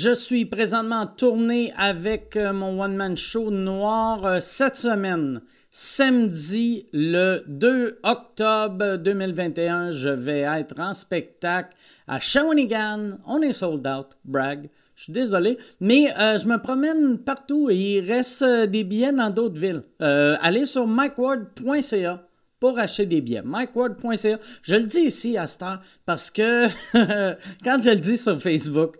Je suis présentement en tournée avec euh, mon one-man show noir euh, cette semaine. Samedi, le 2 octobre 2021, je vais être en spectacle à Shawinigan. On est sold out, brag. Je suis désolé, mais euh, je me promène partout et il reste des billets dans d'autres villes. allez sur mikeward.ca pour acheter des billets. MikeWard.ca. Je le dis ici à Star parce que quand je le dis sur Facebook,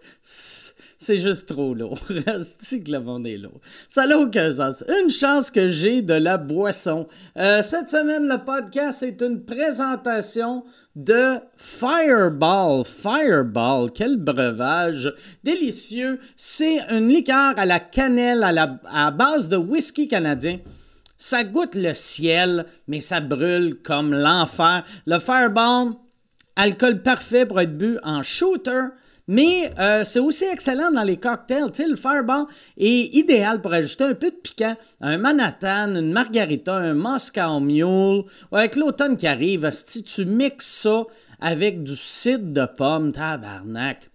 c'est juste trop lourd. Reste que le monde est lourd. Ça n'a aucun. Une chance que j'ai de la boisson. Euh, cette semaine, le podcast est une présentation de Fireball. Fireball, quel breuvage délicieux. C'est une liqueur à la cannelle à, la, à base de whisky canadien. Ça goûte le ciel, mais ça brûle comme l'enfer. Le Fireball, alcool parfait pour être bu en shooter. Mais euh, c'est aussi excellent dans les cocktails. Tu le Fireball est idéal pour ajouter un peu de piquant, un Manhattan, une Margarita, un Moscow Mule. Avec l'automne qui arrive, si tu mixes ça avec du cidre de pomme, tabarnak.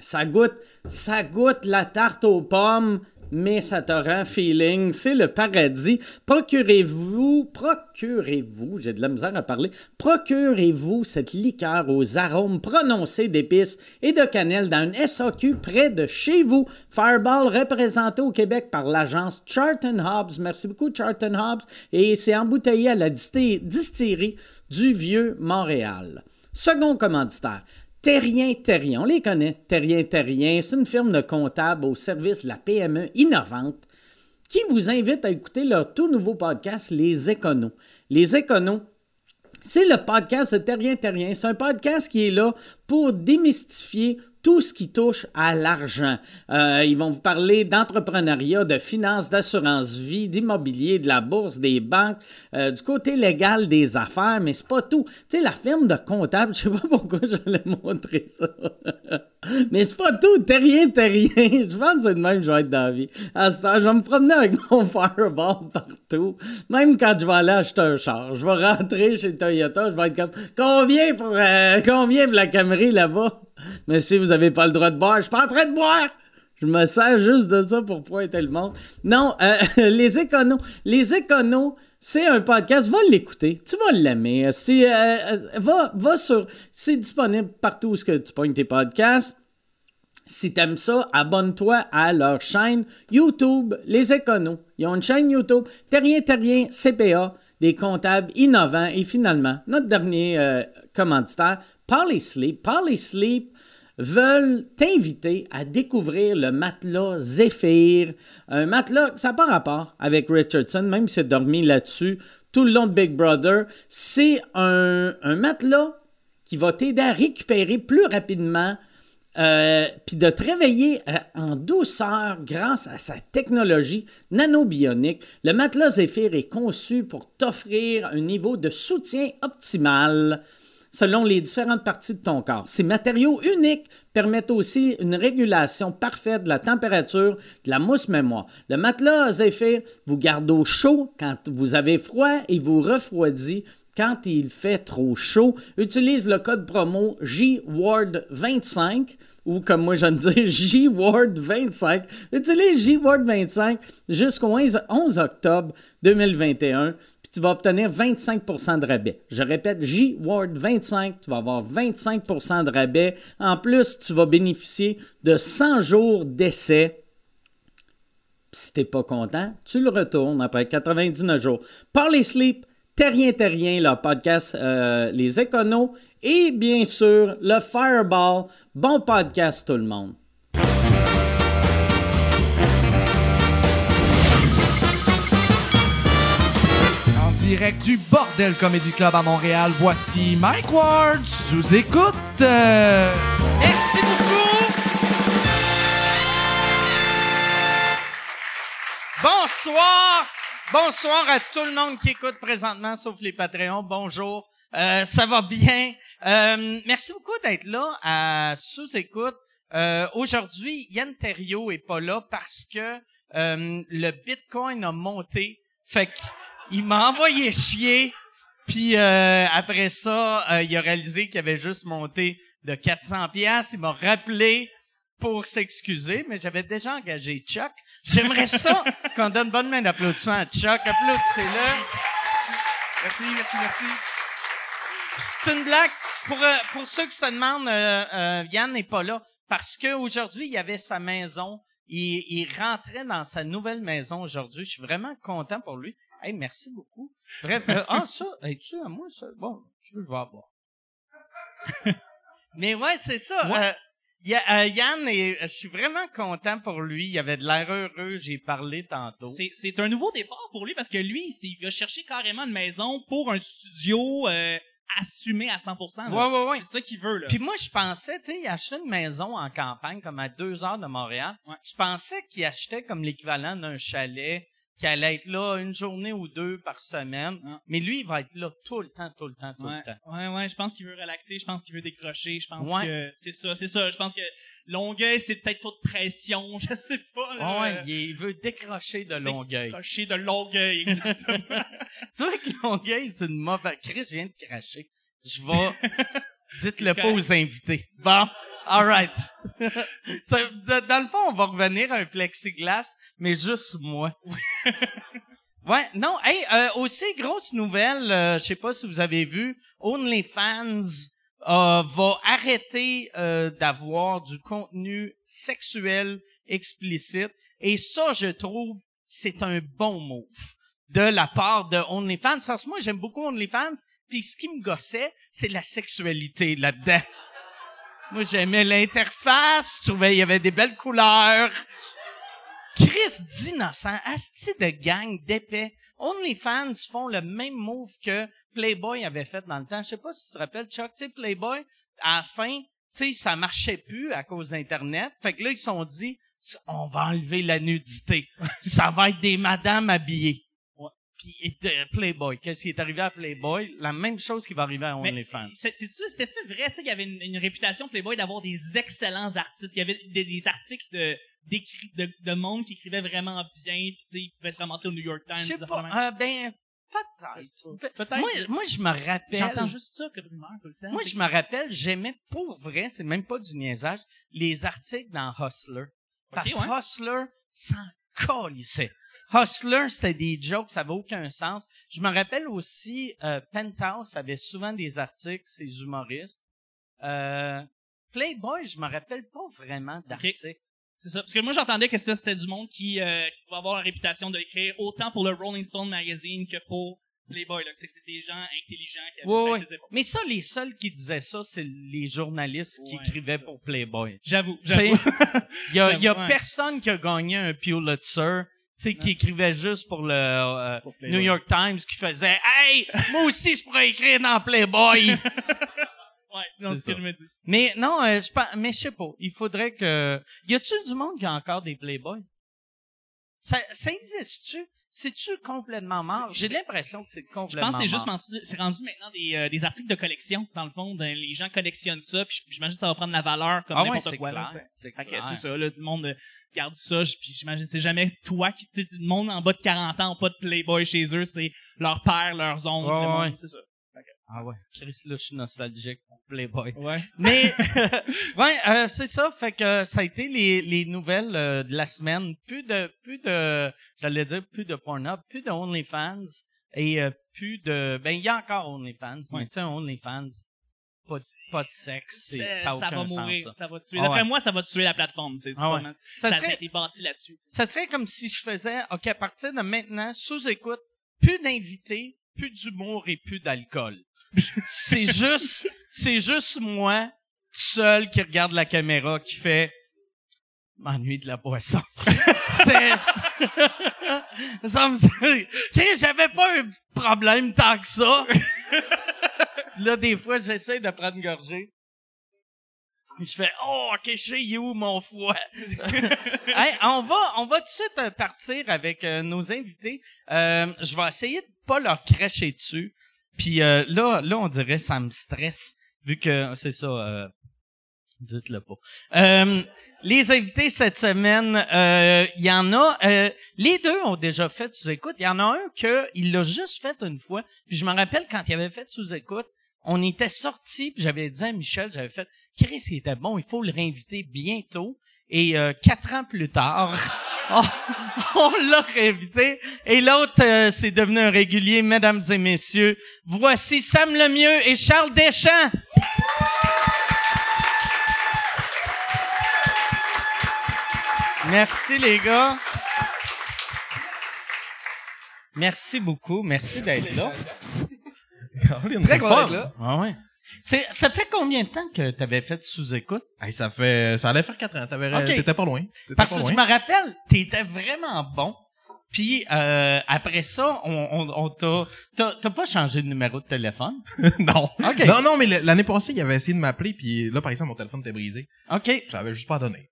Ça goûte, ça goûte la tarte aux pommes mais ça te rend feeling. C'est le paradis. Procurez-vous, procurez-vous, j'ai de la misère à parler, procurez-vous cette liqueur aux arômes prononcés d'épices et de cannelle dans une SAQ près de chez vous. Fireball représenté au Québec par l'agence Charlton Hobbs. Merci beaucoup, Charlton Hobbs. Et c'est embouteillé à la distillerie du Vieux Montréal. Second commanditaire, Terrien Terrien, on les connaît. Terrien Terrien, c'est une firme de comptables au service de la PME innovante qui vous invite à écouter leur tout nouveau podcast, Les Éconos. Les Éconos, c'est le podcast de Terrien Terrien. C'est un podcast qui est là pour démystifier tout ce qui touche à l'argent. Euh, ils vont vous parler d'entrepreneuriat, de finances, d'assurance vie, d'immobilier, de la bourse, des banques, euh, du côté légal des affaires, mais c'est pas tout. Tu sais, la firme de comptable, je sais pas pourquoi j'allais montrer ça. mais c'est pas tout, t'es rien, t'es rien. Je pense que c'est de même que je vais être dans la vie. À ce temps, je vais me promener avec mon Fireball partout. Même quand je vais aller acheter un char, je vais rentrer chez Toyota, je vais être comme, combien pour, euh, combien la Camry là-bas? Mais si vous n'avez pas le droit de boire, je suis pas en train de boire! Je me sers juste de ça pour pointer le monde. Non, euh, les éconos. Les éconos, c'est un podcast. Va l'écouter. Tu vas l'aimer. C'est, euh, va, va sur. C'est disponible partout où tu pognes tes podcasts. Si t'aimes ça, abonne-toi à leur chaîne YouTube, Les Éconos. Ils ont une chaîne YouTube, Terrien Terrien CPA, des comptables innovants. Et finalement, notre dernier euh, commanditaire, Parley Sleep. Sleep veulent t'inviter à découvrir le matelas Zephyr. Un matelas, ça n'a pas rapport avec Richardson, même si c'est dormi là-dessus tout le long de Big Brother. C'est un, matelas qui va t'aider à récupérer plus rapidement euh, puis de te réveiller euh, en douceur grâce à sa technologie nanobionique. Le matelas Zephyr est conçu pour t'offrir un niveau de soutien optimal selon les différentes parties de ton corps. Ces matériaux uniques permettent aussi une régulation parfaite de la température de la mousse mémoire. Le matelas Zephyr vous garde au chaud quand vous avez froid et vous refroidit quand il fait trop chaud. Utilise le code promo JWARD25 ou comme moi j'aime dire JWARD25. Utilise JWARD25 jusqu'au 11 octobre 2021 tu vas obtenir 25% de rabais. Je répète, J-Word 25, tu vas avoir 25% de rabais. En plus, tu vas bénéficier de 100 jours d'essai. Si tu n'es pas content, tu le retournes après 99 jours. Parlez Sleep, Terrien Terrien, le podcast euh, Les Éconos et bien sûr le Fireball. Bon podcast tout le monde. direct du Bordel Comedy Club à Montréal, voici Mike Ward sous écoute. Merci beaucoup. Bonsoir. Bonsoir à tout le monde qui écoute présentement, sauf les Patreons. Bonjour. Euh, ça va bien? Euh, merci beaucoup d'être là à sous-écoute. Euh, aujourd'hui, Yann Terrio est pas là parce que le Bitcoin a monté. Fait que il m'a envoyé chier. Puis euh, après ça, euh, il a réalisé qu'il avait juste monté de 400 pièces. Il m'a rappelé. Pour s'excuser, mais j'avais déjà engagé Chuck. J'aimerais ça qu'on donne bonne main d'applaudissement à Chuck. Applaudissez-le. Merci, merci, merci. C'est une blague. Pour, euh, pour ceux qui se demandent, euh, euh, Yann n'est pas là parce qu'aujourd'hui, il y avait sa maison. Il, il rentrait dans sa nouvelle maison aujourd'hui. Je suis vraiment content pour lui. Hey, merci beaucoup. Bref, euh, ah, ça, es-tu à moi, ça? Bon, je vais avoir. Mais ouais, c'est ça. Euh, y a- euh, Yann, et, je suis vraiment content pour lui. Il avait de l'air heureux. J'ai parlé tantôt. C'est, c'est un nouveau départ pour lui parce que lui, il, a cherché carrément une maison pour un studio euh, assumé à 100%. là. Ouais, ouais, ouais. C'est ça qu'il veut, là. Puis moi, je pensais, tu sais, il achetait une maison en campagne, comme à deux heures de Montréal. Ouais. Je pensais qu'il achetait comme l'équivalent d'un chalet, qui allait être là une journée ou deux par semaine. Ah. Mais lui, il va être là tout le temps, tout le temps, tout ouais. le temps. ouais, ouais, je pense qu'il veut relaxer, je pense qu'il veut décrocher, je pense Ouais. que c'est ça, c'est ça. Je pense que Longueuil, c'est peut-être trop de pression, je sais pas. Ouais, là. ouais, il veut décrocher de Longueuil. Décrocher de Longueuil, exactement. tu vois que Longueuil, c'est une mauvaise... Chris, je viens de cracher. Je vais... Dites-le pas aux invités. Bon, alright. Ça, de- dans le fond, on va revenir à un plexiglas, mais juste moi. Ouais, non, hey, euh, aussi, grosse nouvelle, euh, je sais pas si vous avez vu, OnlyFans euh, va arrêter euh, d'avoir du contenu sexuel explicite. Et ça, je trouve, c'est un bon move de la part de OnlyFans. Parce que moi, j'aime beaucoup OnlyFans, puis ce qui me gossait, c'est la sexualité là-dedans. Moi, j'aimais l'interface, je trouvais il y avait des belles couleurs. Chris d'innocent, asti de gang d'épais. OnlyFans font le même move que Playboy avait fait dans le temps. Je sais pas si tu te rappelles, Chuck, tu sais, Playboy, à la fin, tu sais, ça marchait plus à cause d'Internet. Fait que là, ils se sont dit, on va enlever la nudité. ça va être des madames habillées. Puis Playboy, qu'est-ce qui est arrivé à Playboy? La même chose qui va arriver à OnlyFans. C'était-tu vrai, tu sais, qu'il y avait une, une réputation Playboy d'avoir des excellents artistes. Il y avait des, des articles de, de, de monde qui écrivait vraiment bien, puis tu sais, ils pouvaient se ramasser au New York Times. Je sais pas, euh, ben, peut-être. Pe- Peut-être. Moi, moi, je me rappelle. J'entends juste ça rumeur tout le temps. Moi, je me rappelle, j'aimais pour vrai, c'est même pas du niaisage, les articles dans Hustler. Parce que Hustler s'en calissait. Hustler, c'était des jokes, ça avait aucun sens. Je me rappelle aussi, euh, Penthouse avait souvent des articles, ses humoristes. Euh, Playboy, je me rappelle pas vraiment d'articles. C'est ça. Parce que moi, j'entendais que c'était, du monde qui, euh, qui va avoir la réputation d'écrire autant pour le Rolling Stone magazine que pour Playboy. C'est des gens intelligents qui avaient efforts. Mais ça, les seuls qui disaient ça, c'est les journalistes qui Ouais, écrivaient pour Playboy. J'avoue, j'avoue. Il y a, y a ouais. personne qui a gagné un Pulitzer, sais, qui écrivait juste pour le euh, Pour. New York Times, qui faisait « Hey, moi aussi, je pourrais écrire dans Playboy! Ouais, non, C'est ce je me dis. » Mais non, euh, je pense, mais je sais pas. Il faudrait que... Y a-tu du monde qui a encore des Playboy? Ça, ça existe-tu? C'est-tu complètement mort? J'ai l'impression que c'est Je complètement pense que c'est juste rendu, c'est rendu maintenant des, euh, des articles de collection. Dans le fond, les gens collectionnent ça, puis j'imagine que ça va prendre la valeur comme Ah ouais, n'importe c'est quoi. tu. C'est clair. c'est ça, là, tout le monde euh, garde ça, puis j'imagine que c'est jamais toi qui, tu sais, le monde en bas de 40 ans ont pas de Playboy chez eux, c'est leur père, leurs oncles, monde, ouais. c'est ça. Ah ouais. Chris, là, je suis nostalgique pour Playboy. Ouais. Mais ouais, euh, c'est ça. Fait que euh, ça a été les, les nouvelles euh, de la semaine. Plus de plus de j'allais dire plus de Pornhub, plus de OnlyFans et euh, plus de ben il y a encore OnlyFans, mais Ouais. tu sais OnlyFans pas de, pas de sexe, ça ça va mourir, sens. ça. ça. va tuer. Ah D'après ouais. moi, ça va tuer la plateforme, c'est Ah ouais. Ça ça, serait bâti là-dessus. ça serait comme si je faisais OK à partir de maintenant sous écoute, plus d'invités, plus d'humour et plus d'alcool. c'est juste c'est juste moi seul qui regarde la caméra qui fait m'ennuie de la boisson. C'était ça me j'avais pas un problème tant que ça. Là des fois j'essaie de prendre une gorgée. Je fais oh ok je sais où mon foie? Hey, on va on va tout de suite euh, partir avec euh, nos invités. Euh, je vais essayer de pas leur cracher dessus. Puis euh, là là on dirait ça me stresse vu que c'est ça. euh, Dites-le pas. Les invités cette semaine, euh, il y en a. euh, les deux ont déjà fait sous-écoute. Il y en a un que il l'a juste fait une fois. Puis je me rappelle quand il avait fait sous-écoute, on était sortis. Puis j'avais dit à Michel, j'avais fait, Chris, il était bon. Il faut le réinviter bientôt. Et euh, quatre ans plus tard, on, on l'a réinvité. Et l'autre, euh, c'est devenu un régulier, mesdames et messieurs. Voici Sam Lemieux et Charles Deschamps. Merci les gars. Merci beaucoup. Merci d'être là. Très content d'être là. Ah ouais. C'est, ça fait combien de temps que tu avais fait sous-écoute? Hey, ça fait, ça allait faire quatre ans. T'avais, Ok. t'étais pas loin. T'étais Parce pas que je loin. me rappelle, t'étais vraiment bon. Puis euh, après ça, on, on, on t'a, t'as, t'as pas changé de numéro de téléphone? non. Ok. Non, non, mais l'année passée, il avait essayé de m'appeler, puis là, par exemple, mon téléphone était brisé. Ok. Je savais juste pas donné.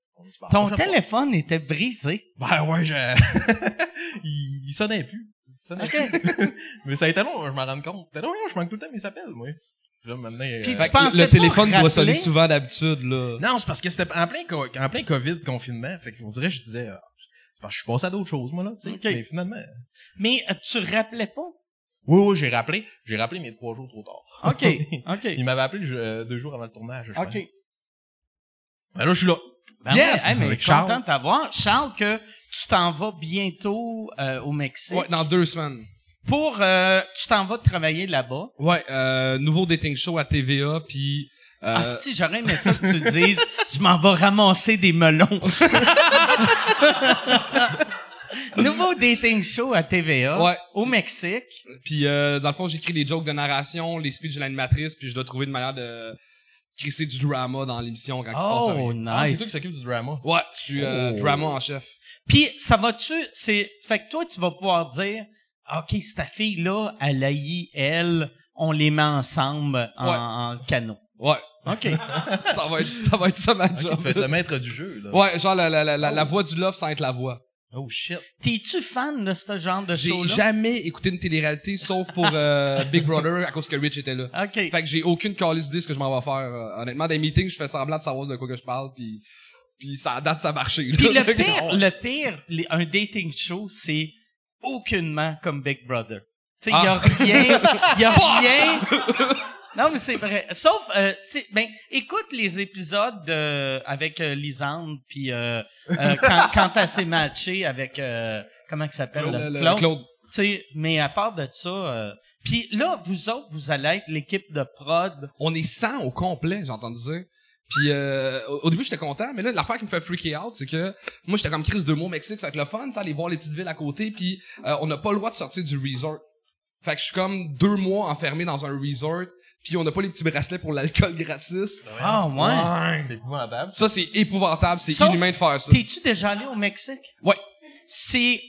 Ton téléphone était brisé. Ben ouais, je... il, il sonnait plus. Il sonnait plus. mais ça a été long, je m'en rends compte. T'es long, je manque tout le temps mes appels, moi. Là, maintenant, euh, Puis tu le téléphone doit sonner souvent d'habitude, là. Non, c'est parce que c'était en plein, co- en plein COVID, confinement. Fait qu'on dirait, je disais, ah, c'est parce que je suis passé à d'autres choses, moi, là, tu sais. Ok. Mais finalement... Mais euh, tu rappelais pas? Oui, oui, j'ai rappelé. J'ai rappelé mes trois jours trop tard. OK. OK. Il m'avait appelé euh, deux jours avant le tournage, je OK. Ben là, je suis là. Ben Yes! ouais, hey, mais content Charles. de t'avoir. Charles, que tu t'en vas bientôt euh, au Mexique. Ouais, dans deux semaines. Pour, euh, tu t'en vas travailler là-bas. Ouais, euh, nouveau dating show à TVA, puis... Euh, Ah, si, j'aurais aimé ça que tu dises, je m'en vais ramasser des melons. Nouveau dating show à TVA. Ouais. Au Mexique. Puis euh, dans le fond, j'écris les jokes de narration, les speeches de l'animatrice, puis je dois trouver une manière de crisser du drama dans l'émission quand il se passe Oh, rien. Ah, c'est toi qui s'occupe du drama. Ouais, je suis euh, Oh. drama en chef. Puis, ça va-tu, c'est, fait que toi, tu vas pouvoir dire, OK, cette fille-là, elle a eu, elle, on les met ensemble en, Ouais. en canot. Ouais. OK. ça va être ça va être ça ma job. tu vas être le maître du jeu, là. Ouais, genre la, la, la, la, la voix du love sans être la voix. Oh shit. T'es-tu fan de ce genre de J'ai show-là? jamais écouté une télé-réalité sauf pour euh, Big Brother à cause que Rich était là. OK. Fait que j'ai aucune calice d'idée ce que je m'en vais faire. euh, honnêtement, des meetings, je fais semblant de savoir de quoi que je parle, puis puis ça date ça a marché. Puis le pire, le pire, les- un dating show, c'est aucunement comme Big Brother. Tu sais, il y a Ah. rien, il y a rien. Non, mais c'est vrai. Sauf, euh, c'est, ben, écoute les épisodes de, avec euh, Lisande, puis euh, euh, quand, quand elle s'est matchée avec, euh, comment il s'appelle, le- Claude? Claude. Tu sais, mais à part de ça, euh, puis là, vous autres, vous allez être l'équipe de prod. On est 100 au complet, j'ai entendu dire. Puis euh, au, début j'étais content, mais là l'affaire qui me fait freaker out, c'est que moi j'étais comme Chris deux mots au Mexique, ça va être le fun, ça aller voir les petites villes à côté, puis euh, on n'a pas le droit de sortir du resort. Fait que je suis comme deux mois enfermé dans un resort, puis on n'a pas les petits bracelets pour l'alcool gratis. Ah, ouais. C'est épouvantable. Ça c'est épouvantable, c'est Sauf- inhumain de faire ça. T'es-tu déjà allé au Mexique? Ouais. C'est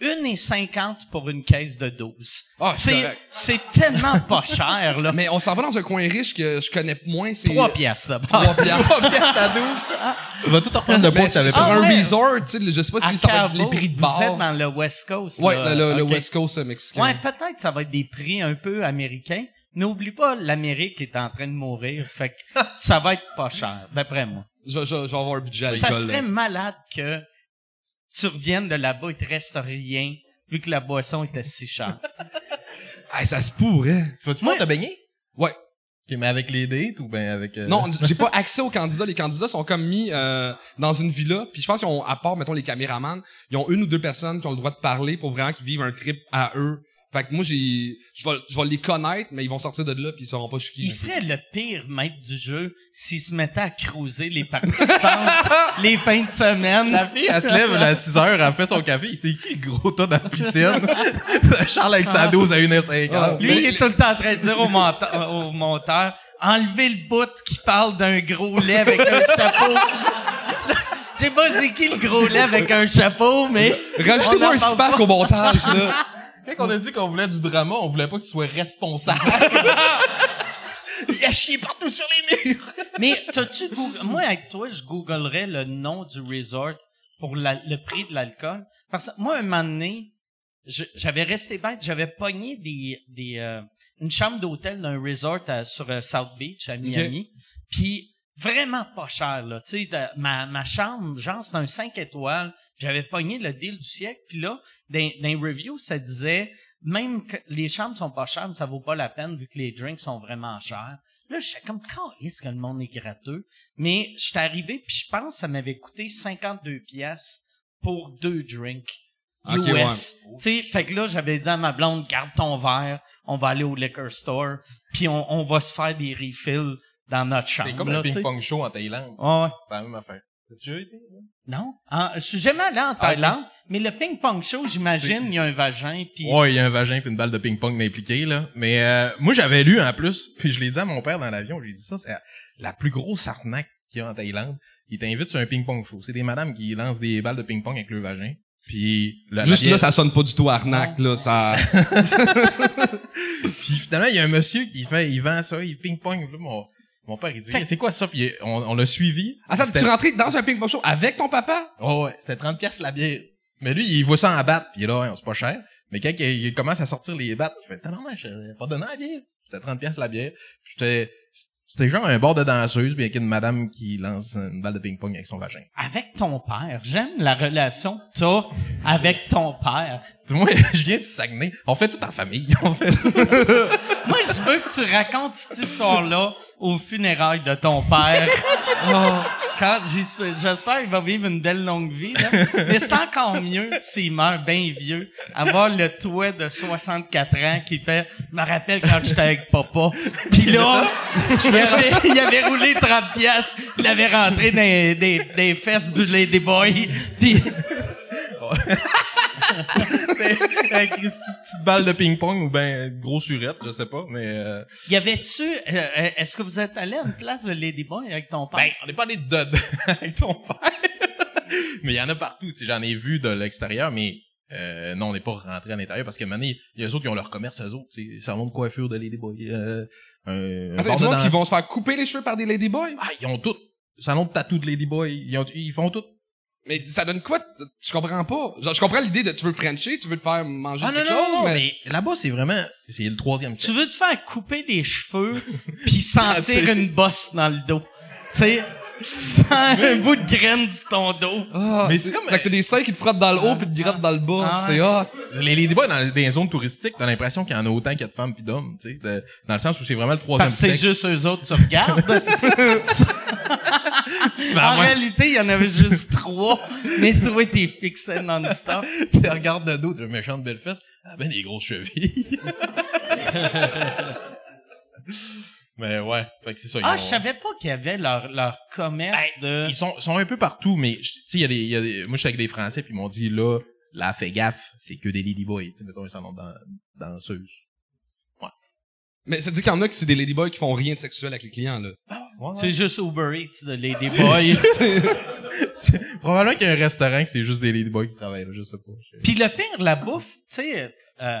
une et cinquante pour une caisse de 12. Ah, c'est C'est, correct. c'est tellement pas cher, là. Mais on s'en va dans un coin riche que je connais moins, c'est Trois piastres, là. Trois piastres. Trois piastres à 12. Tu vas tout reprendre le Mais que t'avais sur Ah un ouais. resort, tu sais, je sais pas À si ça va être Cabo, les prix de Vous êtes bar. dans le West Coast, Ouais, là. le, le. West Coast mexicain. Ouais, peut-être ça va être des prix un peu américains. N'oublie pas, l'Amérique est en train de mourir, fait que ça va être pas cher, d'après moi. Je, je, je vais avoir un budget à Ça serait là. malade que tu reviennes de là-bas et te reste rien, vu que la boisson était si chère. Hey, ça se pourrait. Tu vas-tu pouvoir te baigner? Ouais. Ok, mais avec les dates ou ben avec... euh, Non, j'ai pas accès aux candidats. Les candidats sont comme mis euh, dans une villa. Puis je pense qu'ils ont, à part, mettons, les caméramans, ils ont une ou deux personnes qui ont le droit de parler pour vraiment qu'ils vivent un trip à eux. Fait que moi, j'ai, je vais, je vais les connaître, mais ils vont sortir de là puis ils sauront pas qui. Il serait le pire maître du jeu s'il se mettait à cruiser les participants les fins de semaine. La fille, elle se lève à 6 heures, elle fait son café. C'est qui le gros tas dans la piscine? Charles avec sa dose à 1h50. Lui, il est tout le temps en train de dire au, monteur, enlevez le bout qui parle d'un gros lait avec un chapeau. Je sais pas c'est qui le gros lait avec un chapeau, mais... Rajoutez-moi un parle SPAC pas. au montage, là. Quand on a dit qu'on voulait du drama, on voulait pas que tu sois responsable. Il a chié partout sur les murs. Mais t'as-tu Goog- Moi, avec toi, je googlerais le nom du resort pour la- le prix de l'alcool. Parce que moi, un moment donné, j'avais resté bête, j'avais pogné des, des, euh, une chambre d'hôtel d'un resort à- sur euh, South Beach, à Miami. Puis vraiment pas cher, là. Tu sais, ma, ma chambre, genre, c'est un 5 étoiles. J'avais pogné le deal du siècle. Puis là, dans, dans les reviews, ça disait, même que les chambres sont pas chères, mais ça vaut pas la peine vu que les drinks sont vraiment chers. Là, j'étais comme, est-ce que le monde est gratteux? Mais j'étais arrivé, puis je pense que ça m'avait coûté 52 pièces pour deux drinks. Ok, US. ouais. Tu sais, fait que là, j'avais dit à ma blonde, garde ton verre, on va aller au liquor store, puis on, on va se faire des refills dans notre chambre. C'est comme là, un ping-pong show en Thaïlande. Ouais. C'est la même affaire. T'as déjà été? là? Non. Ah, je suis jamais allé en Thaïlande, mais le ping-pong show, j'imagine, il y a un vagin, puis Ouais, il y a un vagin puis une balle de ping-pong impliquée, là. Mais euh, moi, j'avais lu en plus, puis je l'ai dit à mon père dans l'avion, je lui ai dit ça, c'est la plus grosse arnaque qu'il y a en Thaïlande. Il t'invite sur un ping-pong show. C'est des madames qui lancent des balles de ping-pong avec le vagin. Puis la, Juste la là, ça sonne pas du tout arnaque, là. Ça... Puis finalement, il y a un monsieur qui fait, il vend ça, il ping-pong. Là, mon, mon père, il dit, c'est quoi ça? Puis on, on l'a suivi. Attends, tu es rentré dans un ping-pong show avec ton papa? Oh ouais, c'était 30 pièces la bière. Mais lui, il voit ça en batte, puis il est là, ouais, c'est pas cher. Mais quand il, il commence à sortir les battes, il fait, t'as normal, je pas donné la bière. C'était 30 pièces la bière. J'étais, c'était genre un bord de danseuse, puis avec une madame qui lance une balle de ping-pong avec son vagin. avec ton père. J'aime la relation que t'as avec ton père. Moi, je viens de Saguenay. On fait tout en famille. On fait tout. Moi, je veux que tu racontes cette histoire-là aux funérailles de ton père. Oh, quand j'espère qu'il va vivre une belle longue vie, là. Mais c'est encore mieux s'il meurt bien vieux. Avoir le toit de 64 ans qui fait, je me rappelle quand j'étais avec papa. Puis là, il avait, il avait roulé 30 pièces. Il avait rentré dans des, des fesses du Ladyboy. Puis, avec une petite balle de ping-pong ou ben grosse surette, je sais pas, mais euh, y avait-tu, euh, euh, est-ce que vous êtes allé à une place de Ladyboy avec ton père? ben on n'est pas allé de, de avec ton père. mais il y en a partout, tu sais, j'en ai vu de l'extérieur, mais euh, non, on n'est pas rentré à l'intérieur parce que maintenant, il y a eux autres qui ont leur commerce, eux autres, tu sais, salon de coiffure de Ladyboy, euh, un, un Attends, danse. vont se faire couper les cheveux par des ladyboys? Ah, ils ont tout. Salon de tatou de Ladyboy, ils, ont, ils font tout. Mais ça donne quoi? Je comprends pas. Genre, je comprends l'idée de tu veux Frencher, tu veux te faire manger Ah non, quelque non, chose, non, mais... mais là-bas, c'est vraiment, c'est le troisième Tu veux te faire couper les cheveux puis sentir une bosse dans le dos. Tu sais, un bout de graine sur ton dos. Ah, Mais c'est comme- Fait que t'as des seins qui te frottent dans le haut puis te grattent dans le bas. Ah, c'est ah, Les Ladyboys, dans, dans les zones touristiques, t'as l'impression qu'il y en a autant qu'il y a de femmes pis d'hommes, tu sais, dans le sens où c'est vraiment le troisième Parce que c'est juste eux autres que tu regardes. en avoir- réalité, il y en avait juste trois. Mais toi, t'es fixé non-stop. tu regardes de dos, t'as une méchante belle fesse, ah ben des grosses chevilles. mais ouais, fait que c'est ça. ils Ah, ont- je savais pas qu'il y avait leur, leur commerce de... Ils sont, sont un peu partout, mais tu sais, il y a des, il y a des, moi, je suis avec des Français, puis ils m'ont dit, là, là, fais gaffe, c'est que des ladyboys, tu sais, mettons un salon de dan- danseuse. Mais ça dit qu'il y en a qui c'est des ladyboys qui font rien de sexuel avec les clients, là. Ouais, C'est juste Uber Eats de Ladyboy. Probablement qu'il y a un restaurant que c'est juste des ladyboys qui travaillent, là, je sais pas. Puis le pire, la bouffe, tu sais, euh,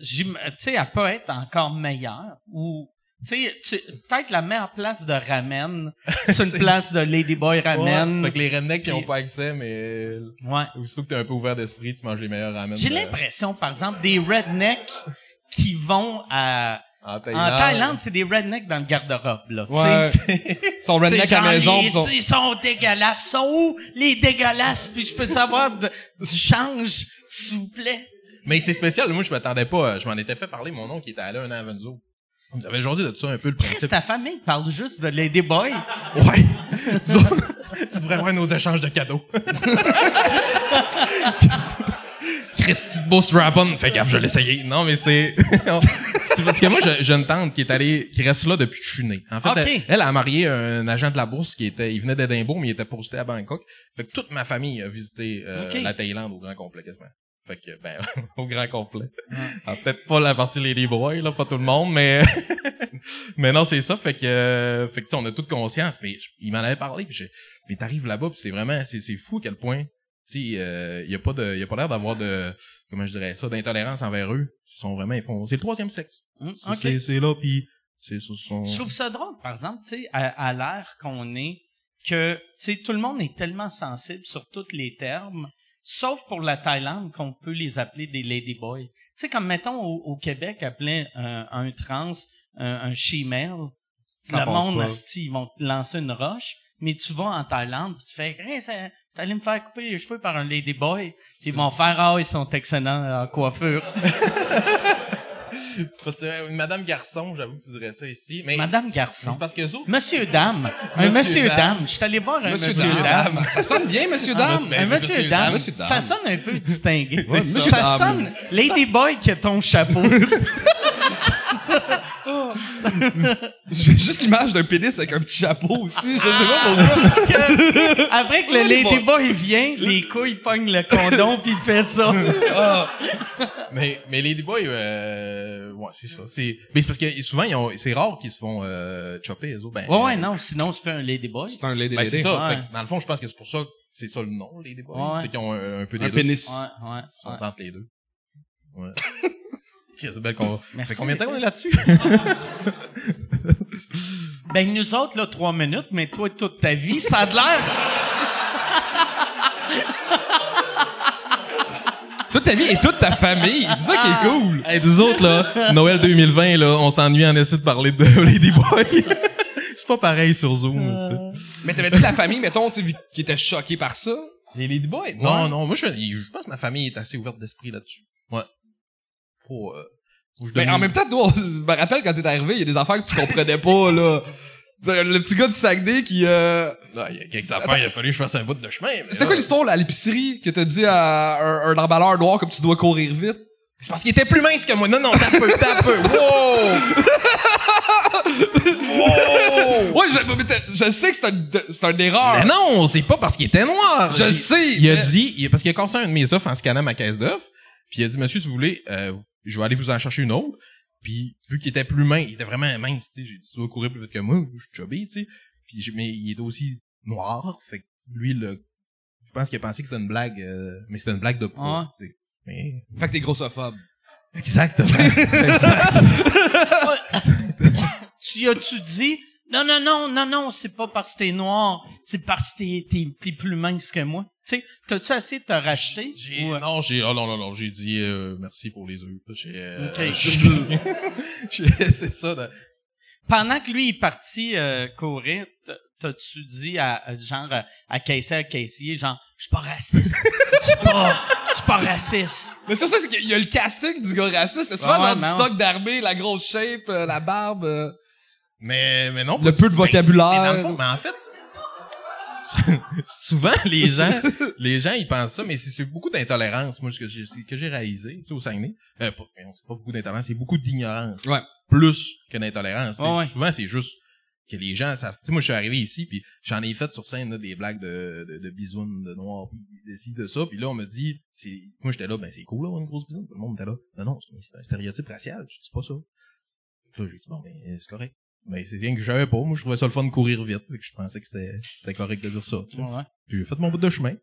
j'im- tu sais, elle peut être encore meilleure ou tu sais, peut-être la meilleure place de ramen, c'est une place de Ladyboy ramen. Ouais, fait que les rednecks qui ont pas accès, mais Ouais. aussitôt que t'es un peu ouvert d'esprit, tu manges les meilleurs ramen. J'ai de- l'impression, par exemple, des rednecks qui vont à En en Thaïlande. Thaïlande, c'est des rednecks dans le garde-robe là. tu Ouais. Ils sont redneck C'est à la maison. pis sont- Ils sont dégueulasses. Ils sont où les dégueulasses? Puis je peux savoir de- du change, s'il vous plaît. Mais c'est spécial, moi je m'attendais pas, je m'en étais fait parler, mon oncle qui était allé un an à Venzo. On avait jasé de ça un peu le Chris, principe. ta famille parle juste de Ladyboy. Ouais. tu, devrais voir nos échanges de cadeaux. Christy de beau strap-on, fais gaffe, je l'ai essayé. Non, mais c'est... c'est parce que moi, j'ai une tante qui est allée, qui reste là depuis que je suis né. En fait, elle, elle a marié un agent de la bourse qui était, il venait d'Édimbourg, mais il était posté à Bangkok. Fait que toute ma famille a visité euh, la Thaïlande au grand complet, quasiment. Fait que, ben, au grand complet. Ah, peut-être pas la partie Lady Boy, là, pas tout le monde, mais, mais non, c'est ça. Fait que, euh, fait que, on a toute conscience, mais je- il m'en avait parlé, puis je, mais t'arrives là-bas, puis c'est vraiment, c'est, c'est fou à quel point, tu sais, euh, y a pas de, y a pas l'air d'avoir de, comment je dirais ça, d'intolérance envers eux. Ils sont vraiment, ils font, c'est le troisième sexe. Hum, C'est-. C'est, là, puis c'est. Je trouve ça drôle, par exemple, tu sais, à, à l'ère qu'on est, que, tu sais, tout le monde est tellement sensible sur tous les termes, sauf pour la Thaïlande qu'on peut les appeler des ladyboys. Tu sais, comme mettons au, au Québec, appeler un, un trans un, un she-male, Ça le monde, asti, ils vont te lancer une roche, mais tu vas en Thaïlande, tu fais, hey, allé me faire couper les cheveux par un ladyboy. Ils vont faire, ah, ils sont excellents en coiffure. Parce que, euh, Madame Garçon, j'avoue que tu dirais ça ici. Mais Madame Garçon. c'est parce que autres, Monsieur Dame. Un Monsieur Dame. dame. Je suis allé voir un monsieur, Monsieur dame. Dame. Ça sonne bien, Monsieur Dame. Ben, un monsieur, monsieur dame. dame, dame. Ça sonne un peu distingué. Ça ça. Dame. sonne Ladyboy qui a ton chapeau. J'ai juste l'image d'un pénis avec un petit chapeau aussi. Je sais pas pourquoi. Que- après que le Ladyboy. Ladyboy vient, les couilles pognent le condom puis il fait ça. mais, mais Ladyboy, euh, ouais, c'est ça. C'est, mais c'est parce que souvent, ils ont, c'est rare qu'ils se font, euh, chopper, les autres. Ben, Ouais, ouais, non, sinon c'est pas un Ladyboy. C'est un lady Ben, c'est ça. Ouais. Fait que, dans le fond, je pense que c'est pour ça que c'est ça le nom, Ladyboy. Ouais. C'est qu'ils ont un, un peu des Un deux. pénis. Ouais, ouais. Ils sont ouais. entre les deux. Ouais. C'est belle qu'on, ça Merci. fait combien de temps qu'on est là-dessus? Ben, nous autres, là, trois minutes, mais toi, toute ta vie, ça a de l'air. Toute ta vie et toute ta famille. C'est ça qui est cool. Hey, nous autres, là, Noël 2020, là, on s'ennuie en essaie de parler de Ladyboy. c'est pas pareil sur Zoom, ça. Mais t'avais-tu la famille, mettons, tu sais, vu- qui était choquée par ça? Les Ladyboys? Non, non, moi, je, je pense que ma famille est assez ouverte d'esprit là-dessus. Ouais. Pour, euh, Mais en même temps, toi, je me rappelle quand t'es arrivé, il y a des affaires que tu comprenais pas, là. C'est Le petit gars du Saguenay qui, euh... Ah, il y a quelques affaires, il a fallu que je fasse un bout de chemin. C'était là, quoi l'histoire, là, à l'épicerie, que t'as dit à un, un emballeur noir comme tu dois courir vite? C'est parce qu'il était plus mince que moi. Non, non, t'as peu, t'as peu. Wow! wow! Ouais, je, je sais que c'est un, c'est un erreur. Mais non, c'est pas parce qu'il était noir. Je sais. Il a mais- dit, il- parce qu'il a cassé un de mes offres en scannant ma caisse d'offres, puis il a dit, monsieur, si vous voulez, euh, je vais aller vous en chercher une autre. Puis vu qu'il était plus mince, il était vraiment mince, tu sais, j'ai dit, tu dois courir plus vite que moi, je suis chubby, tu sais. Puis j'ai- mais il est aussi noir, fait que lui, le, je pense qu'il a pensé que c'était une blague, euh, mais c'était une blague de poids, tu sais. Mais... Fait que t'es grossophobe. Exactement. exact. tu as-tu dit, non, non, non, non, non, c'est pas parce que t'es noir, c'est parce que t'es, t'es, t'es plus mince que moi. Tu sais, t'as-tu essayé de te racheter? J'ai, ou, euh, non, j'ai, oh non, non, non, j'ai dit, euh, merci pour les œufs. J'ai, euh, Ok. j'ai- j'ai- c'est ça, de- Pendant que lui est parti euh, courir, t'as-tu dit à, genre à, caissier, à caissier, genre, je suis pas raciste. Je suis pas, je suis pas raciste. Mais c'est ça, c'est qu'il y a le casting du gars raciste. C'est souvent genre du stock d'armée, la grosse shape, euh, la barbe. Mais, mais non. Le peu de mais- vocabulaire. Mais, dans le fond, mais en fait, souvent, les gens, les gens, ils pensent ça, mais c'est, beaucoup d'intolérance, moi, ce que j'ai, que j'ai réalisé, tu sais, au Saguenay. Euh, c'est pas beaucoup d'intolérance, c'est beaucoup d'ignorance. Ouais. Plus que d'intolérance. Ouais. Souvent, c'est juste que les gens savent. Tu sais, moi, je suis arrivé ici, puis j'en ai fait sur scène, là, des blagues de, de, de bisounes, de noirs, pis de ci, de ça, puis là, on me dit, c'est, moi, j'étais là, ben, c'est cool, là, une grosse bisoune. Tout le monde était là. Non, non, c'est c'est un stéréotype racial, tu dis pas ça. Puis là, j'ai dit, bon, ben, c'est correct. Mais c'est rien que je savais pas. Moi, je trouvais ça le fun de courir vite. Fait que je pensais que c'était, c'était correct de dire ça, tu sais. Ouais. Puis j'ai fait mon bout de chemin.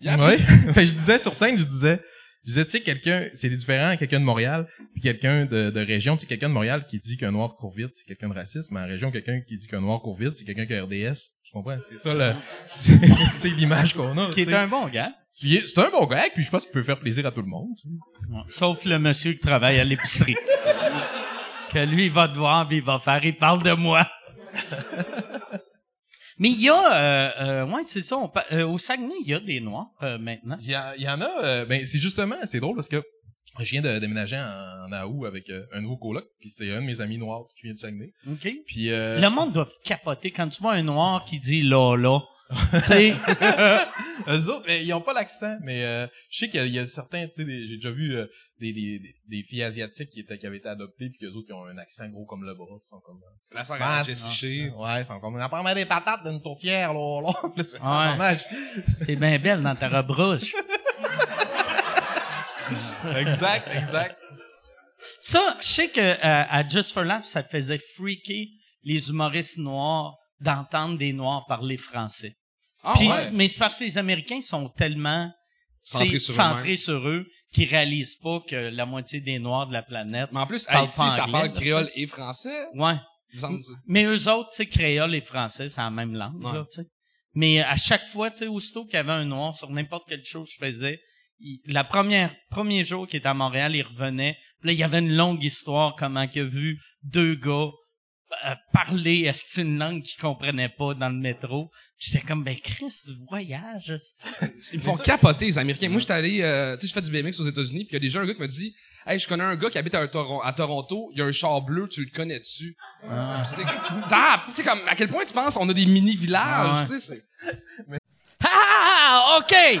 Yeah. Ouais. fait que je disais sur scène, je disais, je disais, tu sais, quelqu'un, c'est différent, quelqu'un de Montréal, puis quelqu'un de, de région. Tu sais, quelqu'un de Montréal qui dit qu'un noir court vite, c'est quelqu'un de raciste, mais en région, quelqu'un qui dit qu'un noir court vite, c'est quelqu'un qui a RDS. Tu comprends? C'est ça, le, c'est, l'image qu'on a. Qui est un bon gars. C'est un bon gars, puis je pense qu'il peut faire plaisir à tout le monde. tu sais. Ouais. Sauf le monsieur qui travaille à l'épicerie. que lui, il va te voir puis il va faire, il parle de moi. Mais il y a, euh, euh, ouais, c'est ça, on euh, au Saguenay, il y a des Noirs euh, maintenant. Il y, a- il y en a, euh, ben c'est justement, c'est drôle parce que je viens de déménager en, en Aou avec euh, un nouveau coloc, puis c'est un de mes amis noirs qui vient du Saguenay. OK? Puis euh, Le monde doit capoter quand tu vois un Noir qui dit là, là. tu sais, eux autres, ben, ils ont pas l'accent, mais euh, je sais qu'il y a- il y, a certains, tu sais, j'ai déjà vu euh, des, des, des, des filles asiatiques qui, étaient, qui avaient été adoptées, puis qu'eux autres qui ont un accent gros comme le bras, qui sont comme... euh, La sœur Ah, à Jessie Shea. Ouais, ils sont comme... On prend des patates d'une tourtière, là, là. Là, tu fais, Ouais. ah, dommage. t'es bien belle dans ta robe rouge. exact, exact. Ça, je sais que euh, à Just for Laugh, ça te faisait freaker les humoristes noirs d'entendre des noirs parler français. Ah Puis, ouais. mais c'est parce que les Américains sont tellement Centrés sur centrés eux-mêmes. sur eux qu'ils réalisent pas que la moitié des noirs de la planète. Mais en plus, Haïti, pas ça anglais, parle créole et français. Ouais. Mais eux autres, tu sais, créole et français, c'est la même langue, Ouais. là, tu sais. Mais à chaque fois, tu sais, aussitôt qu'il y avait un noir sur n'importe quelle chose que je faisais, il- la première, premier jour qu'il était à Montréal, il revenait. Puis là, il y avait une longue histoire, comment qu'il a vu deux gars euh, parler est une langue qu'ils comprenaient pas dans le métro? J'étais comme ben Chris, voyage. Ils me font capoter, les Américains. Moi, j'étais allé, euh, tu sais, je fais du BMX aux États-Unis, puis il y a déjà un gars qui m'a dit, hey, je connais un gars qui habite à, Toron- à Toronto, il y a un char bleu, tu le connais dessus. C'est Ah, tu sais comme à quel point tu penses on a des mini villages, Ah tu sais. c'est- Ah, OK!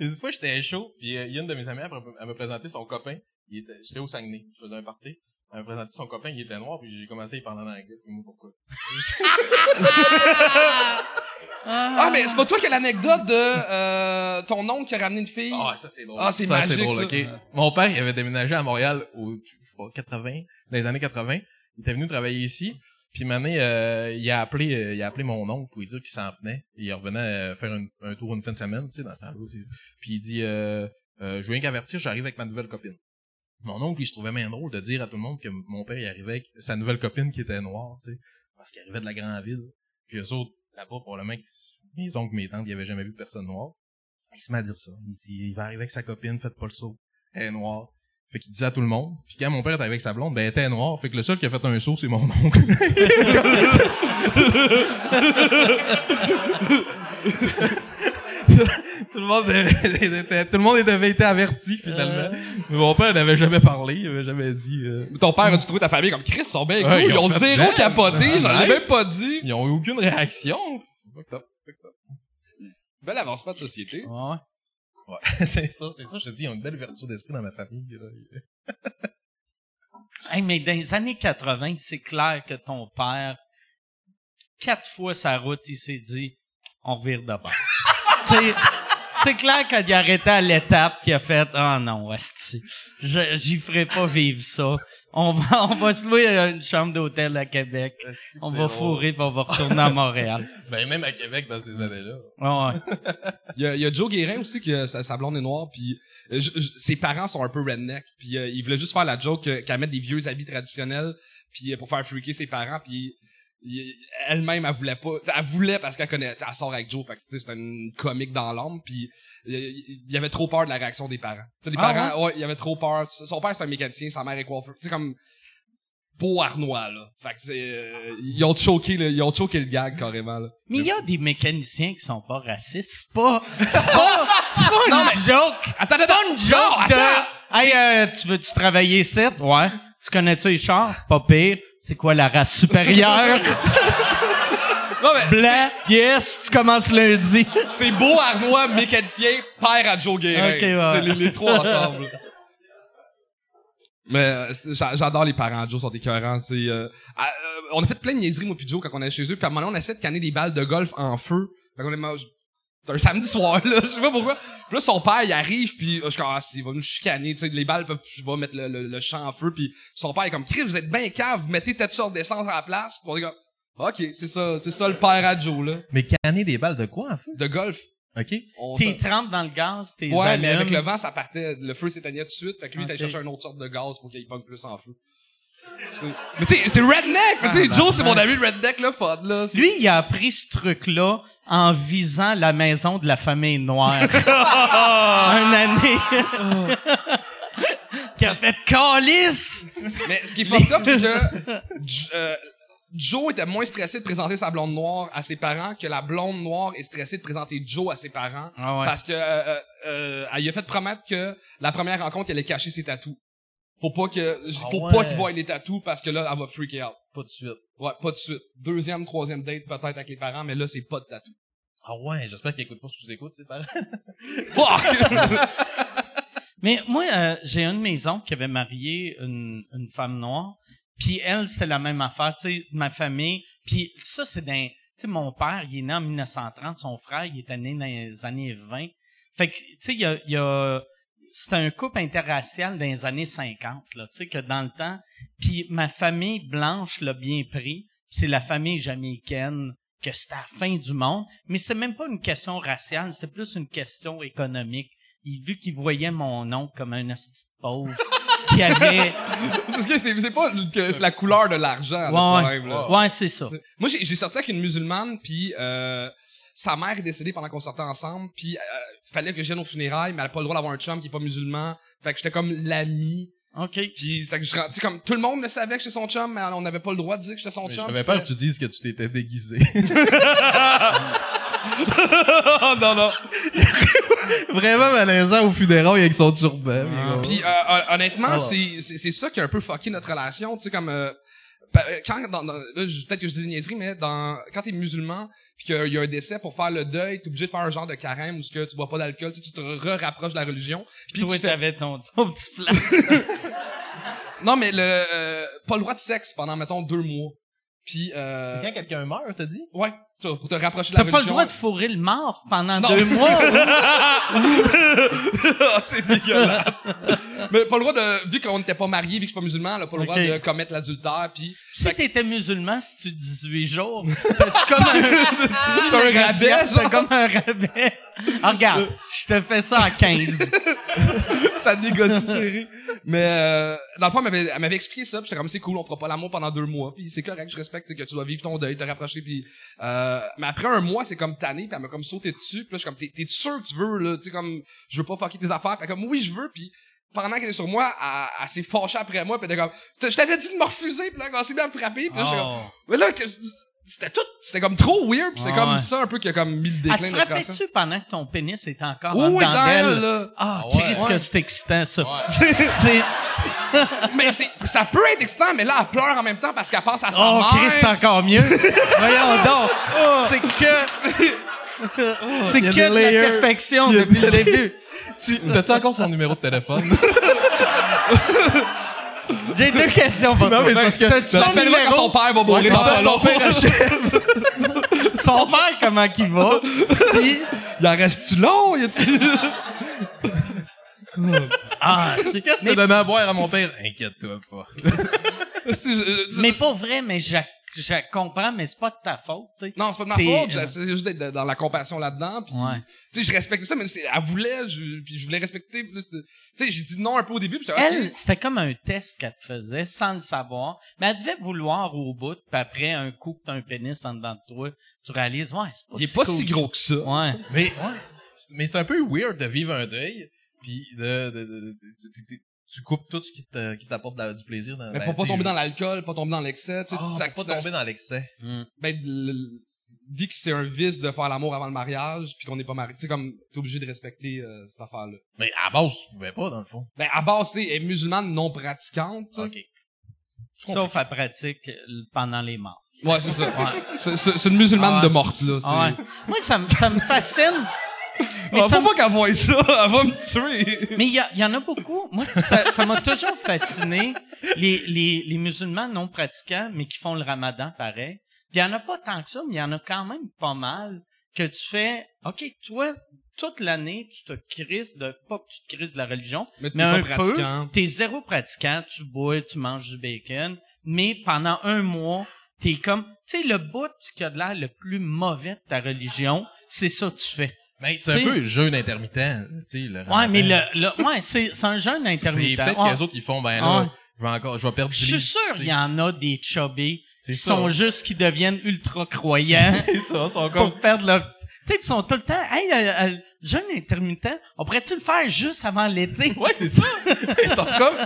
une fois, j'étais chaud, puis euh, y a une de mes amies, elle, me présentait son copain. Il était, j'étais au Saguenay, je faisais un party. Elle me présentait son copain, il était noir, puis j'ai commencé à y parler en anglais. Puis moi, pourquoi? Ah, mais c'est pas toi qui as l'anecdote de euh, ton oncle qui a ramené une fille? Ah, ça c'est drôle. Ah, c'est magique, ça. ok. Mon père, il avait déménagé à Montréal au, je sais pas, 80, dans les années 80. Il était venu travailler ici. Puis année, euh, il a appelé, euh, il a appelé mon oncle pour lui dire qu'il s'en venait. Il revenait euh, faire un tour une fin de semaine, tu sais, dans sa route. Puis il dit, euh, euh, je viens qu'avertir, j'arrive avec ma nouvelle copine. Mon oncle, il se trouvait bien drôle de dire à tout le monde que mon père, il arrivait avec sa nouvelle copine qui était noire, tu sais, parce qu'il arrivait de la grande ville. Puis eux autres, là-bas, probablement, mes oncles, mes tantes, ils avaient jamais vu personne noire. Il se met à dire ça. Il dit, il va arriver avec sa copine, faites pas le saut. Elle est noire. Fait qu'il disait à tout le monde. Puis quand mon père était avec sa blonde, ben elle était noire. Fait que le seul qui a fait un saut, c'est mon oncle. tout le monde était- tout le monde avait été averti finalement. Mais mon père n'avait jamais parlé, il avait jamais dit. euh, Ton père a dû trouver ta famille comme Chris, sont bien Ouais, cool. ils Ils ont zéro capoté, Ah, j'en ai nice. même pas dit. Ils ont eu aucune réaction. Fucked up, fucked up. Bel avancement de société. Ouais. Ouais, c'est ça, c'est ça. Je te dis, ils ont une belle ouverture d'esprit dans ma famille. là. Hey, mais dans les années 80, c'est clair que ton père, quatre fois sa route, il s'est dit, on revire de bord. C'est clair qu'il a arrêté à l'étape qu'il a fait, ah non, asti, je, j'y ferai pas vivre ça. On va, on va se louer une chambre d'hôtel à Québec. On va fourrer puis on va retourner à Montréal. Ben, même à Québec, dans ces années-là. Ouais, ouais. Il y a, il y a Joe Guérin aussi qui a- sa, sa blonde est noire puis euh, je- je- ses parents sont un peu redneck puis euh, il voulait juste faire la joke euh, qu'elle mette des vieux habits traditionnels puis euh, pour faire freaker ses parents puis il- elle-même elle voulait pas elle voulait parce qu'elle connaît elle sort avec Joe fait que tu c'était une comique dans l'âme puis il y avait trop peur de la réaction des parents. T'sais, les Ah parents ouais, il y avait trop peur son père c'est un mécanicien sa mère est coiffeur tu sais comme beau Arnois là. Fait que c'est euh, ils ont choqué le, ils ont choqué le gag carrément là. Mais il y a des mécaniciens qui sont pas racistes. C'est pas, c'est pas, c'est pas une joke. Attends, C'est pas attends, une joke non, de, attends. hey, euh, tu veux-tu travailler ici? Ouais. Tu connais-tu les chars? Pas pire. C'est quoi la race supérieure? Non, mais Blanc? Yes, tu commences lundi. C'est beau Arnois, mécanicien, père à Joe Guérin. Ok, ouais. C'est les, les trois ensemble. Mais euh, j'a- j'adore les parents de Joe, sont écœurants. C'est, euh, ah, euh, on a fait plein de niaiseries, moi puis Joe, quand on est chez eux. Puis à un moment donné, on essaie de canner des balles de golf en feu. Fait qu'on est mange- C'est un samedi soir, là. Je sais pas pourquoi. Puis là, son père, il arrive, puis je suis comme, ah, il va nous chicaner, tu sais, les balles, peuvent- je vais mettre le, le, le champ en feu, puis son père est comme, Chris, vous êtes bien cave, vous mettez telle sorte d'essence à la place. Puis on est comme, ok, c'est ça, c'est ça le père à Joe, là. Mais canner des balles de quoi, en fait? De golf. OK? T'es s'en- trempes dans le gaz, t'es Ouais, mais avec le vent, ça partait, le feu s'éteignait tout de suite, fait que lui, il Ok. allait chercher une autre sorte de gaz pour qu'il pogne plus en feu. Mais tu sais, c'est redneck! Mais tu sais, Ah, Joe, c'est mon ben. ami redneck, là, fun, là. Lui, il a appris ce truc-là en visant la maison de la famille noire. Une année. Qui a fait calice! Mais ce qui est fucked up, c'est que euh, Joe était moins stressé de présenter sa blonde noire à ses parents que la blonde noire est stressée de présenter Joe à ses parents. Ah ouais. Parce que euh, euh, elle lui a fait promettre que la première rencontre, elle allait cacher ses tatous. Faut pas que, faut Ah pas ouais. qu'il voie les tatous parce que là, elle va freaker out. Pas de suite. Ouais, pas de suite. Deuxième, troisième date peut-être avec les parents, mais là, c'est pas de tatou. Ah ouais, j'espère qu'ils écoutent pas sous écoute, ces parents. Fuck! Mais moi, euh, j'ai une maison qui avait marié une, une femme noire. Puis elle, c'est la même affaire, tu sais, ma famille. Puis ça, c'est d'un... Tu sais, mon père, il est né en 1930. Son frère, il est né dans les années 20. Fait que, tu sais, il y a... il y a c'était un couple interracial dans les années 50, là, tu sais, que dans le temps... Puis ma famille blanche l'a bien pris. C'est la famille jamaïcaine que c'était la fin du monde. Mais c'est même pas une question raciale, c'est plus une question économique. Il, vu qu'il voyait mon oncle comme un hostie de pauvre qui avait... Parce que c'est c'est pas que c'est la couleur de l'argent, le Ouais, problème, là. ouais, c'est ça. Moi, j'ai j'ai sorti avec une musulmane, puis euh, sa mère est décédée pendant qu'on sortait ensemble, puis euh, fallait que je vienne aux funérailles, mais elle a pas le droit d'avoir un chum qui est pas musulman. Fait que j'étais comme l'ami. OK. Puis c'est que je tu sais comme tout le monde le savait que j'étais son chum, mais on n'avait pas le droit de dire que j'étais son Mais chum. J'avais peur que tu dises que tu t'étais déguisé. non non. Vraiment malaisant au funérailles avec son turban. Ah. Puis euh, hon- honnêtement, Ah. c'est c'est c'est ça qui a un peu fucké notre relation, tu sais comme euh, quand dans, dans- là je- peut-être que je dis des niaiseries mais dans quand t'es musulman puis qu'il y a un décès pour faire le deuil, t'es obligé de faire un genre de carême où ce que tu bois pas d'alcool, tu sais, tu te re-rapproches de la religion. Puis Toi, tu fais- t'avais ton, ton petit flash. Non mais le euh, pas le droit de sexe pendant mettons deux mois. Puis euh, C'est quand quelqu'un meurt, t'as dit? ouais, pour te rapprocher de la T'as pas le droit de fourrer le mort pendant Non. deux mois. C'est dégueulasse. mais pas le droit de vu qu'on n'était pas mariés, vu que je suis pas musulman, a pas le droit de commettre l'adultère puis si t'étais musulman, si tu 18 jours, t'as-tu comme un, un rabais, T'as comme un rabais? Ah, regarde, je te fais ça à 15. ça négocie serré. Mais euh, dans le fond, elle m'avait, elle m'avait expliqué ça, puis j'étais comme c'est cool, on fera pas l'amour pendant deux mois, puis c'est correct, je respecte que tu dois vivre ton deuil, te rapprocher, puis euh, mais après un mois, c'est comme tanné, puis elle m'a comme sauté dessus, puis là je suis comme t'es, t'es sûr que tu veux là, tu sais comme je veux pas fucker tes affaires, puis comme oui je veux, puis pendant qu'elle est sur moi, elle, elle s'est fâchée après moi, puis elle était comme je t'avais dit de me refuser, puis là elle s'est bien à me frapper, puis là j'étais comme mais là que- c'était tout, c'était comme trop weird, puis c'est Ah comme ouais. ça un peu qui a comme mis le déclin de notre relation. frappais-tu pendant que ton pénis était encore Oui, en oui, dans elle, là. Ah, Ah ouais. Christ, que c'est excitant, ça. Ouais. C'est... Mais c'est, ça peut être excitant, mais là, elle pleure en même temps parce qu'elle pense à sa Oh, mère. Christ, c'est encore mieux. Voyons donc. C'est que... C'est Il y a que de la perfection depuis le début. Tu, t'as-tu encore son numéro de téléphone? J'ai deux questions pour Non, toi. mais c'est parce que- T'as-tu son Appelle-moi quand son numéro? père va mourir dans ça, pas son père achève. Son père, comment qu'il va? Puis... Il en reste-tu long? Y a-tu- Ah, c'est... Qu'est-ce que mais, t'as donné à boire à mon père? Inquiète-toi pas. Mais pas vrai, mais je, je comprends, mais c'est pas de ta faute, tu sais. Non, c'est pas de ma faute. J'essaie juste d'être dans la compassion là-dedans. Puis, Ouais. tu sais, je respecte ça, mais c'est- elle voulait, je, puis je voulais respecter. Tu sais, j'ai dit non un peu au début, puis Elle, c'était comme un test qu'elle te faisait sans le savoir, mais elle devait vouloir au bout, puis après un coup que t'as un pénis en dedans de toi, tu réalises, ouais, c'est pas Il est si pas cool. si gros que ça. Ouais. Mais, ouais. Mais c'est un peu weird de vivre un deuil, puis de, de, de- de- tu- coupes tout ce qui te- qui t'apporte du plaisir. Dans, Mais ben, pour pas tomber dans l'alcool, pas tomber dans l'excès, tu sais, Ah, ça- pour pas tomber dans l'excès. ben, le- le- dit que c'est un vice de faire l'amour avant le mariage, puis qu'on n'est pas marié. Tu sais, comme, t'es obligé de respecter euh, cette affaire-là. Mais à base, tu pouvais pas, dans le fond. Ben, à base, tu sais, elle est musulmane non pratiquante. Ok. Sauf à pratique euh, pendant les morts. Ouais, c'est ça. Ouais. C'est- C'est c'est une musulmane Ah ouais. de morte, là. c'est- Ah ouais. Moi, ça, me- ça me fascine. Mais Ah, ça faut me- pas qu'elle voie ça, elle va me tuer. Mais il y, y en a beaucoup. Moi, ça ça m'a toujours fasciné, les, les, les musulmans non pratiquants, mais qui font le ramadan pareil. Puis il y en a pas tant que ça, mais il y en a quand même pas mal que tu fais, OK, toi, toute l'année, tu te crises de, pas que tu te crises de la religion, Mais mais un pas peu, pratiquant. t'es zéro pratiquant, tu bois, tu manges du bacon, mais pendant un mois, t'es comme, tu sais, le bout qui a de l'air le plus mauvais de ta religion, c'est ça que tu fais. Mais c'est un peu le jeûne intermittent, tu sais, le Ouais, mais le, le ouais, c'est, c'est un jeûne C'est intermittent. peut-être Ouais. que les autres, ils font, ben là, Ouais. je vais encore, je vais perdre du Je suis sûr qu'il y en a des chubby C'est qui ça. sont juste qui deviennent ultra croyants C'est ça, ils sont comme, pour perdre leur... Tu sais, ils sont tout le temps, hey, euh, euh, jeûne intermittent, on pourrait-tu le faire juste avant l'été? ouais, c'est ça. Ils sont comme,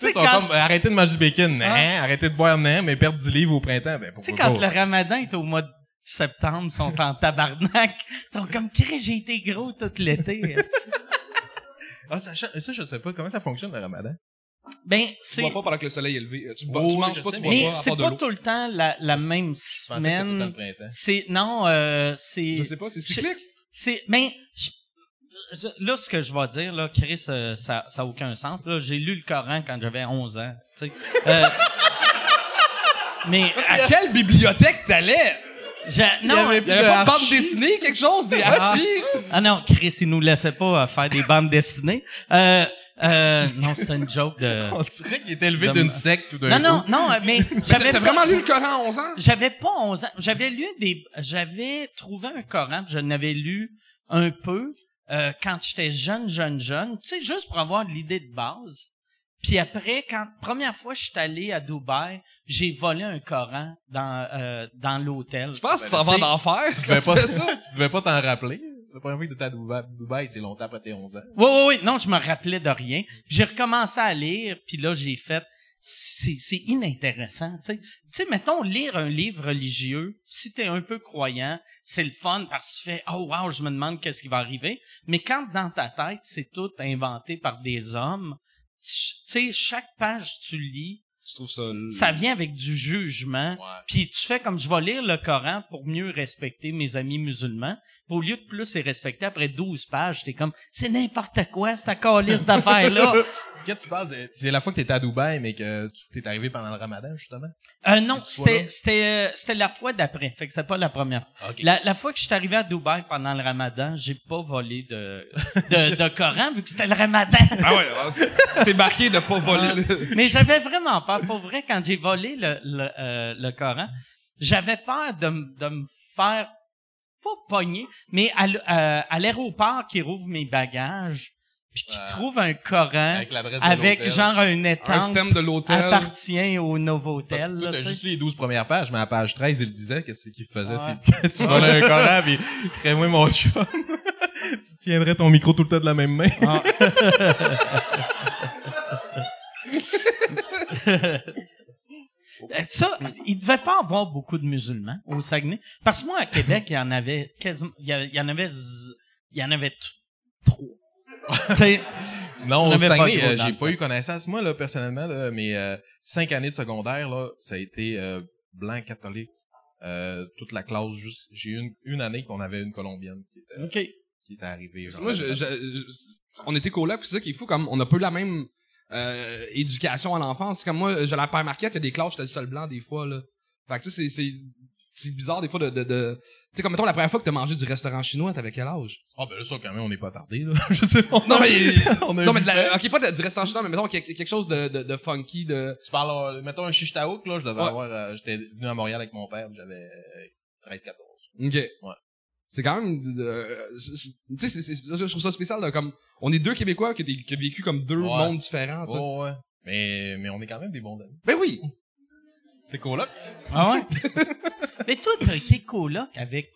tu sais, ils sont quand- comme, arrêtez de manger du bacon, Ouais. arrêtez de boire, non, mais perdre du livre au printemps, ben, Tu sais, pourquoi quand pas? le ramadan est au mois de septembre, ils sont en tabarnak, ils sont comme, Crée, j'ai été gros tout l'été. Ah, ça, ça, je sais pas, comment ça fonctionne, le ramadan? ben, Tu c'est... bois pas pendant que le soleil est levé. Euh, Tu, bois, Oh, tu manges pas, sais, tu bois Mais pas, à c'est pas tout le temps la, la même semaine. C'est, non, euh, c'est... Je sais pas, c'est cyclique. C'est, mais, je- je- là, ce que je vais dire, là, Chris, euh, ça, ça a aucun sens. Là, j'ai lu le Coran quand j'avais 11 ans. tu sais. Euh, mais À quelle bibliothèque t'allais? Non, avait Il y avait pas de bande dessinée, quelque chose, des archis? ah non, Chris, il nous laissait pas euh, faire des bandes dessinées. Euh, euh, non, c'était une joke de. On dirait qu'il était élevé d'une secte tout d'un Non, coup. non, non, mais T'as j'avais t'as vraiment lu le Coran à 11 ans? J'avais pas 11 ans. J'avais lu des, j'avais trouvé un Coran, je n'avais lu un peu euh, quand j'étais jeune, jeune, jeune. Tu sais, juste pour avoir l'idée de base. Puis après, quand première fois je suis allé à Dubaï, j'ai volé un Coran dans euh, dans l'hôtel. Je pense que tu s'en vas Tu en enfer Tu devais tu pas, tu devais pas t'en rappeler. La première fois que t'étais à Dubaï, Dubaï, c'est longtemps après tes 11 ans. Oui, oui, oui. Non, je me rappelais de rien. Puis j'ai recommencé à lire, puis là, j'ai fait... C'est, c'est inintéressant, tu sais. Tu sais, mettons, lire un livre religieux, si t'es un peu croyant, c'est le fun parce que tu fais « Oh, wow, je me demande qu'est-ce qui va arriver. » Mais quand dans ta tête, c'est tout inventé par des hommes, tu sais, chaque page tu lis, ça... ça vient avec du jugement. Puis tu fais comme je vais lire le Coran pour mieux respecter mes amis musulmans. Au lieu de plus les respecter après 12 pages, t'es comme c'est n'importe quoi cette calice d'affaires là. Quand tu parles de, c'est la fois que t'étais à Dubaï, mais que tu t'es arrivé pendant le ramadan, justement? Euh, non, c'était c'était euh, c'était la fois d'après. Fait que c'était pas la première fois. OK. La, la fois que je suis arrivé à Dubaï pendant le Ramadan, j'ai pas volé de de, de Coran vu que c'était le Ramadan. Ah ouais, alors, c'est- c'est marqué de pas voler le... Mais j'avais vraiment peur. Pour vrai, quand j'ai volé le, le, euh, le Coran, j'avais peur de, de me faire, pas mais à, euh, à l'aéroport qui rouvre mes bagages, puis qui Ouais. trouve un Coran Avec la genre un Un étang système de l'hôtel. appartient au Novotel. tu sais. juste les 12 premières pages, mais à page 13, il disait que c'est qu'il faisait, Ouais. c'est que tu volais un Coran, pis crée-moi mon chum. tu tiendrais ton micro tout le temps de la même main. Ah. Euh, Ça, il devait pas avoir beaucoup de musulmans au Saguenay. Parce que moi, à Québec, il y en avait quasiment, il y en avait, il y en avait trois. Tu sais, Non, On au Saguenay, euh, j'ai pas eu connaissance. Moi, là, personnellement, là, mes euh, cinq années de secondaire, là, ça a été euh, blanc catholique. Euh, toute la classe, juste, j'ai eu une, une année qu'on avait une colombienne qui était, qui était arrivée. Parce genre, que moi, je, je- on était coloc, puis c'est ça qui est fou, comme on a pas eu la même euh, éducation à l'enfance. C'est Comme moi, j'ai la père Marquette, il y a des classes, j'étais le seul blanc des fois, là. Fait que tu sais, c'est, c'est, bizarre des fois de... de, de... Tu sais, comme mettons la première fois que t'as mangé du restaurant chinois, t'avais quel âge? Ah, ben là, ça, quand même, on n'est pas tardé, là. je sais pas. Non, mais... on a non, mais de la- ok, pas de- du restaurant chinois, mais mettons quelque, chose de, de, de funky, de... Tu parles, euh, mettons un chiche taouk, là, je devais Ouais. avoir, euh, j'étais venu à Montréal avec mon père, j'avais euh, 13-14. Ok. Ouais. C'est quand même... euh, tu sais, je trouve ça spécial, là, comme... On est deux Québécois qui ont vécu comme deux Ouais. mondes différents. Ouais, ouais. Mais, mais on est quand même des bons amis. Ben oui! T'es coloc? Ah ouais? Mais toi, été coloc avec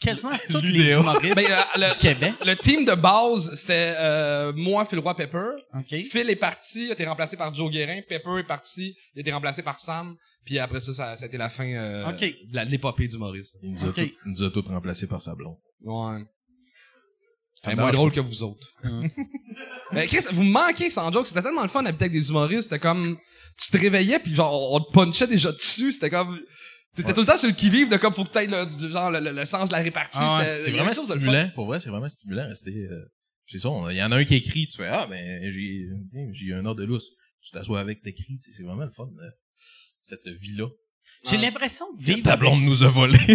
quasiment tous les humoristes Ben, euh, le, du Québec. le team de base, c'était euh, moi, Phil Roy Pepper. OK. Phil est parti, il a été remplacé par Joe Guérin. Pepper est parti, il a été remplacé par Sam. Puis après ça, ça, ça a été la fin euh, de la- de l'épopée du Maurice. Il nous a, Ok. tout, il nous a tout remplacé par sa blonde. Ouais. C'est moins drôle que vous autres. Mais Chris, vous me manquez sans joke. C'était tellement le fun d'habiter avec des humoristes. C'était comme... Tu te réveillais, puis genre, on te punchait déjà dessus. C'était comme... T'étais Ouais. tout le temps sur le qui-vive de comme faut que t'ailles le, du- genre, le, le- le sens de la répartie. Ah ouais. C'était- C'est il y a vraiment quelque chose de le fun. stimulant. Pour vrai, c'est vraiment stimulant. Rester, euh, c'est ça. on- Il y en a un qui écrit, tu fais, ah, ben, j'ai, j'ai un ordre de lousse. Tu t'assois avec, t'écris, tu sais, c'est vraiment le fun, euh, cette vie-là. J'ai l'impression de vivre. Ta blonde nous a volé.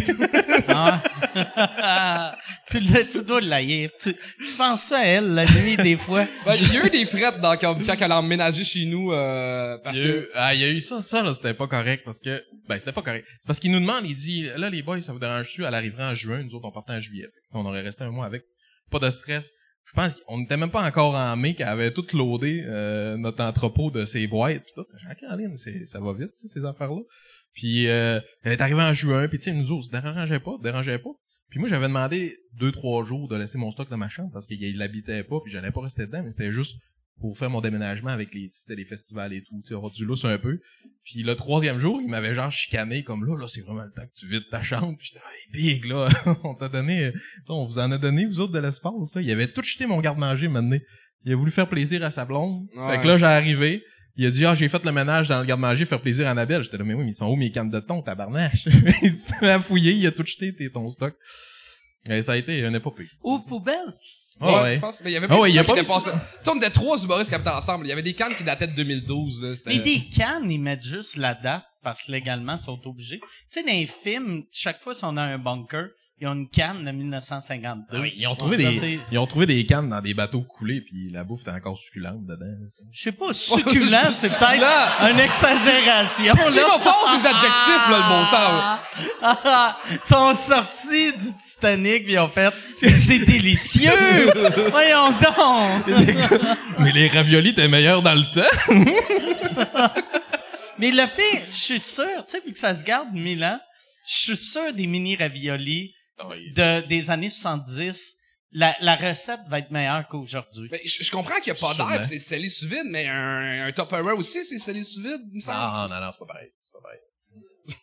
Ah. tu, le- tu dois l'haïr. Tu, tu penses ça à elle la nuit des fois? Ben, il y a eu des frettes dans, comme, quand elle a emménagé chez nous, euh, parce il y a que... eu, ah, il y a eu ça, ça, là, c'était pas correct parce que, ben, c'était pas correct. C'est parce qu'il nous demande, il dit, là, les boys, ça vous dérange-tu? Elle arrivera en juin, nous autres, on partait en juillet. On aurait resté un mois avec. Pas de stress. Je pense qu'on n'était même pas encore en mai qu'elle avait tout loadé, euh, notre entrepôt de ses boîtes pis tout. J'ai Ah, ça va vite, ces affaires-là. Puis, euh, elle est arrivée en juin, puis tu sais, nous autres, ça dérangeait pas, ça dérangeait pas. Puis moi, j'avais demandé deux, trois jours de laisser mon stock dans ma chambre parce qu'il l'habitait pas, puis j'allais pas rester dedans, mais c'était juste pour faire mon déménagement avec les, tu sais, c'était les festivals et tout, tu sais, avoir du lousse un peu. Puis le troisième jour, il m'avait genre chicané comme là, là, c'est vraiment le temps que tu vides ta chambre. Puis j'étais, hey, big, là, on t'a donné, euh, on vous en a donné, vous autres, de l'espace, là. Il avait tout jeté mon garde-manger, maintenant. Il a voulu faire plaisir à sa blonde. Ouais. Fait que là, j'ai arrivé. Il a dit, ah, j'ai fait le ménage dans le garde-manger, faire plaisir à Annabelle. J'étais là, mais oui, mais ils sont où mes cannes de thon, tabarnache? il dit, t'avais à fouiller, il a tout jeté, t'es ton stock. Et ça a été une épopée. Aux poubelles. Ah ouais. je pense. Mais il y avait pas ouais, y a qui pas on était trois humoristes qui habitaient ensemble. Il y avait des cannes qui dataient de 2012, là. Mais des cannes, ils mettent juste la date parce que légalement, ils sont obligés. Tu sais, dans les films, chaque fois, si on a un bunker, ils ont une canne de 1952. Ah oui, ils ont trouvé des, ils ont trouvé des cannes dans des bateaux coulés puis la bouffe était encore succulente dedans. là, tu sais. Je sais pas, succulent, c'est peut-être une exagération, C'est pas fort, ces adjectifs, là, le bon sens. Ah, Ils sont sortis du Titanic pis ils ont fait c'est délicieux! Voyons donc! Mais les raviolis étaient meilleurs dans le temps. Mais le pire, je suis sûr, tu sais, vu que ça se garde mille ans, je suis sûr des mini raviolis de, des années 70, la, la recette va être meilleure qu'aujourd'hui. Mais je, je comprends qu'il y a pas d'air, c'est scellé sous vide, mais un, un Tupperware aussi, c'est scellé sous vide, il me semble. Non, non, non, c'est pas pareil. C'est pas pareil.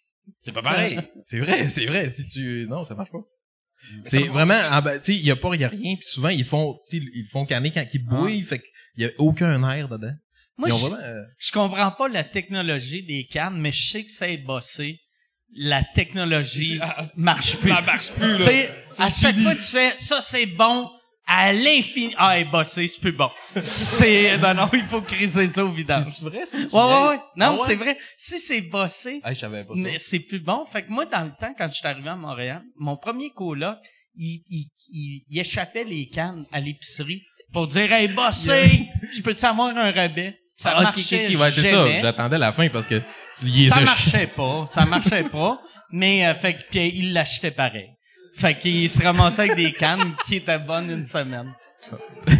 C'est pas pareil. c'est vrai, c'est vrai. Si tu, non, ça marche pas. C'est vraiment, ah ben, tu sais, il y a pas, il y a rien. Puis souvent, ils font, tu sais, ils font canner quand ils bouillent, fait qu'il y a aucun air dedans. Moi, je, vraiment, euh, je comprends pas la technologie des cannes, mais je sais que ça est bossé. La technologie Ah, marche plus. Ça marche plus, Tu là. sais, à chaque fois que tu fais ça c'est bon à l'infini. Ah, est bossé, c'est plus bon. C'est non non, il faut criser ça au vidange. c'est vrai, ça? Ouais ouais ouais. Non, Ah ouais? c'est vrai. Si c'est bossé, Ah, je savais pas ça. mais c'est plus bon. Fait que moi dans le temps quand je suis arrivé à Montréal, mon premier coloc, il, il, il, il échappait les cannes à l'épicerie pour dire "Hey bossé, je peux tu avoir un rabais?" Ça Ah, marchait ok, ok, ouais, c'est ça. jamais. J'attendais la fin parce que tu y es Ça marchait pas, ça marchait pas, mais euh, fait que puis il l'achetait pareil. Fait qu'il se ramassait avec des cannes qui étaient bonnes une semaine.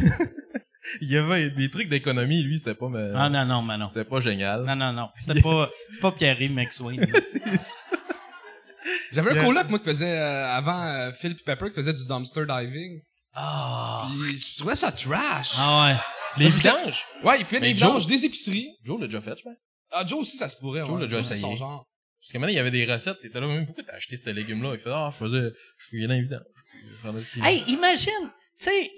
Il y avait des trucs d'économie, lui, c'était pas, me- Ah non non, mais non. c'était pas génial. Non non non, c'était pas c'est pas Pierre McSwain. J'avais un coloc, moi, qui faisait, euh, avant euh, Phil Pepper, qui faisait du dumpster diving. Ah. Pis je trouvais ça trash. Ah ouais. Les vidanges. Ouais, il fait des Joe- vidanges, des épiceries. Joe l'a déjà fait, je pense. Ah, Joe aussi, ça se pourrait. Joe ouais. l'a déjà essayé. son genre. Parce que maintenant, il y avait des recettes, t'étais là, même, pourquoi t'as acheté ce légume-là? Il fait, ah, je faisais, je fouillais dans les vidanges. Je prenais ce qu'il Hey, imagine, tu sais,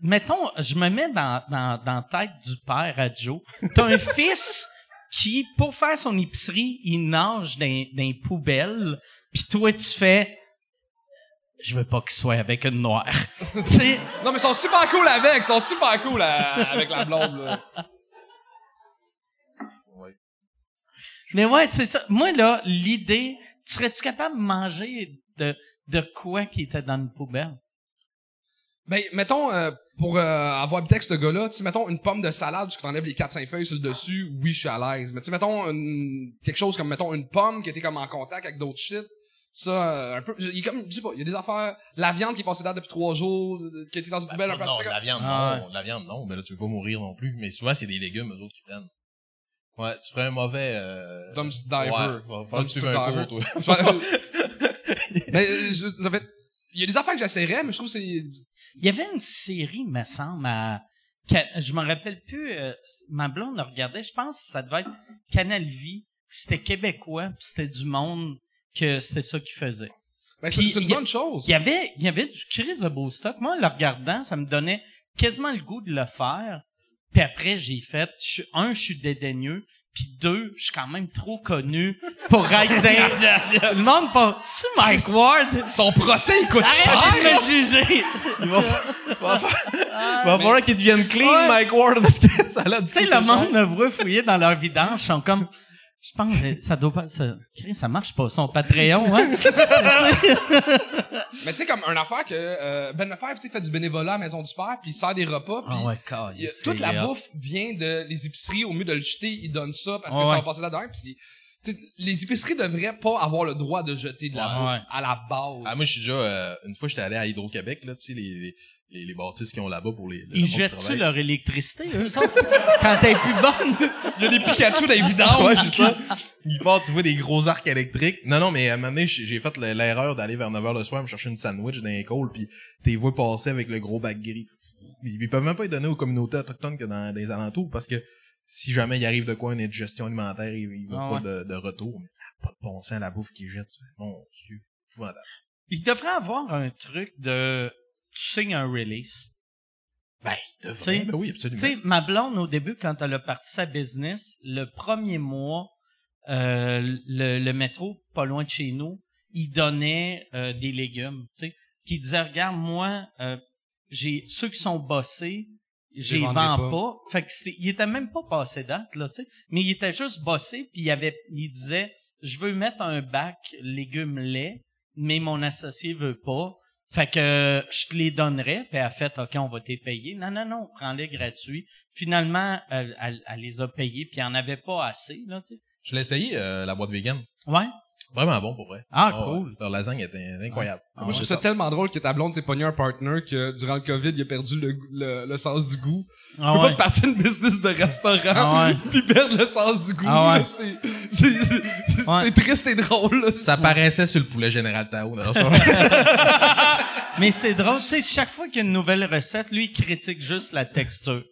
mettons, je me mets dans, dans, dans la tête du père à Joe. T'as un fils qui, pour faire son épicerie, il nage dans, dans les poubelles, puis toi, tu fais... Je veux pas qu'il soit avec une noire. tu sais, Non, mais ils sont super cool avec, ils sont super cool euh, avec la blonde, là. Ouais. mais ouais, c'est ça. Moi, là, l'idée, tu serais-tu capable de manger de, de quoi qui était dans une poubelle? Ben, mettons, euh, pour euh, avoir habité avec ce gars-là, tu sais, mettons une pomme de salade, tu t'enlèves les 4-5 feuilles sur le dessus, oui, je suis à l'aise. Mais tu sais, mettons une, quelque chose comme, mettons, une pomme qui était comme en contact avec d'autres shit, ça, euh, un peu, il y a comme, je sais pas, il y a des affaires, la viande qui est passée date depuis trois jours, euh, qui était dans une poubelle un peu non, la viande, Ah non. La viande, non. Mais là, tu veux pas mourir non plus. Mais souvent, c'est des légumes, eux autres, qui prennent. Ouais, tu ferais un mauvais, euh... Dumpster diver. Ouais, un cours, toi. mais, euh, je- en fait, il y a des affaires que j'essaierais, mais je trouve que c'est, Il y avait une série, me semble, à... Je me rappelle plus, euh, ma blonde regardait, je pense que ça devait être Canal Vie, c'était québécois, c'était du monde que c'était ça qu'ils faisaient. ben, c'est une bonne chose. Il y avait, il y avait du crise de beau stock. Moi, en le regardant, ça me donnait quasiment le goût de le faire. Puis après, j'ai fait, je un, je suis dédaigneux, puis deux, je suis quand même trop connu pour être dans... le monde pas... C'est Mike Ward! Son procès, il coûte Arrête cher. de me juger! Il va, va, Ah, va falloir qu'il devienne clean. Mike Ward, parce que ça l'a. Tu sais, le monde me voit fouiller dans leur vidange, ils sont comme, je pense que ça doit pas, ça, ça marche pas, son Patreon, hein? Mais tu sais, comme une affaire que euh, Ben Lefebvre, tu sais, fait du bénévolat à la Maison du Père, puis il sert des repas, puis Ah ouais, il câlisse, toute la bouffe vient de les épiceries. Au mieux de le jeter, ils donnent ça parce que ça ouais. va passer là-dedans. Puis tu sais, les épiceries devraient pas avoir le droit de jeter de la Ouais. bouffe Ouais. à la base. Ah, moi, je suis déjà, euh, une fois, j'étais allé à Hydro-Québec, là, tu sais, les, les, les bâtisses qu'ils ont là-bas pour les, le monde Ils jettent-tu leur électricité, eux autres? Quand t'es plus bonne? Il y a des Pikachu dans les vidanges. Ouais, c'est ça. Il part, tu vois, des gros arcs électriques. Non, non, mais à un moment donné, j'ai j'ai fait le- l'erreur d'aller vers 9h le soir me chercher une sandwich dans les cols, puis t'es vois passer avec le gros bac gris. Ils, ils peuvent même pas y donner aux communautés autochtones que dans, dans les alentours, parce que si jamais il arrive de quoi, une gestion alimentaire, il, il Ah pas ouais. de, de retour. Mais ça a pas de bon sens, la bouffe qu'ils jettent. Mon Dieu. épouvantable. Il devrait avoir un truc de, tu signes un release. Ben, il devrait. T'sais, Ben oui, Tu absolument. sais, ma blonde, au début, quand elle a parti sa business, le premier mois, euh, le, le métro, pas loin de chez nous, il donnait euh, des légumes, tu sais, qui disait, regarde, moi, euh, j'ai ceux qui sont bossés, Les vends pas. pas. Fait que c'est, il était même pas passé date là, tu sais. Mais il était juste bossé puis il avait, il disait, je veux mettre un bac légumes lait, mais mon associé veut pas. Fait que je te les donnerais, puis elle a fait OK, on va te les payer. Non non non, prends-les gratuits. Finalement, elle, elle- elle les a payés, puis il en avait pas assez là, tu sais. Je l'ai essayé, euh, la boîte vegan. Ouais. Vraiment bon pour vrai. Ah Oh, cool. Leur lasagne était incroyable. Ah, Moi, je trouve ça tellement drôle que ta blonde s'est pogné un partner que durant le COVID, il a perdu le, le, le sens du goût. Ah tu peux ouais. pas partir une business de restaurant Ah ouais. puis perdre le sens du goût. Ah ouais. C'est, c'est, c'est Ouais. triste et drôle. là. Ça paraissait sur le poulet général Tao. Mais c'est drôle, tu sais, chaque fois qu'il y a une nouvelle recette, lui, il critique juste la texture.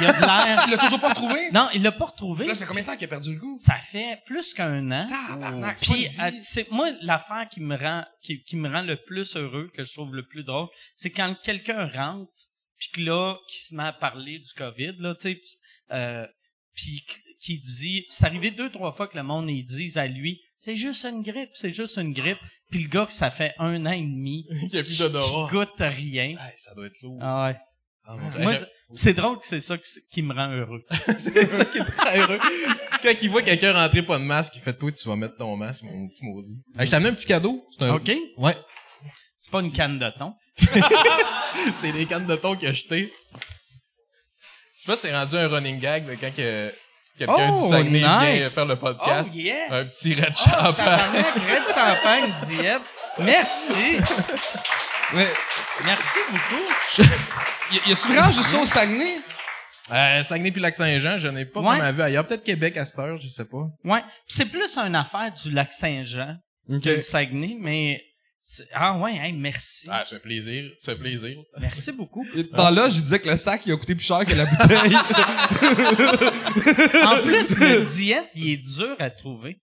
Il a de l'air... Tu l'as toujours pas trouvé? Non, il l'a pas retrouvé. Là, ça fait combien de temps qu'il a perdu le goût? Ça fait plus qu'un an. Tabarnak, Puis, euh, c'est moi l'affaire qui me rend qui, qui me rend le plus heureux, que je trouve le plus drôle, c'est quand quelqu'un rentre, puis que là, qui se met à parler du Covid, là, tu sais, euh, puis qui dit, c'est arrivé deux trois fois que le monde ils disent à lui, c'est juste une grippe, c'est juste une grippe, puis le gars que ça fait un an et demi, Il y a plus qui goûte rien. Hey, ça doit être lourd. Ah ouais. Ah, Dieu. Moi, c'est drôle que c'est ça qui, me rend heureux. C'est ça qui est très heureux. Quand il voit quelqu'un rentrer pas de masque, il fait toi tu vas mettre ton masque, mon petit maudit. Hey, je t'ai amené un petit cadeau. C'est un... OK? Ouais. C'est pas une canne de thon. c'est des cannes de thon qu'il a jetées. Je sais pas si c'est rendu un running gag de quand que quelqu'un Oh, du Saguenay nice. vient faire le podcast. Oh, yes! Un petit red Oh, champagne. Red Champagne diète. Merci. Mais, Merci beaucoup. y, y a-tu vraiment juste ça au Saguenay? Euh, Saguenay puis Lac-Saint-Jean, je n'ai pas Ouais. vraiment vu ailleurs. Peut-être Québec à cette heure, je sais pas. Ouais. C'est plus une affaire du lac Saint-Jean que le Saguenay, mais c'est- ah ouais, hey, merci. Ah, ça fait plaisir. Ça fait plaisir. Merci beaucoup. Dans là, je disais que le sac, il a coûté plus cher que la bouteille. En plus, le diète, il est dur à trouver.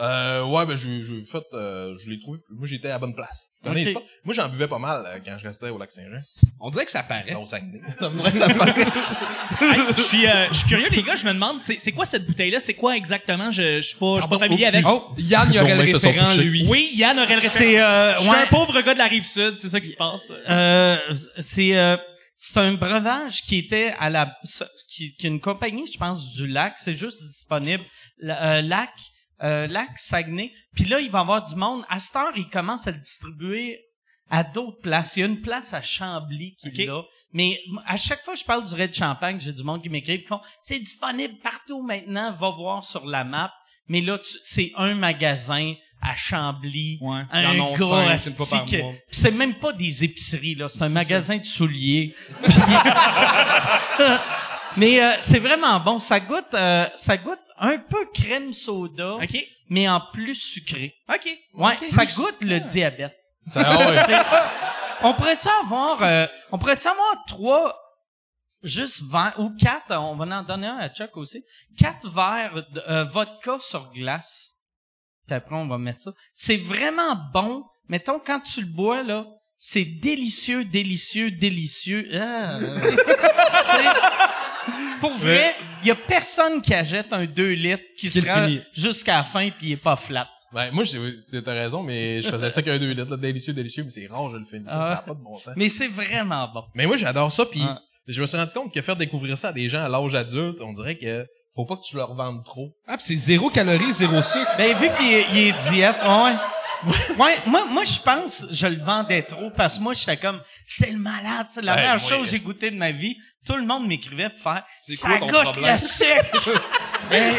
Euh, ouais, ben, j'ai, j'ai fait, euh, je l'ai trouvé. Moi, j'étais à la bonne place. Pas- Moi, j'en buvais pas mal euh, quand je restais au Lac-Saint-Jean. On dirait que ça paraît. Non. Ça me dirait que ça paraît. Hey, je suis euh, je suis curieux les gars, je me demande c'est c'est quoi cette bouteille là, c'est quoi exactement? Je je suis pas je suis pas familier avec. Oh, Yann, il aurait le ben, référent, lui. Oui, Yann aurait le référent. C'est euh, Je suis un pauvre gars de la rive sud, c'est ça qui se passe. euh, c'est euh, c'est un breuvage qui était à la qui, qui est une compagnie, je pense, du lac. C'est juste disponible. La- euh, lac, euh, lac Saguenay. Puis là, il va y avoir du monde. À cette heure, il commence à le distribuer à d'autres places. Il y a une place à Chambly qui est là. Mais à chaque fois que je parle du Red Champagne, j'ai du monde qui m'écrit qui font c'est disponible partout maintenant, va voir sur la map. Mais là, c'est un magasin à Chambly. Ouais. Un gars, c'est même pas des épiceries, là. C'est un magasin de souliers. Mais euh, c'est vraiment bon. Ça goûte, euh, ça goûte un peu crème soda, OK. mais en plus sucré. OK. Ouais, ça goûte le diabète. Ça, ah ouais. On pourrait-tu avoir, euh, on pourrait-tu avoir trois, juste verres, ou quatre, on va en donner un à Chuck aussi, quatre verres de euh, vodka sur glace. Puis après, on va mettre ça. C'est vraiment bon. Mettons, quand tu le bois, là, c'est délicieux, délicieux, délicieux. Ah, tu sais, pour vrai, il y a personne qui achète un 2 litres qui sera finit. jusqu'à la fin puis il est pas flat. Ben, moi, t'as raison, mais je faisais ça qu'un 2 litres, là, délicieux, délicieux, mais c'est rare, je le finis. Ça, Ah. ça a pas de bon sens. Mais c'est vraiment bon. Mais moi, j'adore ça, puis Ah. je me suis rendu compte que faire découvrir ça à des gens à l'âge adulte, on dirait que faut pas que tu leur vendes trop. Ah, pis c'est zéro calorie, zéro sucre. Ben, vu qu'il est, il est diète, ouais. Ouais, moi, moi, je pense, je le vendais trop parce que moi, j'étais comme, c'est le malade, c'est la Ouais, meilleure chose que euh, j'ai goûté de ma vie. Tout le monde m'écrivait pour faire, C'est ça ton goûte problème? le sucre! Ben,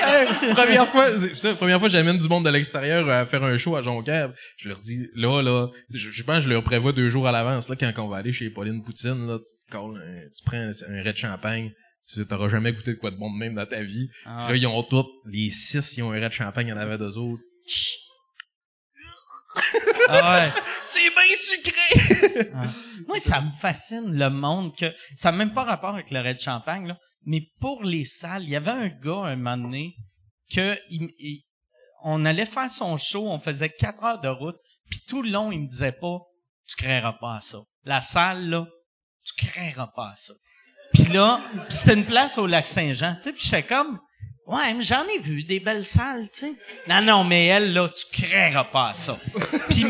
première fois, c'est- première fois que j'amène du monde de l'extérieur à faire un show à Jonquière, je leur dis, là, là, je, je pense que je leur prévois deux jours à l'avance, là, quand on va aller chez Pauline Poutine, là, tu te colles un- tu prends un, un red champagne, tu t'auras jamais goûté de quoi de bon de même dans ta vie. Ah. Puis là, ils ont tous, les six, ils ont un red champagne, il y en avait deux autres. ah ouais. C'est bien sucré! Moi, ça me fascine le monde que ça n'a même pas rapport avec le Red Champagne, là. Mais pour les salles, il y avait un gars un moment donné que il- il- on allait faire son show, on faisait quatre heures de route, puis tout le long, il me disait pas Tu créeras pas à ça. La salle, là, tu créeras pas à ça. Puis là, pis c'était une place au lac Saint-Jean, tu sais, puis j'étais comme Ouais, mais j'en ai vu des belles salles, tu sais. Non, non, mais elle, là, tu créeras pas à ça. Puis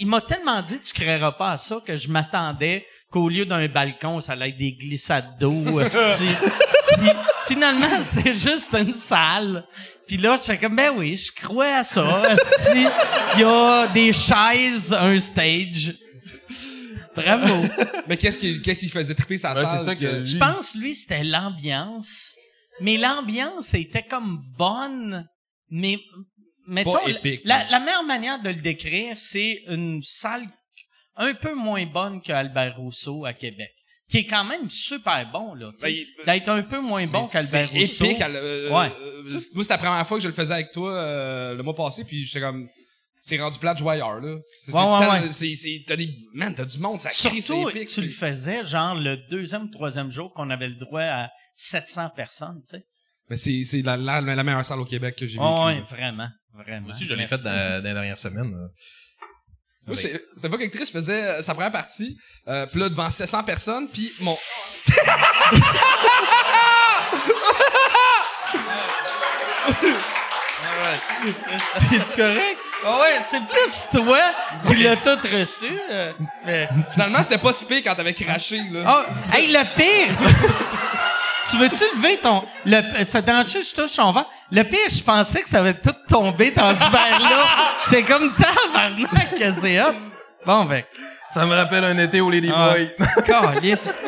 il m'a tellement dit tu créeras pas à ça que je m'attendais qu'au lieu d'un balcon, ça allait être des glissades d'eau. Puis finalement, c'était juste une salle. Puis là, j'étais comme, ben oui, je crois à ça. Il y a des chaises, un stage. Bravo. Mais qu'est-ce qui, qu'est-ce qui faisait triper sa Ouais, salle? c'est ça que Je pense, lui, c'était l'ambiance. Mais l'ambiance était comme bonne, mais mettons, Pas épique, la, mais- la meilleure manière de le décrire, c'est une salle un peu moins bonne que Albert Rousseau à Québec, qui est quand même super bon là. Ben, il- D'être un peu moins bon qu'Albert Rousseau. épique. elle, euh, Ouais. euh, moi, c'était la première fois que je le faisais avec toi euh, le mois passé, puis j'étais comme... C'est rendu plat de jouer ailleurs, là. C'est, Ouais, c'est ouais, ouais. c'est, c'est, t'as des, man, t'as du monde, ça crie, c'est Surtout, épique. tu le faisais genre le deuxième troisième jour qu'on avait le droit à 700 personnes, tu sais. Mais c'est, c'est la, la, la meilleure salle au Québec que j'ai vécue. Oh, ouais, là. vraiment, vraiment. Moi aussi, je l'ai Merci. fait dans, dans les dernières semaines. là. Moi, Avec- c'était, c'était pas qu'actrice, je faisais euh, sa première partie, euh, pis là, devant 700 personnes, puis mon... Es-tu correct? Ah ouais, c'est plus toi qui l'as tout reçu. euh, mais- Finalement, c'était pas si pire quand t'avais craché, là. Oh, hey, le pire! Tu veux-tu lever ton... Le, ça dérange je touche ton verre. Le pire, je pensais que ça avait tout tombé dans ce verre-là. C'est comme tabarnak que c'est hop. Bon, ben, Ça me rappelle un été au Lady Ah. Boy. calice.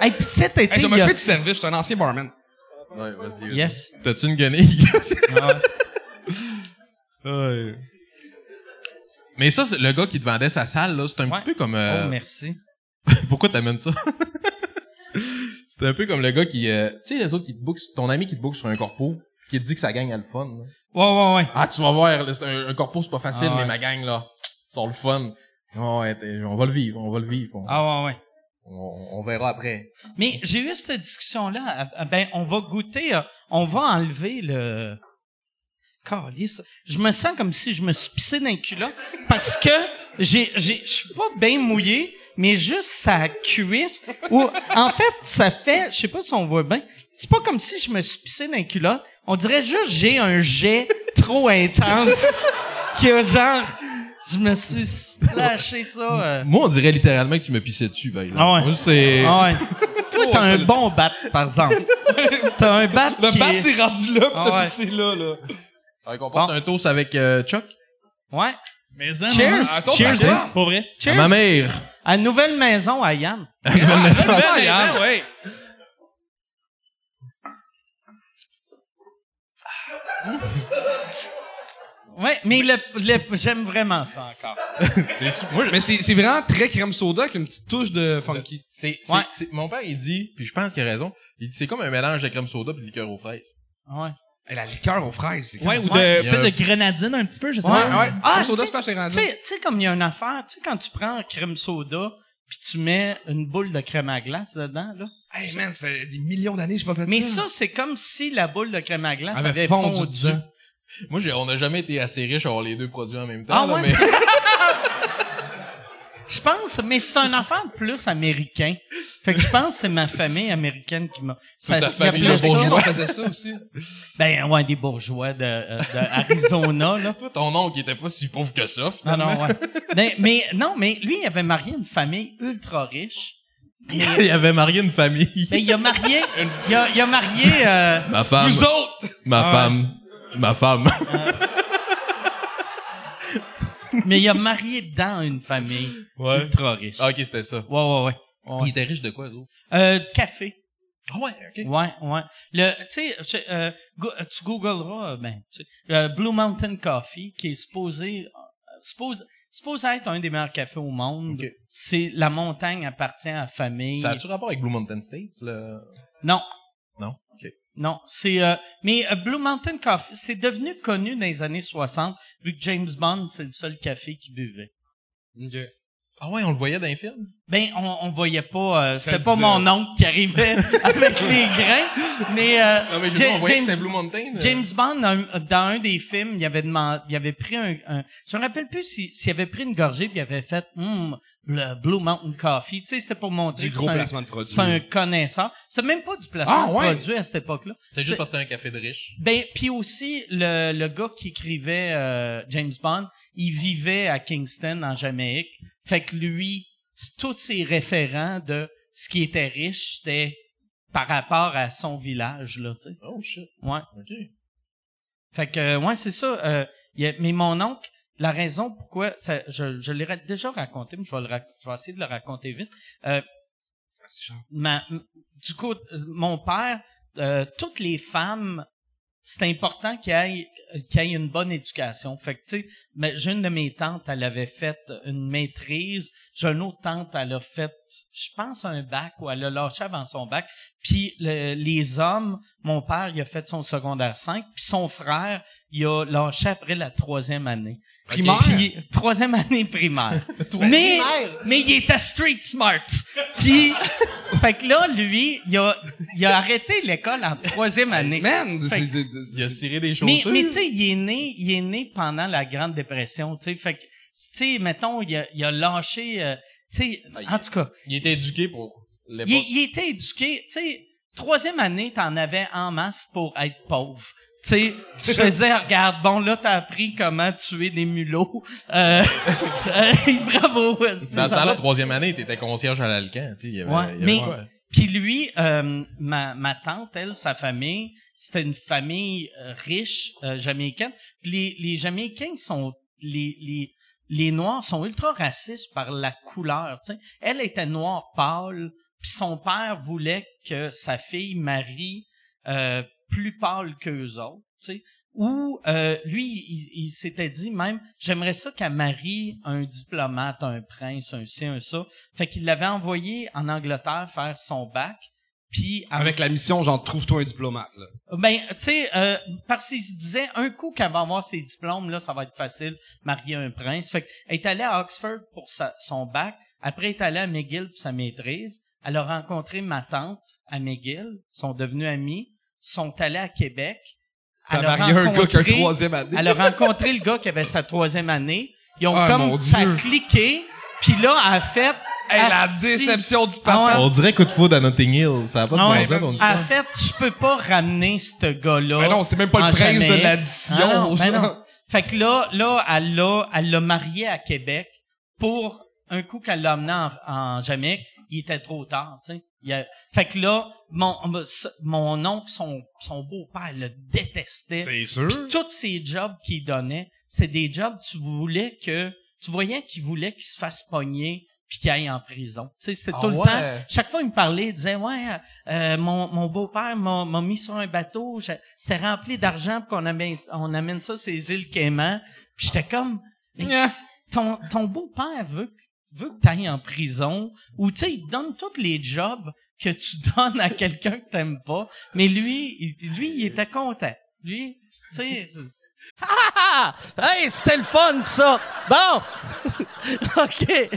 Hey, pis cet été, Hey, je a- du service, je suis un ancien barman. ouais, vas-y. Yes. T'as-tu une guenille? Ouais. Ouais. Mais ça, c'est le gars qui te vendait sa salle, là, c'est un Ouais. petit peu comme... euh, Oh, merci. Pourquoi t'amènes ça? C'est un peu comme le gars qui... euh, tu sais, les autres qui te bookent, ton ami qui te book sur un corpo, qui te dit que sa gang a le fun. là. Ouais, ouais, ouais. Ah, tu vas voir, là, c'est un, un corpo, c'est pas facile, Ah ouais. mais ma gang, là, ils sont le fun. Ouais, t'es- on va le vivre, on va le vivre. On, Ah, ouais, ouais. on, on verra après. Mais j'ai eu cette discussion-là. Ah, ah, Ben, on va goûter, euh, on va enlever le. Calice. Je me sens comme si je me suis pissé dans le culotte parce que j'ai, j'ai, je suis pas bien mouillé, mais juste sa cuisse. Ou, en fait, ça fait, je sais pas si on voit bien. C'est pas comme si je me suis pissé dans le culotte. On dirait juste j'ai un jet trop intense qui a genre, je me suis splashé ça. euh. Moi, on dirait littéralement que tu me pissais dessus, par exemple. Ah ouais. Moi, c'est... Ah ouais. Toi, t'as un bon bat, par exemple. t'as un bat Le qui bat, est- c'est rendu là, pis Ah t'as ouais. pissé là, là. Fait qu'on porte Bon. un toast avec euh, Chuck. Ouais. Mais hein, Cheers. maman. Un toast Cheers. à? Pour vrai. Cheers. À ma mère. À nouvelle maison à Yann. À nouvelle maison. Ben, Ah, ben, Yann. ben, ouais. Ouais, mais le, le- j'aime vraiment ça encore. Mais c'est, c'est vraiment très crème soda avec une petite touche de funky. c'est, c'est, Ouais. c'est- mon père, il dit, puis je pense qu'il a raison, il dit c'est comme un mélange de crème soda puis de liqueur aux fraises. Ouais. Et la liqueur aux fraises, c'est Ouais, ou de, Ouais. Peut-être de grenadine un petit peu, je sais Ouais. pas. Ouais, Ah, crème soda, c'est- c'est pas chez Tu sais, tu sais, comme il y a une affaire, tu sais, quand tu prends crème soda, puis tu mets une boule de crème à glace dedans, là. Hey man, ça fait des millions d'années que j'ai pas fait Mais ça. ça, c'est comme si la boule de crème à glace Avait avait, fondu. Moi, j'ai, on n'a jamais été assez riches à avoir les deux produits en même temps. Ah là, ouais, mais... Je pense, mais c'est un affaire plus américain. Fait que je pense que c'est ma famille américaine qui m'a... C'est ta il famille de ça- bourgeois. on faisait ça aussi. Ben ouais, des bourgeois de, euh, de Arizona, là. Toi, ton oncle, il était pas si pauvre que ça, Non, finalement. non, ouais. mais, mais non, mais lui, il avait marié une famille ultra riche. il avait marié une famille. Ben, il a marié, il a, il a marié, euh, Ma femme. Vous autres! Ma Ah ouais. femme. Ma femme. Mais il a marié dans une famille ouais. ultra riche. Ah, ok, c'était ça. Ouais, ouais, ouais. Il était riche de quoi, eux? Euh, café. Ah ouais, ok. Ouais, ouais. Le, tu sais, euh, go- tu googleras, ben, euh, Blue Mountain Coffee, qui est supposé, euh, suppose, supposé être un des meilleurs cafés au monde. Ok. C'est, la montagne appartient à la famille. Ça a-tu rapport avec Blue Mountain States, là? Non. Non? Ok. Non, c'est euh, mais euh, Blue Mountain Coffee, c'est devenu connu dans les années 60 vu que James Bond c'est le seul café qu'il buvait. Ah ouais, on le voyait dans les films? Ben on, on voyait pas euh, c'était pas disait. mon oncle qui arrivait avec les grains, mais, euh, Non, mais je voyait que James- Blue Mountain. euh. James Bond dans, dans un des films, il avait demandé, il avait pris un, un je me rappelle plus si- s'il avait pris une gorgée puis il avait fait Hum, le Blue Mountain Coffee. Tu sais, c'était pour montrer Du gros un- placement de produit. c'est un connaisseur. C'est même pas du placement Ah, ouais. de produit à cette époque-là. C'est juste parce que c'était un café de riche. Ben, puis aussi, le, le gars qui écrivait euh, James Bond, il vivait à Kingston, en Jamaïque. Fait que lui, tous ses référents de ce qui était riche, c'était par rapport à son village, là, tu sais. Oh shit. Ouais. OK. Fait que, euh, ouais, c'est ça. euh, y a- mais mon oncle, la raison pourquoi, ça, je, je l'ai déjà raconté, mais je vais, le rac- je vais essayer de le raconter vite. Euh, ma, m- du coup, euh, mon père, euh, toutes les femmes, c'est important qu'il y ait, qu'il y ait une bonne éducation. Fait que, tu sais, mais j'ai une de mes tantes, elle avait fait une maîtrise. J'ai une autre tante, elle a fait, je pense, un bac ou elle a lâché avant son bac. Puis le- les hommes, mon père, il a fait son secondaire 5, puis son frère, il a lâché après la troisième année. Primaire? Puis, troisième année primaire. mais, mais il était street smart. Puis, fait que là, lui, il a, il a arrêté l'école en troisième année. Man, Fait c'est... que- c'est- c'est- Il a ciré des Mais, chaussures. mais tu sais, il est né, il est né pendant la Grande Dépression, tu sais. Fait que, tu sais, mettons, il a, il a lâché, euh, tu sais, Ah, il- en tout cas, Il était éduqué pour il, l'époque. il était éduqué, tu sais, troisième année, t'en avais en masse pour être pauvre. Tu sais, tu faisais, regarde, bon, là, t'as appris comment tuer des mulots. Euh, euh, bravo. Dans ça ce temps-là, troisième année, t'étais concierge à l'Alcan, tu sais. il y avait- Ouais, y avait mais- quoi? Puis lui, euh, ma, ma tante, elle, sa famille, c'était une famille euh, riche euh, jamaïcaine. Puis les, les Jamaïcains sont les, les les Noirs sont ultra racistes par la couleur. tu sais. Elle était noire pâle, puis son père voulait que sa fille marie euh, plus pâle qu'eux autres. tu sais. Ou euh, lui, il, il s'était dit même, j'aimerais ça qu'elle marie un diplomate, un prince, un ci, un ça. Fait qu'il l'avait envoyé en Angleterre faire son bac. Puis en- Avec la mission, genre, trouve-toi un diplomate, là. ben, tu sais, euh, parce qu'il se disait, un coup qu'elle va avoir ses diplômes, là, ça va être facile, marier un prince. Fait qu'elle est allée à Oxford pour sa- son bac. Après, elle est allée à McGill pour sa maîtrise. Elle a rencontré ma tante à McGill. Ils sont devenus amis. Sont allés à Québec. Elle a marié un gars qui a rencontré- troisième année. Elle a rencontré le gars qui avait sa troisième année. Ils ont Ah, comme, ça a cliqué. Puis là, elle a fait... Hey, la déception du Ah papa. ouais. On dirait coup de foudre à Notting Hill. Ça a pas de Ah ouais. sens, ton En fait, je peux pas ramener ce gars-là. Ben non, c'est même pas le prince de l'addition. Ah non, ben non. Fait que là, là, elle l'a, elle l'a marié à Québec pour un coup qu'elle l'a amené en, en Jamaïque, il était trop tard, tu sais. Il a- fait que là, mon, mon oncle, son, son beau-père le détestait. C'est sûr. Puis tous ces jobs qu'il donnait, c'est des jobs, tu voulais que, tu voyais qu'il voulait qu'il se fasse pogner puis qu'il aille en prison. Tu sais, c'était Ah tout le ouais? temps. Chaque fois, il me parlait, il disait, ouais, euh, mon, mon beau-père m'a, m'a mis sur un bateau, c'était rempli d'argent pour qu'on amène, on amène ça ces îles Caïmans. Puis j'étais comme, Yeah. ton, ton beau-père veut, que- veut que t'ailles en prison, ou tu sais, il donne tous les jobs que tu donnes à quelqu'un que t'aimes pas, mais lui, lui, il était content. Lui, tu sais, c'est- Ah! Hey, c'était le fun, ça! Bon! OK.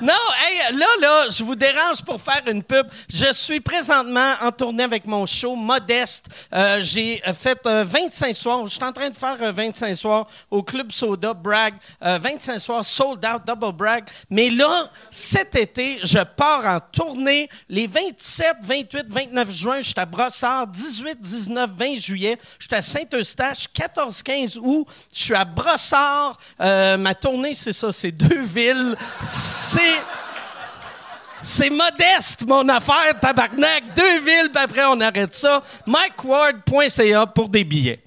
non, hey, là, là, je vous dérange pour faire une pub. Je suis présentement en tournée avec mon show Modeste. Euh, j'ai euh, fait euh, 25 soirs. Je suis en train de faire euh, 25 soirs au Club Soda, Bragg. Euh, 25 soirs, sold out, double brag. Mais là, cet été, je pars en tournée les 27, 28, 29 juin. Je suis à Brossard. 18, 19, 20 juillet. Je suis à Saint-Eustache. 14, 15 août. Je suis à Brossard. Euh, ma tournée, c'est ça. C'est deux villes. C'est... C'est modeste, mon affaire, tabarnak. Deux villes, puis après, on arrête ça. MikeWard.ca pour des billets.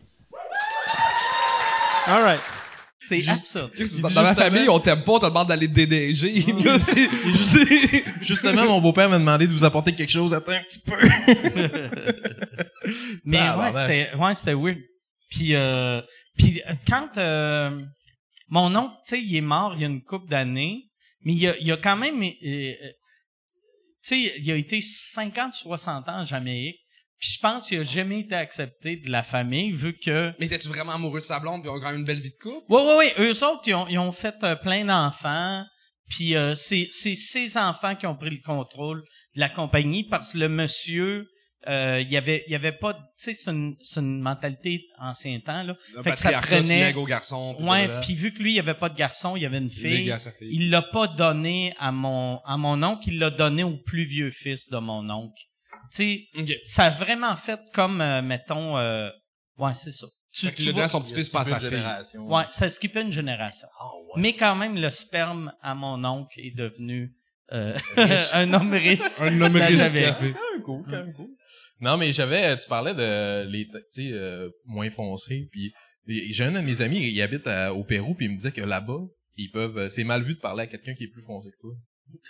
All right. c'est absurde. Dans dans ma famille, on t'aime pas, on te demande d'aller déneiger. Là, c'est, c'est- Justement, mon beau-père m'a demandé de vous apporter quelque chose. Attends un petit peu. Mais Ah, ouais, c'était ouais, c'était weird. Puis euh, puis euh, quand euh, mon oncle, tu sais, il est mort il y a une couple d'années, mais il a, il a quand même euh, euh, tu sais, il a été 50 60 ans en Jamaïque. Puis je pense qu'il a jamais été accepté de la famille vu que Mais t'es-tu vraiment amoureux de sa blonde pis ils ont quand même une belle vie de couple? Ouais, ouais, ouais. Eux autres, ils ont, ils ont fait euh, plein d'enfants. Puis euh, c'est c'est ces enfants qui ont pris le contrôle de la compagnie parce que le monsieur, euh, il y avait il y avait pas tu sais c'est une c'est une mentalité ancien temps là. Fait que ça prenait- lègues aux garçons. puis ouais puis vu que lui il y avait pas de garçon il y avait une Il fille il l'a pas donné à mon à mon oncle il l'a donné au plus vieux fils de mon oncle. Tu sais Ok. ça a vraiment fait comme euh, mettons euh, ouais c'est ça. Tu, Fait tu vois- son petit-fils pas à sa fille. ouais ça skippait une génération. Ah, mais quand même le sperme à mon oncle est devenu euh, un homme riche Un homme riche j'avais. café. Quand même cool, quand même cool. Non, mais j'avais, tu parlais de les, tu sais, euh, moins foncés, puis j'ai un de mes amis, il habite à- au Pérou, puis il me disait que là-bas, ils peuvent, euh, c'est mal vu de parler à quelqu'un qui est plus foncé que toi.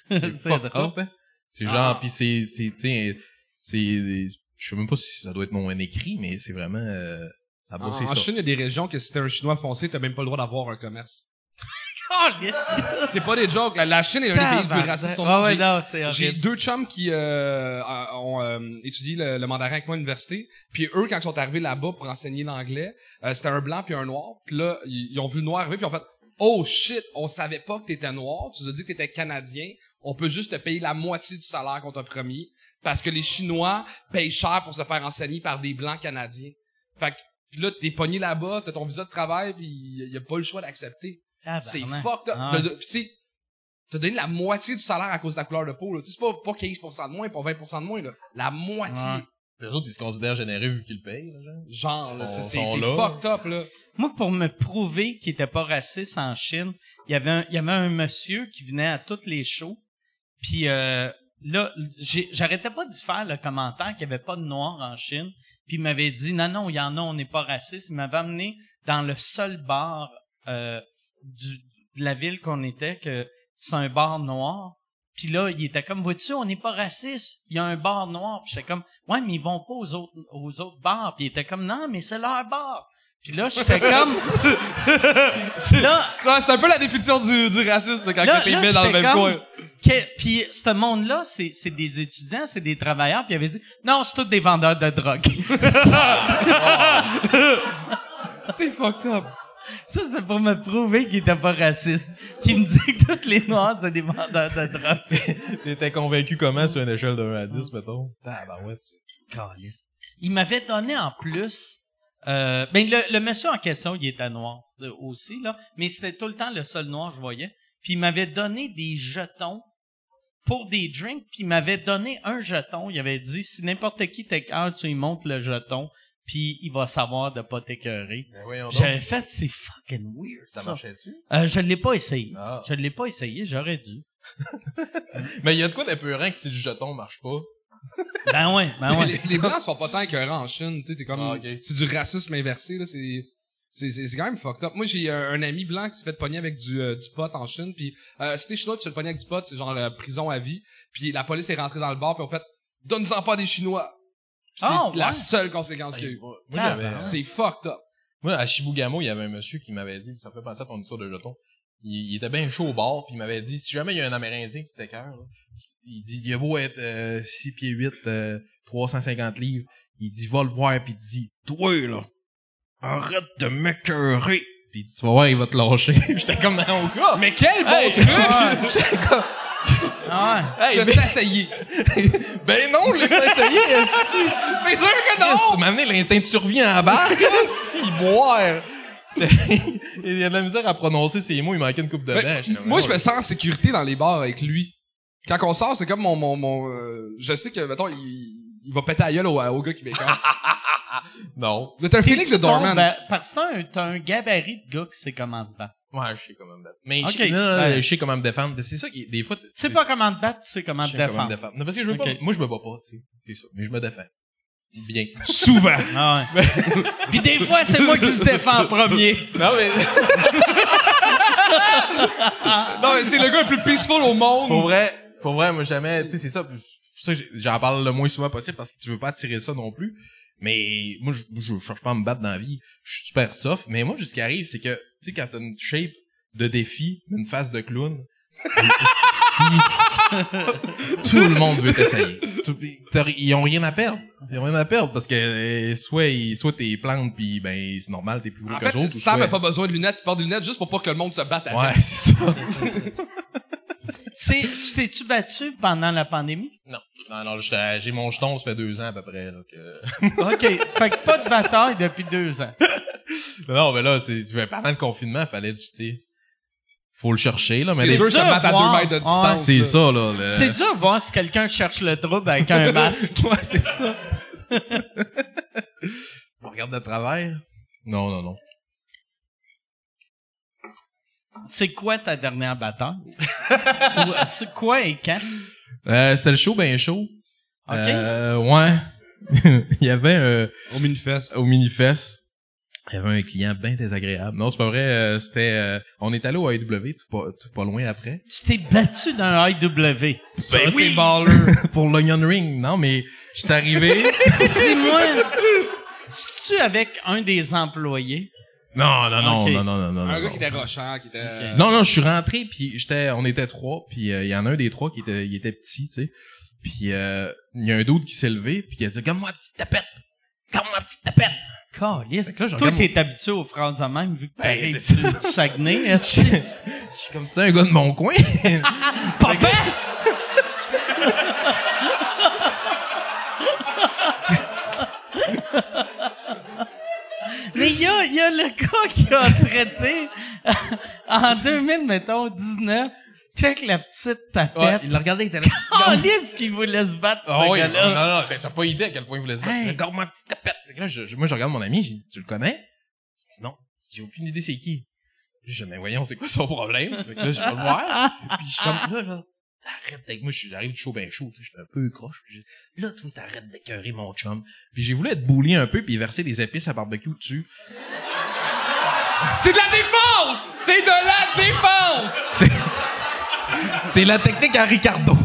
c'est drôle hein. C'est genre, Ah. puis c'est, c'est, tu sais, c'est, je sais même pas si ça doit être non écrit, mais c'est vraiment, euh, là-bas, En, c'est en ça. Chine, il y a des régions que si t'es un Chinois foncé, t'as même pas le droit d'avoir un commerce. Oh. C'est pas des jokes. La, la Chine est un des pays les plus racistes au Ouais, monde. ouais, J'ai- non, c'est J'ai horrible. deux chums qui euh, ont euh, étudié le, le mandarin avec moi à l'université. Puis eux, quand ils sont arrivés là-bas pour enseigner l'anglais, euh, c'était un blanc puis un noir. Puis là, ils, ils ont vu le noir arriver puis ils ont fait « Oh shit, on savait pas que t'étais noir. Tu nous as dit que t'étais canadien. On peut juste te payer la moitié du salaire qu'on t'a promis. Parce que les Chinois payent cher pour se faire enseigner par des blancs canadiens. Fait que puis là, t'es pogné là-bas, t'as ton visa de travail, puis il y a pas le choix d'accepter. C'est fucked up. Ah. De- de- pis c'est, t'as donné la moitié du salaire à cause de ta couleur de peau, c'est pas, pas 15% de moins, pas 20% de moins, là. La moitié. Ouais. Les autres, ils se considèrent généreux vu qu'ils le payent, là, genre. Genre, là, c'est, fucked up, là. Moi, pour me prouver qu'il était pas raciste en Chine, il y avait un, il y avait un monsieur qui venait à toutes les shows. Puis euh, là, j'arrêtais pas d'y faire le commentaire qu'il y avait pas de noirs en Chine. Puis il m'avait dit non non, il y en a, on n'est pas raciste. Il m'avait amené dans le seul bar euh, du, de la ville qu'on était que c'est un bar noir. Puis là, il était comme, vois-tu, on n'est pas raciste. Il y a un bar noir. Puis j'étais comme, ouais, mais ils vont pas aux autres, aux autres bars. Puis il était comme, non, mais c'est leur bar. Puis là, j'étais comme, là, Ça, c'est un peu la définition du, du racisme, quand Là- t'es mis dans le même coin. que- puis ce monde-là, c'est, c'est des étudiants, c'est des travailleurs. Puis il avait dit, non, c'est tous des vendeurs de drogue. C'est fucked up. Ça, c'est pour me prouver qu'il était pas raciste. Qu'il me dit que tous les noirs, c'est des vendeurs de drogue. T'étais convaincu comment sur une échelle de 1 à 10, mettons? Ah, ben ouais. Il m'avait donné en plus. Euh, ben le, le monsieur en question, il était noir aussi là, mais c'était tout le temps le seul noir que je voyais. Puis il m'avait donné des jetons pour des drinks, puis il m'avait donné un jeton. Il avait dit si n'importe qui t'écœure, tu lui montres le jeton, puis il va savoir de pas t'écœurer. Ben. J'avais fait c'est fucking weird Ça ça. marchait-tu? Euh, je l'ai pas essayé. Ah. Je l'ai pas essayé, j'aurais dû. Mais il y a de quoi d'épeurant que si le jeton marche pas? Ben ouais, ben ouais. les, les blancs sont pas tant écœurants en Chine, tu sais, t'es comme, Ah, c'est du racisme inversé, là, c'est, c'est, c'est, c'est quand même fucked up. Moi, j'ai euh, un ami blanc qui s'est fait pogner avec du, euh, du pot en Chine, puis euh, si t'es chinois, tu te fais pogner avec du pot, c'est genre euh, prison à vie, puis la police est rentrée dans le bar, puis en fait, donne-en pas des Chinois. C'est Ah, la ouais. seule conséquence qu'il y a eu. Moi, j'avais... ben, C'est fucked up. Moi, à Shibugamo, il y avait un monsieur qui m'avait dit, ça me fait penser à ton histoire de jeton. Il, il était bien chaud au bar, puis il m'avait dit, si jamais il y a un Amérindien qui t'écœure, là, il dit, il a beau être euh, 6 pieds 8, euh, 350 livres, il dit, va le voir, puis il dit, toi, là, arrête de m'écœurer. Puis il dit, tu vas voir, il va te lâcher. J'étais comme dans mon gars. Mais quel bon Hey! truc! J'étais comme, Ah ouais. hey, Je l'ai essayé. ben non, je l'ai pas essayé. C'est sûr que non! tu m'as amené l'instinct de survie en barque, si, boire. il y a de la misère à prononcer ces mots, il manquait une coupe de Ben, moi, je me sens en sécurité dans les bars avec lui. Quand on sort, c'est comme mon, mon, mon, euh, je sais que, mettons, il, il va péter la gueule au, au gars qui m'écoeure. Non. Mais t'as un Félix de T'es-tu bon? Dorman? Ben, parce que t'as un, un gabarit de gars qui sait comment se battre. Ouais, je sais comment me battre. Mais je, Ben. je sais comment me défendre. Mais C'est ça qui, des fois, Tu sais pas comment te battre, tu sais comment je te sais comment me défendre. défendre. Non, parce que je veux pas, moi, je me bats pas, tu sais. C'est ça. Mais je me défends. Bien. Souvent. Ah ouais. Puis des fois, c'est moi qui se défends en premier. non, mais, non, mais c'est le gars le plus peaceful au monde. pour vrai, pour vrai, moi, jamais, tu sais, c'est ça. C'est pour ça que j'en parle le moins souvent possible parce que tu veux pas attirer ça non plus. Mais moi, je, moi, je cherche pas à me battre dans la vie. Je suis super soft. Mais moi, ce qui arrive, c'est que, tu sais, quand t'as une shape de défi, une face de clown, tout le monde veut t'essayer. Ils ont rien à perdre. Ils ont rien à perdre parce que euh, soit ils, soit t'es plantes puis ben c'est normal t'es plus gros En que autres. Sam soit- a pas besoin de lunettes, il porte des lunettes juste pour pas que le monde se batte avec. Ouais, c'est ça. C'est, tu t'es-tu battu pendant la pandémie? non, Non, non, j'étais- j'ai mon jeton, ça fait deux ans à peu près. Là, que... OK. Fait que pas de bataille depuis deux ans. non, mais là, c'est pendant le confinement, fallait, tu sais, faut le chercher, là. Mais C'est dur de se mettre à deux mètres de distance. c'est là. ça, là. le- C'est dur de voir si quelqu'un cherche le trouble avec un masque. Ouais, c'est ça. On regarde de travers. Non, non, non. C'est quoi ta dernière bataille? C'est quoi et quand? Euh, c'était le show ben chaud. OK. Euh, ouais. il y avait un, Au Minifest. au Minifest, il y avait un client bien désagréable. Non, c'est pas vrai. euh, c'était, euh, on est allé au tout pas, tout pas loin après Tu t'es battu d'un IW. Ça, Ben c'est oui. baller. pour l'Onion Ring. Non, mais j'étais arrivé. Dis-moi, si tu avec un des employés? non, non, non, non, non, non, non. Un non. gars qui était rochant, qui était... Non, non, je suis rentré puis j'étais, on était trois puis euh, il y en a un des trois qui était, il était petit, tu sais. Puis euh, il y a un d'autre qui s'est levé puis il a dit comme moi petite tapette, comme moi petite tapette. Calice. Là, je Toi, t'es habitué aux phrases de même, vu que Ben, c'est du, du Saguenay. Est-ce que... Je suis comme tu sais un gars de mon coin. Papa! Mais il y a, y a le gars qui a traité en 2000, mettons, 19. Check la petite Ouais, tapette. il l'a regardé, il était là. Calice qui voulait se battre, ce Ah oui, non, gars-là. non, non, ben, t'as pas idée à quel point il voulait se battre. Hey. Regarde ma petite tapette. Là, je- je- moi, je regarde mon ami, j'ai dit, tu le connais? Il dit non. J'ai aucune idée c'est qui. Je dis, mais voyons, c'est quoi son problème? Fait que là, je vais le voir. Puis je suis comme, là, là, arrête avec moi, j'arrive du chaud ben chaud, tu sais, j'étais un peu croche. Puis je là, toi, t'arrêtes d'écœurer mon chum. Puis j'ai voulu être boulé un peu puis verser des épices à barbecue dessus. C'est de la défense! C'est de la défense! C'est, la technique à Ricardo.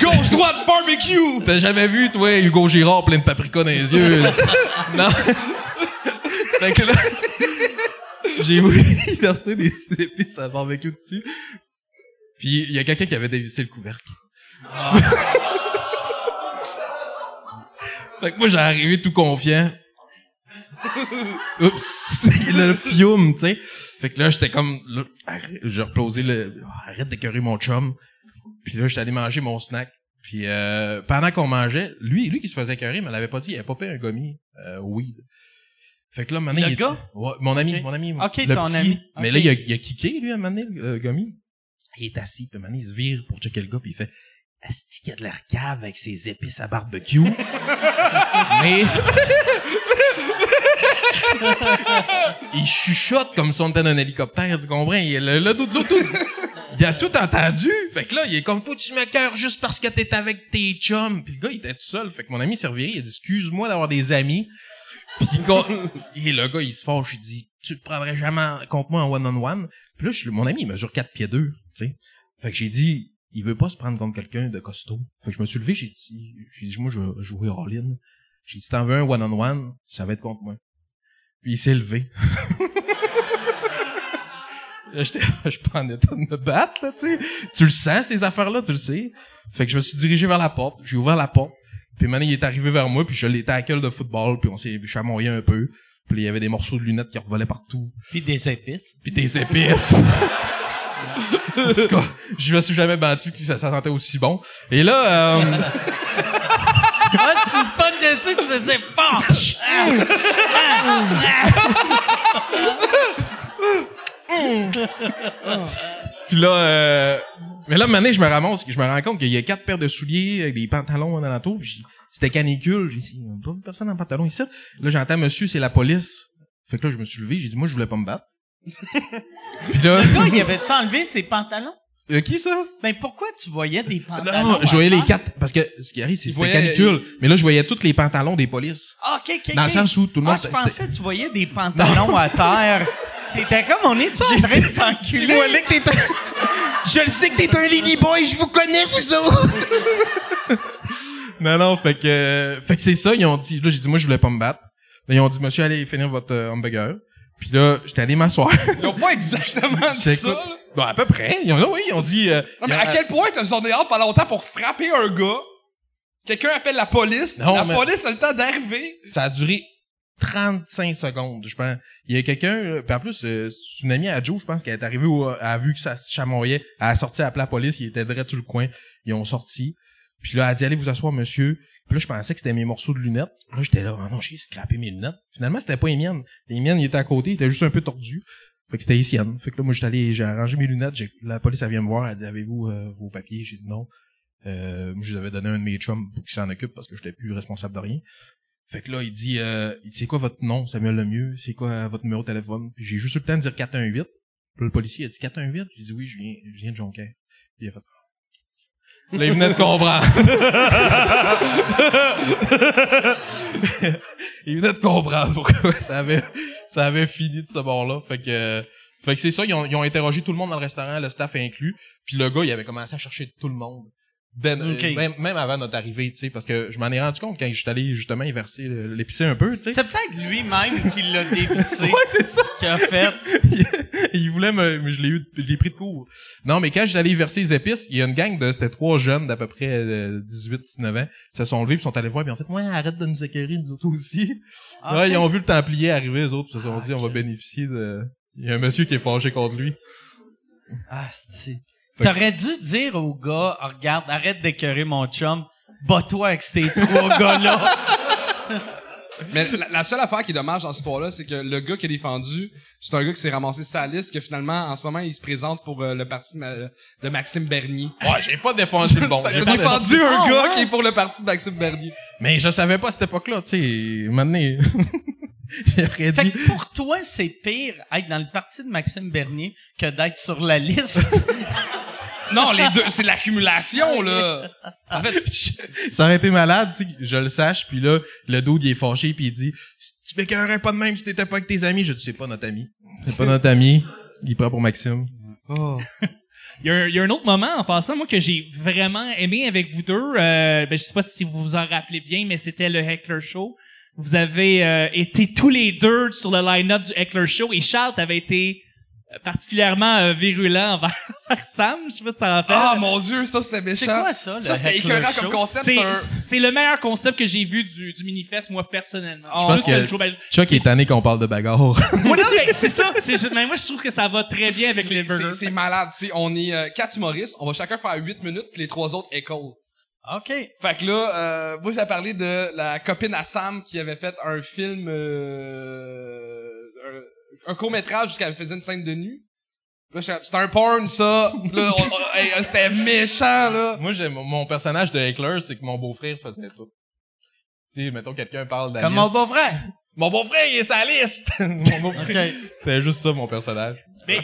Gauche, droite, barbecue! T'as jamais vu, toi, Hugo Girard plein de paprika dans les yeux? non. fait que là, j'ai voulu verser des épices à barbecue dessus. Puis il y a quelqu'un qui avait dévissé le couvercle. fait que moi, j'ai arrivé tout confiant. Oups, le fiume, tu sais. Fait que là, j'étais comme, là, j'ai reposé le, arrête d'écœurer mon chum. Puis là, j'étais allé manger mon snack. Puis euh, pendant qu'on mangeait, lui, lui qui se faisait écœurer, mais l'avait pas dit, il avait pas payé un gommi euh, weed. Fait que là, maintenant, Le il gars? Ouais, mon ami, mon ami. Ok, le ton petit. ami. Mais là, il a, il a kické, lui, à un moment donné, le euh, gommi. Il est assis, puis à un moment donné, il se vire pour checker le gars, puis il fait Asti qu'il a de l'air cave avec ses épices à barbecue. Mais. Il chuchote comme si on était dans un hélicoptère, tu comprends? Il, le, le doute. Il a tout entendu. Fait que là, il est comme toi, tu m'écœures juste parce que t'es avec tes chums? Puis le gars, il était tout seul. Fait que mon ami s'est reviré, il a dit, excuse-moi d'avoir des amis. Puis et le gars, il se fâche, il dit, tu te prendrais jamais contre moi en one-on-one. Puis là, je, mon ami, il mesure 4 pieds 2, tu sais. Fait que j'ai dit, il veut pas se prendre contre quelqu'un de costaud. Fait que je me suis levé, j'ai dit, j'ai dit, moi, je vais jouer all-in. J'ai dit, si t'en veux un one-on-one, ça va être contre moi. Puis il s'est levé. Là, j'étais, je pas en état de me battre, là, tu sais. Tu le sens, ces affaires-là, tu le sais. Fait que je me suis dirigé vers la porte, j'ai ouvert la porte, puis maintenant, il est arrivé vers moi, puis je l'ai tackle de football, puis on s'est chamoyé un peu. Puis il y avait des morceaux de lunettes qui revolaient partout, Puis des épices. puis des épices. en tout cas, je me suis jamais battu que ça, ça sentait aussi bon. Et là, euh, Ah, tu punches dessus, tu faisais punch! Puis là, euh, mais là, maintenant, je me ramasse, je me rends compte qu'il y a quatre paires de souliers avec des pantalons en alentour. Puis c'était canicule. J'ai dit, il y a pas personne en pantalon ici. Là, j'entends monsieur, c'est la police. Fait que là, je me suis levé, j'ai dit, moi, je voulais pas me battre. Puis là, Le gars, il avait-tu enlevé ses pantalons? Euh, qui ça? Ben, pourquoi tu voyais des pantalons? Non, je voyais les quatre, parce que ce qui arrive, c'est c'était canicule. Mais là, je voyais tous les pantalons des polices. Ah, ok, ok, Dans le ok. sens où tout le Ah, monde, je c'était- pensais que tu voyais des pantalons à terre. C'était comme, on est en train de s'enculer? que t'es un... Je le sais que t'es un lady boy, je vous connais, vous autres! non, non, fait que... Fait que c'est ça, ils ont dit... Là, j'ai dit, moi, je voulais pas me battre. Là, ils ont dit, monsieur, allez finir votre euh, hamburger. Puis là, j'étais allé m'asseoir. Ils ont pas exactement dit ça, là. Bon, à peu près. Ils ont, oui, ils ont dit... euh, Non, mais il y a- à quel point t'as journée hâte pendant longtemps pour frapper un gars? Quelqu'un appelle la police. Non, la mais- police a le temps d'arriver. Ça a duré 35 secondes, je pense. Il y a quelqu'un, euh, puis en plus, euh, c'est une amie à Joe, je pense, qui est arrivée, au, elle a vu que ça se chamoyait, elle a sorti à la police, il était direct sur le coin, ils ont sorti. Puis là, elle a dit, allez vous asseoir, monsieur. Puis là, je pensais que c'était mes morceaux de lunettes. Là, j'étais là, ah non, j'ai scrappé mes lunettes. Finalement, c'était pas les miennes. Les miennes, ils étaient à côté, ils étaient juste un peu tordus. Fait que c'était les siennes. Fait que là, moi, j'étais allé, j'ai arrangé mes lunettes. j'ai- La police, elle vient me voir, elle dit, avez-vous euh, vos papiers? J'ai dit non. Euh, moi, je les avais donné un de mes chums pour qu'il s'en occupe parce que j'étais plus responsable de rien. Fait que là, il dit, euh, il dit, c'est quoi votre nom, Samuel Lemieux? C'est quoi euh, votre numéro de téléphone? Puis j'ai juste eu le temps de dire 418. Puis le policier a dit 418. J'ai dit oui, je viens, je viens de Jonquière. Puis il a fait, Là, il venait de comprendre. il venait de comprendre pourquoi ça avait, ça avait fini de ce bord-là. Fait que, fait que c'est ça, ils ont, ils ont interrogé tout le monde dans le restaurant, le staff inclus. Puis le gars, il avait commencé à chercher tout le monde. Dès- Ok. euh, même, même avant notre arrivée, tu sais, parce que je m'en ai rendu compte quand je suis allé justement y verser l'épicé un peu, tu sais. C'est peut-être lui-même qui l'a dévissé, Ouais, c'est ça. qui a fait. il voulait me, mais je l'ai eu, je l'ai pris de court. Non, mais quand j'étais allé verser les épices, il y a une gang de, c'était trois jeunes d'à peu près euh, 18, 19 ans, se sont levés puis sont allés voir puis en fait, ouais, arrête de nous acquérir nous autres aussi. Ah, Ouais, ils ont vu le Templier arriver, les autres, puis se sont Ah, dit, on va bénéficier de, il y a un monsieur qui est fâché contre lui. Ah, c'est. T'aurais dû dire au gars, Ah, regarde, arrête d'écœurer mon chum, bats-toi avec ces trois gars-là. Mais la, la seule affaire qui est dommage dans cette histoire-là, c'est que le gars qui a défendu, c'est un gars qui s'est ramassé sa liste, que finalement, en ce moment, il se présente pour euh, le parti de, Ma- de Maxime Bernier. Ouais, j'ai pas défendu le bon. J'ai défendu un Ah, gars ouais? qui est pour le parti de Maxime Bernier. Mais je savais pas à cette époque-là, tu sais, j'aurais Fait dit, que pour toi, c'est pire être dans le parti de Maxime Bernier que d'être sur la liste. Non, les deux, c'est l'accumulation, là. En fait, ça aurait été malade, tu sais, que je le sache, puis là, le dude, il est fâché, puis il dit, tu m'écœurais pas de même si t'étais pas avec tes amis, je dis, c'est pas notre ami. C'est pas notre ami. Il prend pour Maxime. Il y, a un, il y a un autre moment en passant, moi, que j'ai vraiment aimé avec vous deux. Euh, ben, je sais pas si vous vous en rappelez bien, mais c'était le Heckler Show. Vous avez euh, été tous les deux sur le line-up du Heckler Show et Charles, t'avais été euh, particulièrement euh, virulent envers, Sam. Je sais pas si t'en rappelles. ah, mon dieu, ça, c'était méchant. C'est quoi ça, le Ça, c'était Heckler écœurant Show? comme concept. c'est, C'est un... c'est le meilleur concept que j'ai vu du, du Minifest, moi, personnellement. Je pense trouve que Chuck est tanné qu'on parle de bagarre. Moi, non, mais c'est ça. C'est, ju- mais moi, je trouve que ça va très bien avec les C'est- burgers. C'est c'est malade. sais, on est euh, quatre humoristes. On va chacun faire huit minutes, puis les trois autres école. OK. Fait que là, euh, moi, j'ai parlé de la copine à Sam qui avait fait un film, euh, un, court métrage jusqu'à faisait une scène de nu. Là, c'était un porn, ça. Là, on- on- hey, c'était méchant, là. Moi, j'ai, mon- personnage de Heckler, c'est que mon beau-frère faisait tout. Tu sais, mettons, quelqu'un parle d'Alice. Comme mon beau-frère. Mon beau-frère, il est sa liste! mon beau-frère. C'était juste ça, mon personnage. Mais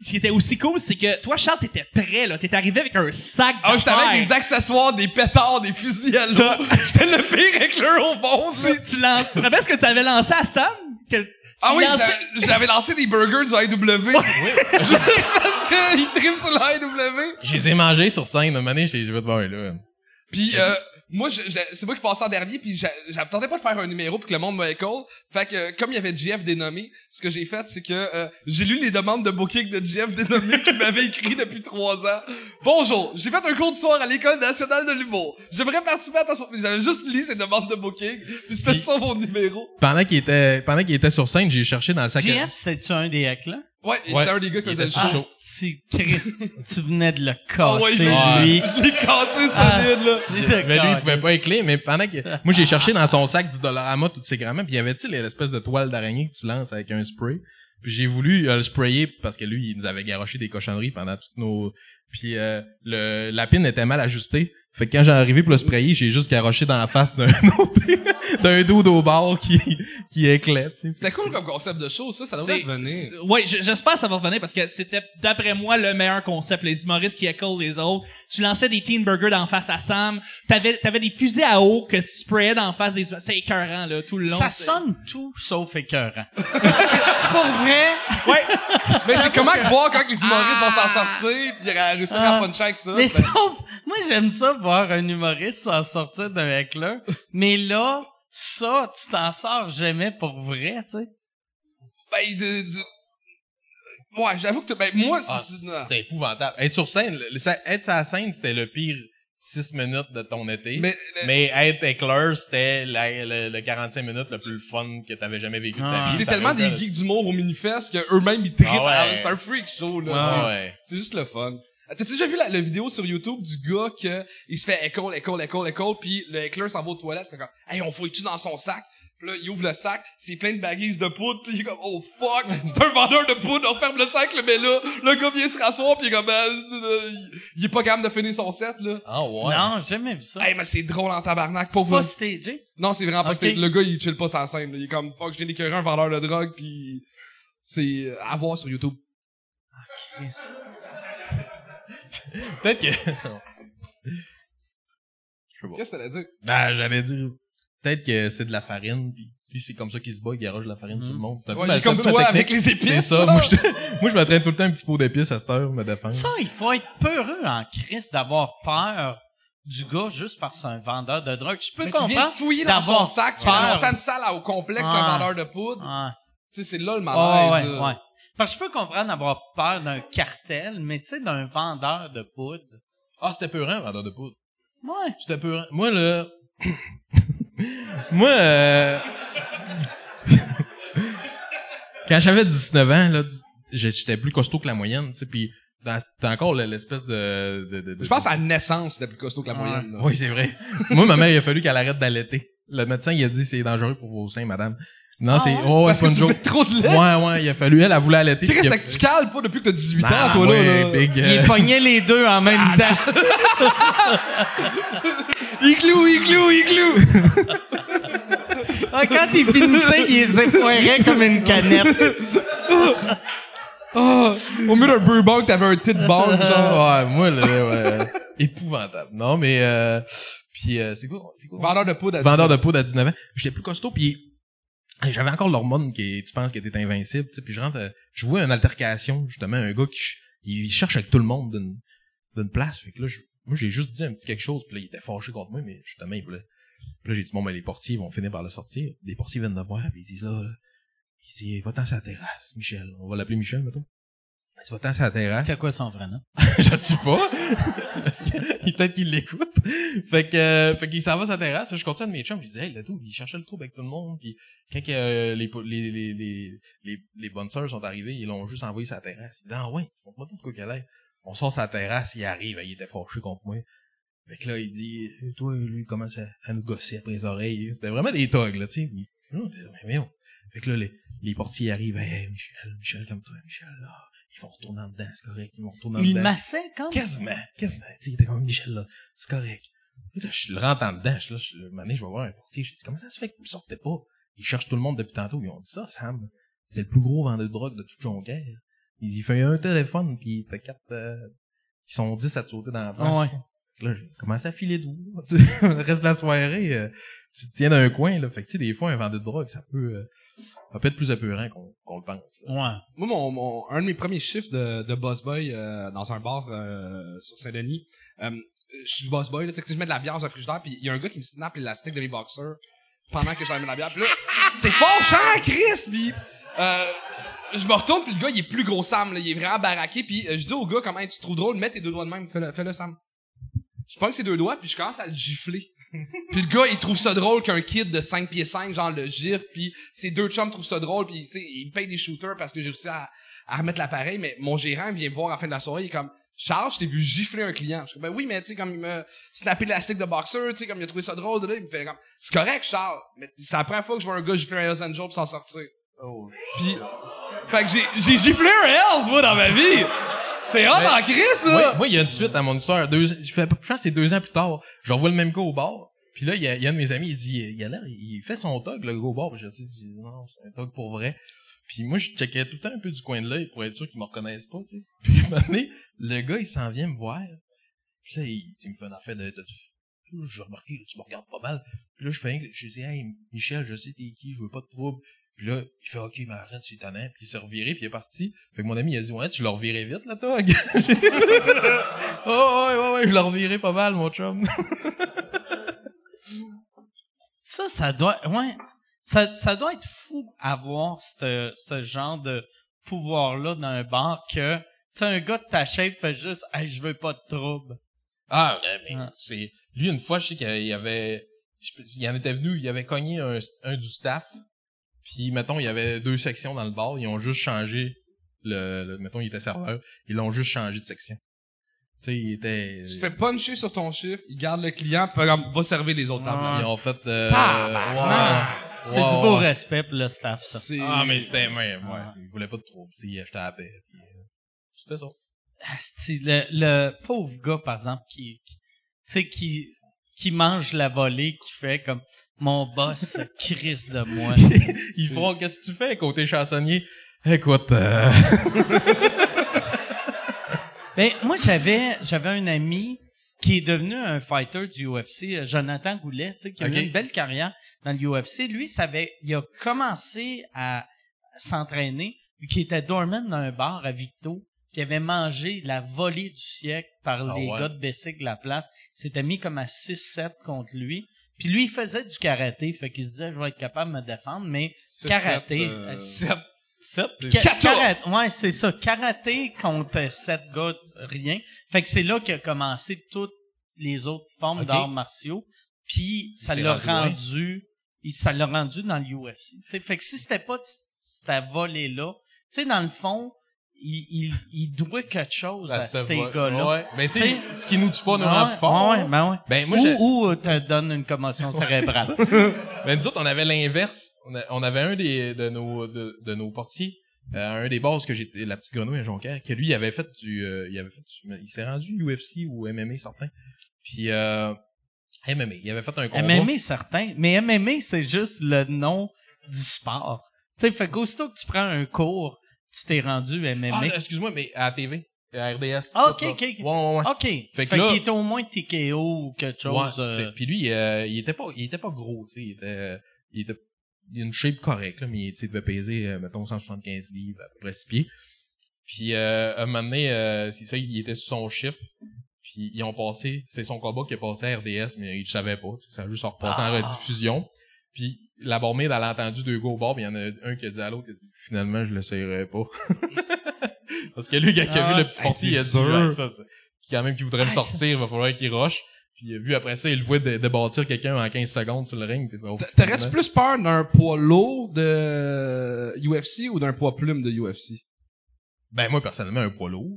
ce qui était aussi cool, c'est que toi, Charles, t'étais prêt, là. T'étais arrivé avec un sac Ah, j'étais avec des accessoires, des pétards, des fusils à l'eau. j'étais le pire avec le au fond, ça. Tu, tu lances, tu te rappelles ce que t'avais lancé à Sam? Que, Ah oui, lançais- j'avais- j'avais lancé des burgers du IW. Parce qu'il trime sur le IW. Je les ai mangés sur scène. Une année, j'ai, je vais te voir, là. Puis euh, moi, je- je- c'est moi qui passais en dernier, puis j'a- j'attendais pas de faire un numéro pour que le monde me call. Fait que comme il y avait JF dénommé, ce que j'ai fait, c'est que euh, j'ai lu les demandes de booking de JF dénommé qui m'avait écrit depuis trois ans. Bonjour, j'ai fait un cours de soir à l'école nationale de l'humour. J'aimerais participer à ta soirée. J'avais juste lu ces demandes de booking, puis c'était ça mon numéro. Pendant qu'il était, pendant qu'il était sur scène, j'ai cherché dans le sac à... GF, c'est-tu un des hacks, là? Ouais, Ouais. c'était un des gars qui faisait le show. Chaud. si, Chris, tu venais de le Ah casser, ouais, lui. Je l'ai cassé Ah, solide, là. c'est de Mais lui, il pouvait pas écler, mais pendant que, moi, j'ai cherché dans son sac du Dollarama toutes ces grammes, puis il y avait, tu l'espèce de toile d'araignée que tu lances avec un spray. Puis j'ai voulu euh, le sprayer parce que lui, il nous avait garoché des cochonneries pendant toutes nos, puis euh, le, la pine était mal ajustée. Fait que quand j'ai arrivé pour le sprayer, j'ai juste garoché dans la face d'un d'un dude au bar qui, qui éclate, tu sais. C'était cool comme concept de show, ça, ça devrait revenir. j- j'espère que ça va revenir parce que c'était, d'après moi, le meilleur concept. Les humoristes qui écolent les autres. Tu lançais des teen burgers d'en face à Sam. T'avais, t'avais des fusils à eau que tu sprayais d'en face des C'était écœurant, là, tout le long. Ça sonne tout sauf écœurant. c'est pour vrai? Ouais. Mais c'est comment que voir quand les humoristes vont s'en sortir, pis il aurait réussi à Ah. faire punch avec ça? Mais c'est- sauf, moi j'aime ça voir un humoriste s'en sortir d'un heckler. Mais là, ça, tu t'en sors jamais pour vrai, tu sais. Ben, de, de- Ouais, j'avoue que t'as- ben, moi, c'est... Ah, c'est- c'était épouvantable. Être sur scène, le- le- ça- être sur la scène, c'était le pire. 6 minutes de ton été. Mais, Mais être éclair, c'était le, le 45 minutes le plus fun que t'avais jamais vécu de ta Ah. vie. c'est tellement des geeks d'humour au Minifest qu'eux-mêmes ils trippent. Ah ouais. C'est un freak show, là. Ah C'est- ouais. C'est juste le fun. Ah, T'as-tu déjà vu la, la vidéo sur YouTube du gars que il se fait école, école, école, école, puis le éclair s'en va aux toilettes, fait comme, hey, on fouille-tu dans son sac? Puis là, il ouvre le sac, c'est plein de baguises de poudre, puis il est comme, oh fuck, c'est un vendeur de poudre, on ferme le sac, là, mais là, le gars vient se rasseoir, puis il est comme, euh, euh, il est pas capable de finir son set, là. Ah ouais. Non, j'ai jamais vu ça. Hey, mais c'est drôle en tabarnak, c'est pauvre. pas stagé? Non, c'est vraiment pas Ok. c'était- Le gars, il chill pas sa scène, là. Il est comme, fuck, j'ai écœuré un vendeur de drogue, puis c'est à voir sur YouTube. Peut-être que... Qu'est-ce que t'allais dire? Ah, j'allais dire... Peut-être que c'est de la farine, puis lui, c'est comme ça qu'il se bat, il garoche de la farine sur le monde. C'est un peu Ouais, ma- il est c'est un comme toi technique. avec les épices. C'est ça. Moi, je, moi, je m'entraîne tout le temps un petit pot d'épices à cette heure, me défendre. Ça, il faut être peureux en Christ d'avoir peur du gars juste parce que c'est un vendeur de drogue. Je peux Mais tu viens de fouiller dans son d'avoir sac, tu viens peur. d'annoncer une salle au complexe Ah. un vendeur de poudre. Ouais. Tu sais, c'est là le Ah, malaise. ouais, là. ouais. Parce que je peux comprendre d'avoir peur d'un cartel, mais tu sais, d'un vendeur de poudre. Ah, c'était peurant, vendeur de poudre. Ouais. C'était peurant. Moi, là... Moi, euh... Quand j'avais 19 ans, là, j'étais plus costaud que la moyenne, tu sais, puis c'était encore le- l'espèce de, de, de- de- Je pense à la naissance, c'était plus costaud que la moyenne. là. Oui, c'est vrai. Moi, ma mère, il a fallu qu'elle arrête d'allaiter. Le médecin, il a dit c'est dangereux pour vos seins, madame. Non, c'est... ouais? Oh, c'est pas une joke. trop de lait. Ouais, ouais, il a fallu, elle, elle voulait allaiter. Il c'est que tu cales pas depuis que t'as 18 ans, toi, là. ouais, là. big, Il euh, pognait les deux en même Ah, temps. Igloo, igloo, igloo! Ah, Quand il finissait, il les effoirait comme une canette. Ah, au milieu d'un brewbug, t'avais un tit bomb, genre. Ouais, moi, là, ouais, épouvantable. Non, mais, euh, puis, euh, c'est quoi, c'est quoi? Vendeur de poudre. à Vendeur de poudre à 19 ans. J'étais plus costaud, puis j'avais encore l'hormone qui, tu penses que t'es invincible, puis je rentre, euh, je vois une altercation, justement, un gars qui, il cherche avec tout le monde d'une, d'une place, fait que là, je- moi, j'ai juste dit un petit quelque chose, puis là, il était fâché contre moi, mais justement, il voulait, puis là, j'ai dit, bon, ben, les portiers vont finir par le sortir. Des portiers viennent de voir, puis ils disent, là, là, il dit, va-t'en sur la terrasse, Michel. On va l'appeler Michel, mettons. Va-t'en sur la terrasse. C'est quoi son vrai nom? je ne sais pas. Parce que peut-être qu'il l'écoute. Fait que, euh, fait qu'il s'en va la terrasse. Je continue de mes chums. Je dis, hey, le tout, il cherchait le trou avec tout le monde. Puis quand que, euh, les, les, les, les, les, les bonnes sœurs sont arrivées, ils l'ont juste envoyé la terrasse. Ils disent, ah ouais, tu montres-moi tout de quoi qu'elle est. On sort la terrasse, il arrive, il était fâché contre moi. Fait que là, il dit, Eh, toi, lui, il commence à, à nous gosser après les oreilles. C'était vraiment des togs, là, tu sais. Fait que là, les, les portiers arrivent, hey, Michel, Michel, comme toi, Michel, là. Ils vont retourner en dedans, c'est correct. Ils vont retourner en Il dedans. massait quand. Quasiment, quasiment. Tu sais, il était comme Michel, là. C'est correct. Puis là, je le rentre en dedans. Je, là, je, donné, je vais voir un portier. Je dis, comment ça se fait que vous le sortez pas? Ils cherchent tout le monde depuis tantôt. Ils ont dit ça, Sam. C'est le plus gros vendeur de drogue de toute Jonquière. Ils y font un téléphone, puis t'as quatre, euh, ils sont dix à te sauter dans la face. Ah ouais. Là, j'ai commencé à filer d'où. Tu sais, Le reste de la soirée, euh, tu te tiens d'un coin, là. Fait que, tu sais, des fois, un vendeur de drogue, ça peut, euh, ça peut être plus apeurant qu'on qu'on le pense. là. Ouais. Moi, mon, mon, un de mes premiers chiffres de, de boss boy euh, dans un bar euh, sur Saint-Denis, euh, je suis boss boy, là, tu sais, que je mets de la bière dans un frigidaire, puis il y a un gars qui me snap l'élastique de mes pendant que mettre la bière, puis là, c'est fort chant, Chris, puis euh, je me retourne, puis le gars, il est plus gros Sam, là, il est vraiment baraqué, puis euh, je dis au gars, comment tu trouves drôle, mets tes deux doigts de même, fais-le, fais-le Sam. Je prends que ses deux doigts, puis je commence à le gifler. Puis le gars, il trouve ça drôle qu'un kid de 5 pieds 5, genre le gif, puis ses deux chums trouvent ça drôle, puis tu sais, il me paye des shooters parce que j'ai réussi à, à remettre l'appareil, mais mon gérant vient me voir à la fin de la soirée, il est comme Charles, je t'ai vu gifler un client. Je comme, ben oui, mais tu sais, comme il m'a snappé l'élastique de boxeur, tu sais, comme il a trouvé ça drôle, de là, il me fait comme, c'est correct, Charles, mais c'est la première fois que je vois un gars gifler un Hells Angel pour s'en sortir. Oh. Puis, fait que j'ai, j'ai giflé un Hells, moi, dans ma vie! C'est hot Mais- en crise, là! moi, il y a une suite à mon histoire. Deux, je, fais, je pense que c'est deux ans plus tard. Je revois le même gars au bar. Puis là, il y a, il y a un de mes amis, il dit, il a l'air, il fait son tog, le gars au bar. Puis je dis, non, c'est un tog pour vrai. Puis moi, je checkais tout le temps un peu du coin de l'œil pour être sûr qu'ils me reconnaissent pas, tu sais. Puis un moment donné, le gars, il s'en vient me voir. Puis là, il, il me fait une affaire de, de j'ai remarqué, tu me regardes pas mal. Puis là, je fais, je dis, hey, Michel, je sais t'es qui, je veux pas de trouble. Puis là, il fait, ok, mais arrête, c'est étonnant. Puis il s'est reviré, puis il est parti. Fait que mon ami, il a dit, ouais, tu l'as reviré vite, là, Tog. oh, ouais, ouais, ouais, je l'ai reviré pas mal, mon chum. Ça, ça doit, ouais, ça, ça doit être fou avoir ce, ce genre de pouvoir-là dans un bar que, tu sais, un gars de ta shape fait juste, hey, je veux pas de trouble. Ah, ouais, mais Ah. c'est... Lui, une fois, je sais qu'il y avait... Il en était venu, il avait cogné un, un du staff, puis, mettons, il y avait deux sections dans le bar, ils ont juste changé le... le- mettons, il était serveur, ils l'ont juste changé de section. Tu sais, il était... Tu te fais puncher sur ton chiffre, il garde le client, puis comme, va servir les autres tables. Ils ont fait... Euh, Tabarnak! C'est du beau respect pour le staff, ça. Ah, mais c'était... Ouais, ouais. Ah. Il voulait pas de trouble, tu sais, il achetait à la paix, puis, euh, C'était ça. Asti, le, le pauvre gars, par exemple, qui, qui- tu sais, qui, qui mange la volée, qui fait comme, mon boss se crisse de moi. Ils font, qu'est-ce que tu fais côté chansonnier? Écoute, euh... Ben, moi, j'avais, j'avais un ami qui est devenu un fighter du UFC, euh, Jonathan Goulet, tu sais, qui a eu une belle carrière dans le UFC. Lui, ça avait, il a commencé à s'entraîner, vu qu'il était doorman dans un bar à Victo, il avait mangé la volée du siècle par Ah les ouais? gars de Bessic de la place. Il s'était mis comme à 6-7 contre lui. Puis lui, il faisait du karaté, fait qu'il se disait, je vais être capable de me défendre, mais karaté, euh, Sept. Sept? Ka- Kata! kara- Ouais, c'est ça. Karaté contre sept gars, rien. Fait que c'est là qu'a commencé toutes les autres formes d'arts martiaux. Puis ça l'a rendu il, ça l'a rendu dans l'UFC. Fait que si c'était pas cette volée-là, tu sais, dans le fond, il, il, il doit quelque chose à, ces vo- gars-là. Ouais. Ben, tu sais, ce qui nous tue pas nous rend plus fort. ouais, ben ouais. Ben, moi, j'ai- ou, ou euh, te donne une commotion cérébrale. Ben, nous autres, on avait l'inverse. On, avait un des, de nos, de, de nos portiers, euh, un des bosses que j'étais, la petite grenouille à Jonquière, que lui, il avait fait du, euh, il avait fait du- il s'est rendu UFC ou MMA, certain. Puis, euh, MMA, il avait fait un combat. MMA, certain. Mais MMA, c'est juste le nom du sport. Tu sais, fait qu'aussitôt que tu prends un cours, tu t'es rendu MMA. Ah, excuse-moi, mais à la TV, à RDS. Ah, ok, ok. Ouais, ouais, ouais. OK. Fait, Fait que là- qu'il était au moins TKO ou quelque chose. euh, Puis lui, euh, il était pas, il était pas gros, tu sais, il était, il était, il a une shape correcte, là, mais il devait peser, euh, mettons, 175 livres, à peu près 6 pieds. Puis, euh, un moment donné, euh, c'est ça, il était sur son chiffre. Puis, ils ont passé, c'est son combat qui est passé à RDS, mais il savait pas, ça a juste repassé Ah. en rediffusion. Puis, la barmaid, elle a entendu deux gars au bord, puis il y en a un qui a dit à l'autre, il a dit, finalement, je l'essayerai pas. Parce que lui, quand il a Ah, vu le petit hey, portier, il a c'est dit, ça, c'est- quand même qu'il voudrait me Ah, sortir, il va falloir qu'il rush. Puis vu après ça, il le voit dé- débattir quelqu'un en 15 secondes sur le ring. Oh, T'aurais-tu plus peur d'un poids lourd de UFC ou d'un poids plume de UFC? Ben moi, personnellement, un poids lourd.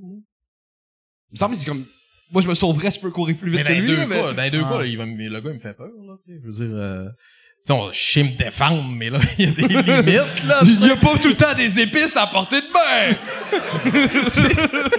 Il me semble que c'est comme... Moi, je me sauverais, je peux courir plus vite Mais que lui, deux là, mais... cas, dans les deux Ah. cas, là, il va, me- le gars, il me fait peur, là, tu sais. Je veux dire, euh, sais, on chie me défendre, mais là, il y a des limites, là. Il y a pas tout le temps des épices à portée de main!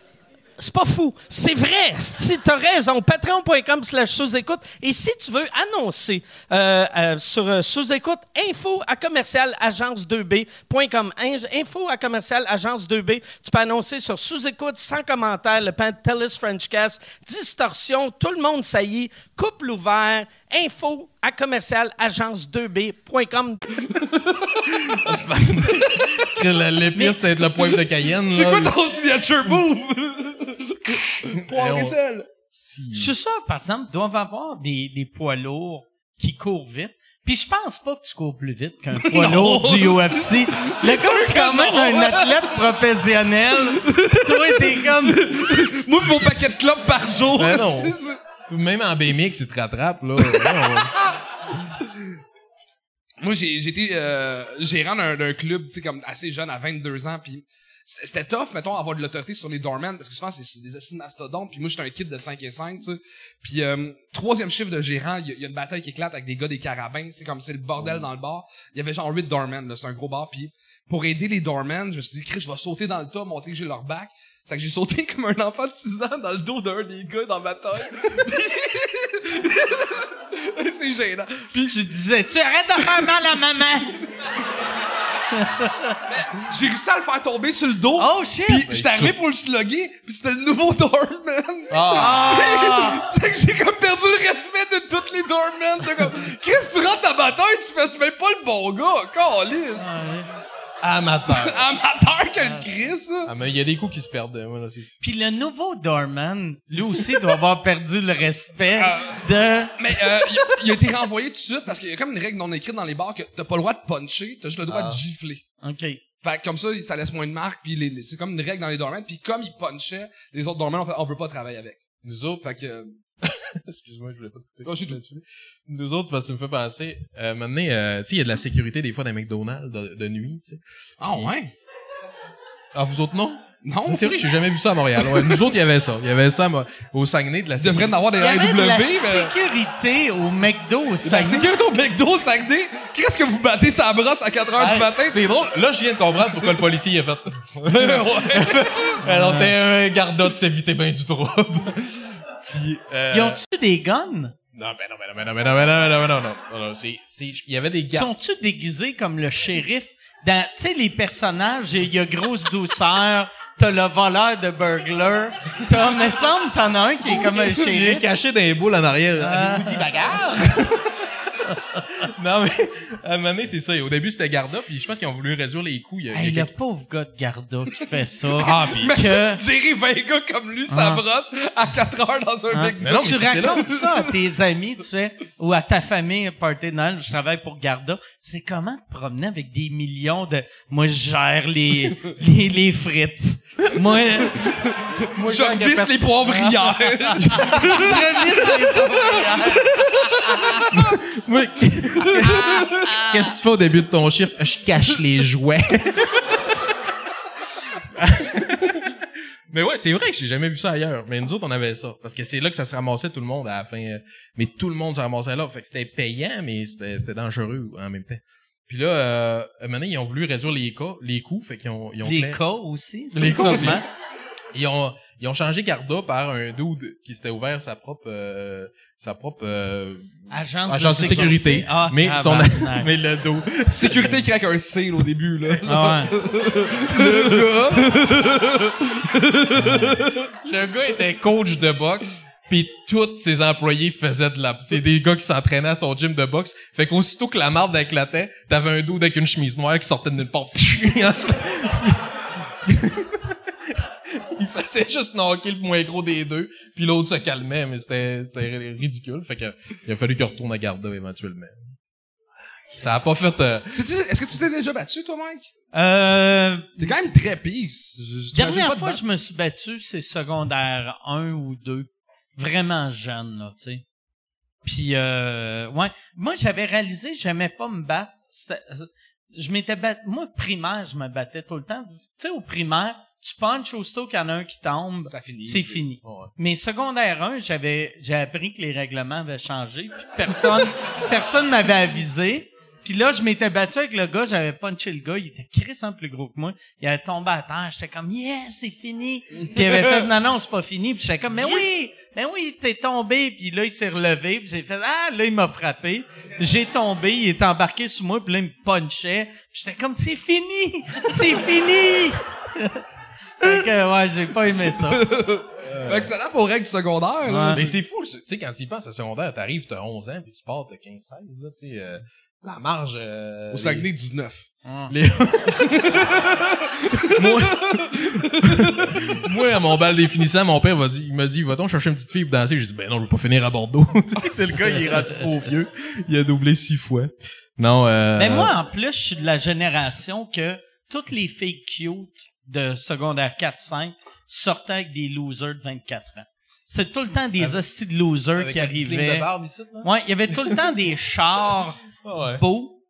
C'est pas fou. C'est vrai. Si t'as raison. Patreon.com slash sous-écoute. Et si tu veux annoncer euh, euh, sur euh, sous-écoute, info à commercial agence2b.com. Info à commercial agence2b. Tu peux annoncer sur sous-écoute, sans commentaire, le Pantelis Frenchcast, distorsion, tout le monde saillit, couple ouvert, info à commercial agence2b.com. Que la- L'épice, c'est le poivre de Cayenne, C'est là. quoi ton signature move? Poivre et on- sel. Si- Je suis sûr, par exemple, doivent avoir des, des poids lourds qui courent vite. Puis je pense pas que tu cours plus vite qu'un poids lourd du UFC. Le gars, c'est quand même un athlète professionnel. Toi, t'es comme... Moi, mon paquet de clopes par jour. Ben non. Même en BMX, il te rattrape, là. Moi, j'ai été euh, gérant d'un d'un club, tu sais, comme assez jeune, à 22 ans, puis c'était tough, mettons, avoir de l'autorité sur les doormen, parce que souvent, c'est c'est des assises mastodontes, puis moi, j'étais un kid de 5 et 5, tu sais. Puis, euh, troisième chiffre de gérant, il y, y a une bataille qui éclate avec des gars des carabins, c'est comme c'est le bordel dans le bar. Il y avait genre 8 doormen, là, c'est un gros bar, puis pour aider les doormen, je me suis dit, Chris, je vais sauter dans le tas, montrer que j'ai leur bac. C'est que j'ai sauté comme un enfant de 6 ans dans le dos d'un des gars dans ma taille. c'est gênant. Puis tu disais, tu arrêtes de faire mal à maman. J'ai réussi à le faire tomber sur le dos. Oh shit! Puis j'étais arrivé pour le slugger, puis c'était le nouveau doorman. Ah! c'est que j'ai comme perdu le respect de tous les doormen. De comme, Chris, tu rentres dans ma tête, tu fais, même pas le bon gars. Calice. Amateur. Amateur que le Chris, ça. Ah, mais il y a des coups qui se perdent. euh, Moi, là, c'est Puis le nouveau doorman, lui aussi doit avoir perdu le respect Ah. de... Mais euh, il, il a été renvoyé tout de suite parce qu'il y a comme une règle non écrite dans les bars que t'as pas le droit de puncher, t'as juste le droit Ah. de gifler. OK. Fait que comme ça, ça laisse moins de marques, puis les- les- c'est comme une règle dans les doormen. Puis comme il punchait, les autres doormen, on, fait, on veut pas travailler avec. Nous autres, Fait que... euh, excuse-moi, je voulais pas te couper. Oh, c'est tout. là-dessus. Nous autres, parce que ça me fait penser, euh, maintenant, euh, tu sais, il y a de la sécurité des fois dans McDonald's de, de nuit, tu sais. Ah ouais? Ah, vous autres, non? Non? C'est vrai, j'ai jamais vu ça à Montréal. Ouais, nous autres, il y avait ça. Il y avait ça moi, au Saguenay de la Tu devrais en avoir des Il y avait de la mais... sécurité au McDo au La Saguenay. sécurité au McDo, Saguenay, qu'est-ce que vous battez sa brosse à 4 heures Hey, du matin? C'est drôle. Là, je viens de comprendre pourquoi le policier il a fait. ouais. Alors, t'es un garda de s'éviter bien du trouble. Puis, euh... Ils ont-tu des guns? Non, ben non, ben non, ben non, ben non, ben non, ben non, ben non, non, non, non, c'est, c'est, il y avait des gardes. Sont-tu déguisés comme le shérif? Dans, tu sais, les personnages, il y a grosse douceur, t'as le voleur de burglar, t'as, me semble, t'en as un qui est comme un Il est shérif. caché dans les boules en arrière. Dit bagarre? non, mais, à un moment donné, c'est ça. Au début, c'était Garda, puis je pense qu'ils ont voulu réduire les coûts. Il y a, il y a Hey, le pauvre gars de Garda qui fait ça. Ah, puis- que, Gérer 20 gars comme lui, sa Ah. brosse, à 4 heures dans un hein. Mais non, mais tu c'est racontes ça à tes amis, tu sais, ou à ta famille, party de Noël, je travaille pour Garda. C'est comment te promener avec des millions de, moi, je gère les, les, les frites. Moi, Moi, Je quand il y a visse personne- les poivrières. je les pauvrières. Moi, Qu'est-ce que tu fais au début de ton chiffre? Je cache les jouets. Mais ouais, c'est vrai que j'ai jamais vu ça ailleurs. Mais nous autres, on avait ça. Parce que c'est là que ça se ramassait tout le monde à la fin. Mais tout le monde se ramassait là. Fait que c'était payant, mais c'était c'était dangereux en même temps. Puis là, euh, maintenant, ils ont voulu réduire les cas, les coûts. Fait qu'ils ont, ils ont Les fait- cas aussi. Les cas aussi. Ils ont, ils ont changé Garda par un dude qui s'était ouvert sa propre, euh, sa propre, euh, Agence, agence de sécurité. Ah, mais ah, son, tabarnak. mais le dos. Sécurité craque un seal au début, là. Ah ouais. Le gars était coach de boxe, puis tous ses employés faisaient de la... C'est des gars qui s'entraînaient à son gym de boxe. Fait qu'aussitôt que la marde éclatait, t'avais un dos avec une chemise noire qui sortait d'une porte. Il faisait juste knocker le moins gros des deux, puis l'autre se calmait, mais c'était c'était ridicule. Fait que il a fallu qu'il retourne à Garda éventuellement. Ça a pas fait... euh, Est-ce que tu t'es déjà battu, toi, Mike? Euh, T'es quand même très t'imagine dernière fois, battre. je me suis battu, c'est secondaire 1 ou 2. Vraiment jeune, là, tu sais. Puis, euh, ouais. Moi, j'avais réalisé, j'aimais pas me battre. Je m'étais battu. Moi, primaire, je me battais tout le temps. Tu sais, au primaire, tu punches aussitôt qu'il y en a un qui tombe, Ça finit. c'est fini. ouais. Mais secondaire 1, j'avais j'ai appris que les règlements avaient changé. Puis personne personne m'avait avisé. Puis là, je m'étais battu avec le gars, j'avais punché le gars, il était crissement plus gros que moi. Il avait tombé à terre, j'étais comme yes, c'est fini. Puis il avait fait non non, c'est pas fini. Puis j'étais comme mais oui, mais oui, t'es tombé. Puis là, il s'est relevé, puis j'ai fait ah là il m'a frappé. J'ai tombé, il est embarqué sur moi, puis là il me punchait. Puis j'étais comme c'est fini, c'est fini. fait que ouais, j'ai pas aimé ça. Fait que c'est là pour règle secondaire, là. Ouais. Mais c'est fou, tu sais, quand tu y penses à secondaire, t'arrives, t'as 11 ans, puis tu pars, t'as 15-16, là, tu sais, euh, la marge... euh, Au Saguenay, 19. Les... moi... moi, à mon bal définissant, mon père m'a dit, il m'a dit, va-t-on chercher une petite fille pour danser? J'ai dit, ben non, je veux pas finir à Bordeaux. C'est le gars, il est rendu trop vieux. Il a doublé six fois. Non, euh... Mais moi, en plus, je suis de la génération que toutes les filles cute de secondaire 4-5 sortaient avec des losers de 24 ans. C'est tout le temps des hosties de losers avec qui ligne arrivaient. de barbe ici, là? Ouais, il y avait tout le temps des chars Ah ouais. beaux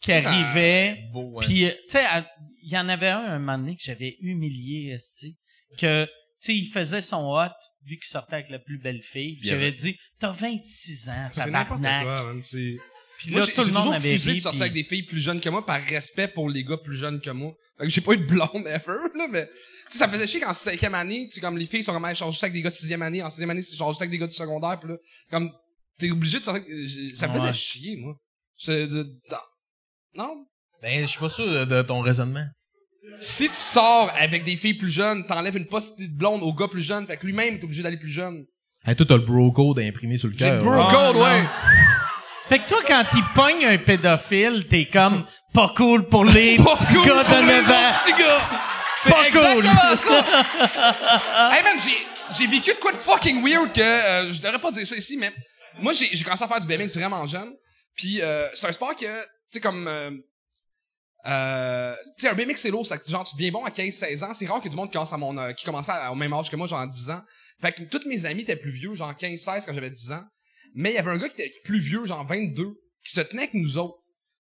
qui Ça- arrivaient. Beau, ouais. Puis, euh, tu sais, à- il y en avait un un moment donné que j'avais humilié, esti, que, tu sais, il faisait son hot vu qu'il sortait avec la plus belle fille. Puis j'avais dit, t'as 26 ans, C'est n'importe tabarnak. quoi, man. C'est... Puis Moi, là, j'ai tout le monde toujours avait de sortir puis- avec des filles plus jeunes que moi par respect pour les gars plus jeunes que moi. Fait que j'ai pas eu de blonde ever, là, mais... Tu sais, ça faisait chier qu'en cinquième année, tu sais, comme les filles sont comme, elles avec des gars de sixième année, en sixième année, c'est genre juste avec des gars du secondaire, pis là, comme, t'es obligé de sortir, avec- euh, ça me faisait Ouais. chier, moi. Je, de, non? Ben, je suis pas sûr de, de ton raisonnement. Si tu sors avec des filles plus jeunes, t'enlèves une possibilité de blonde au gars plus jeune, fait que lui-même est obligé d'aller plus jeune. Hey, toi, t'as le bro code imprimé sur le J'ai le cœur. bro Ah, code, non. ouais. Fait que toi, quand il pogne un pédophile, t'es comme pas cool pour les Pas petits cool gars pour de les 9 ans. autres petits gars. C'est Pas cool. exactement ça. hey man, j'ai, j'ai vécu de quoi de fucking weird que, euh, je devrais pas dire ça ici, mais moi, j'ai, j'ai commencé à faire du BMX vraiment jeune. Puis euh, c'est un sport que, tu sais, comme... Euh, euh, tu sais, un BMX c'est lourd, que genre tu deviens bon à 15-16 ans. C'est rare ait du monde commence à mon, euh, qui commençait à- au même âge que moi, genre à 10 ans. Fait que tous mes amis étaient plus vieux, genre 15-16 quand j'avais 10 ans. Mais il y avait un gars qui était plus vieux, genre 22, qui se tenait avec nous autres.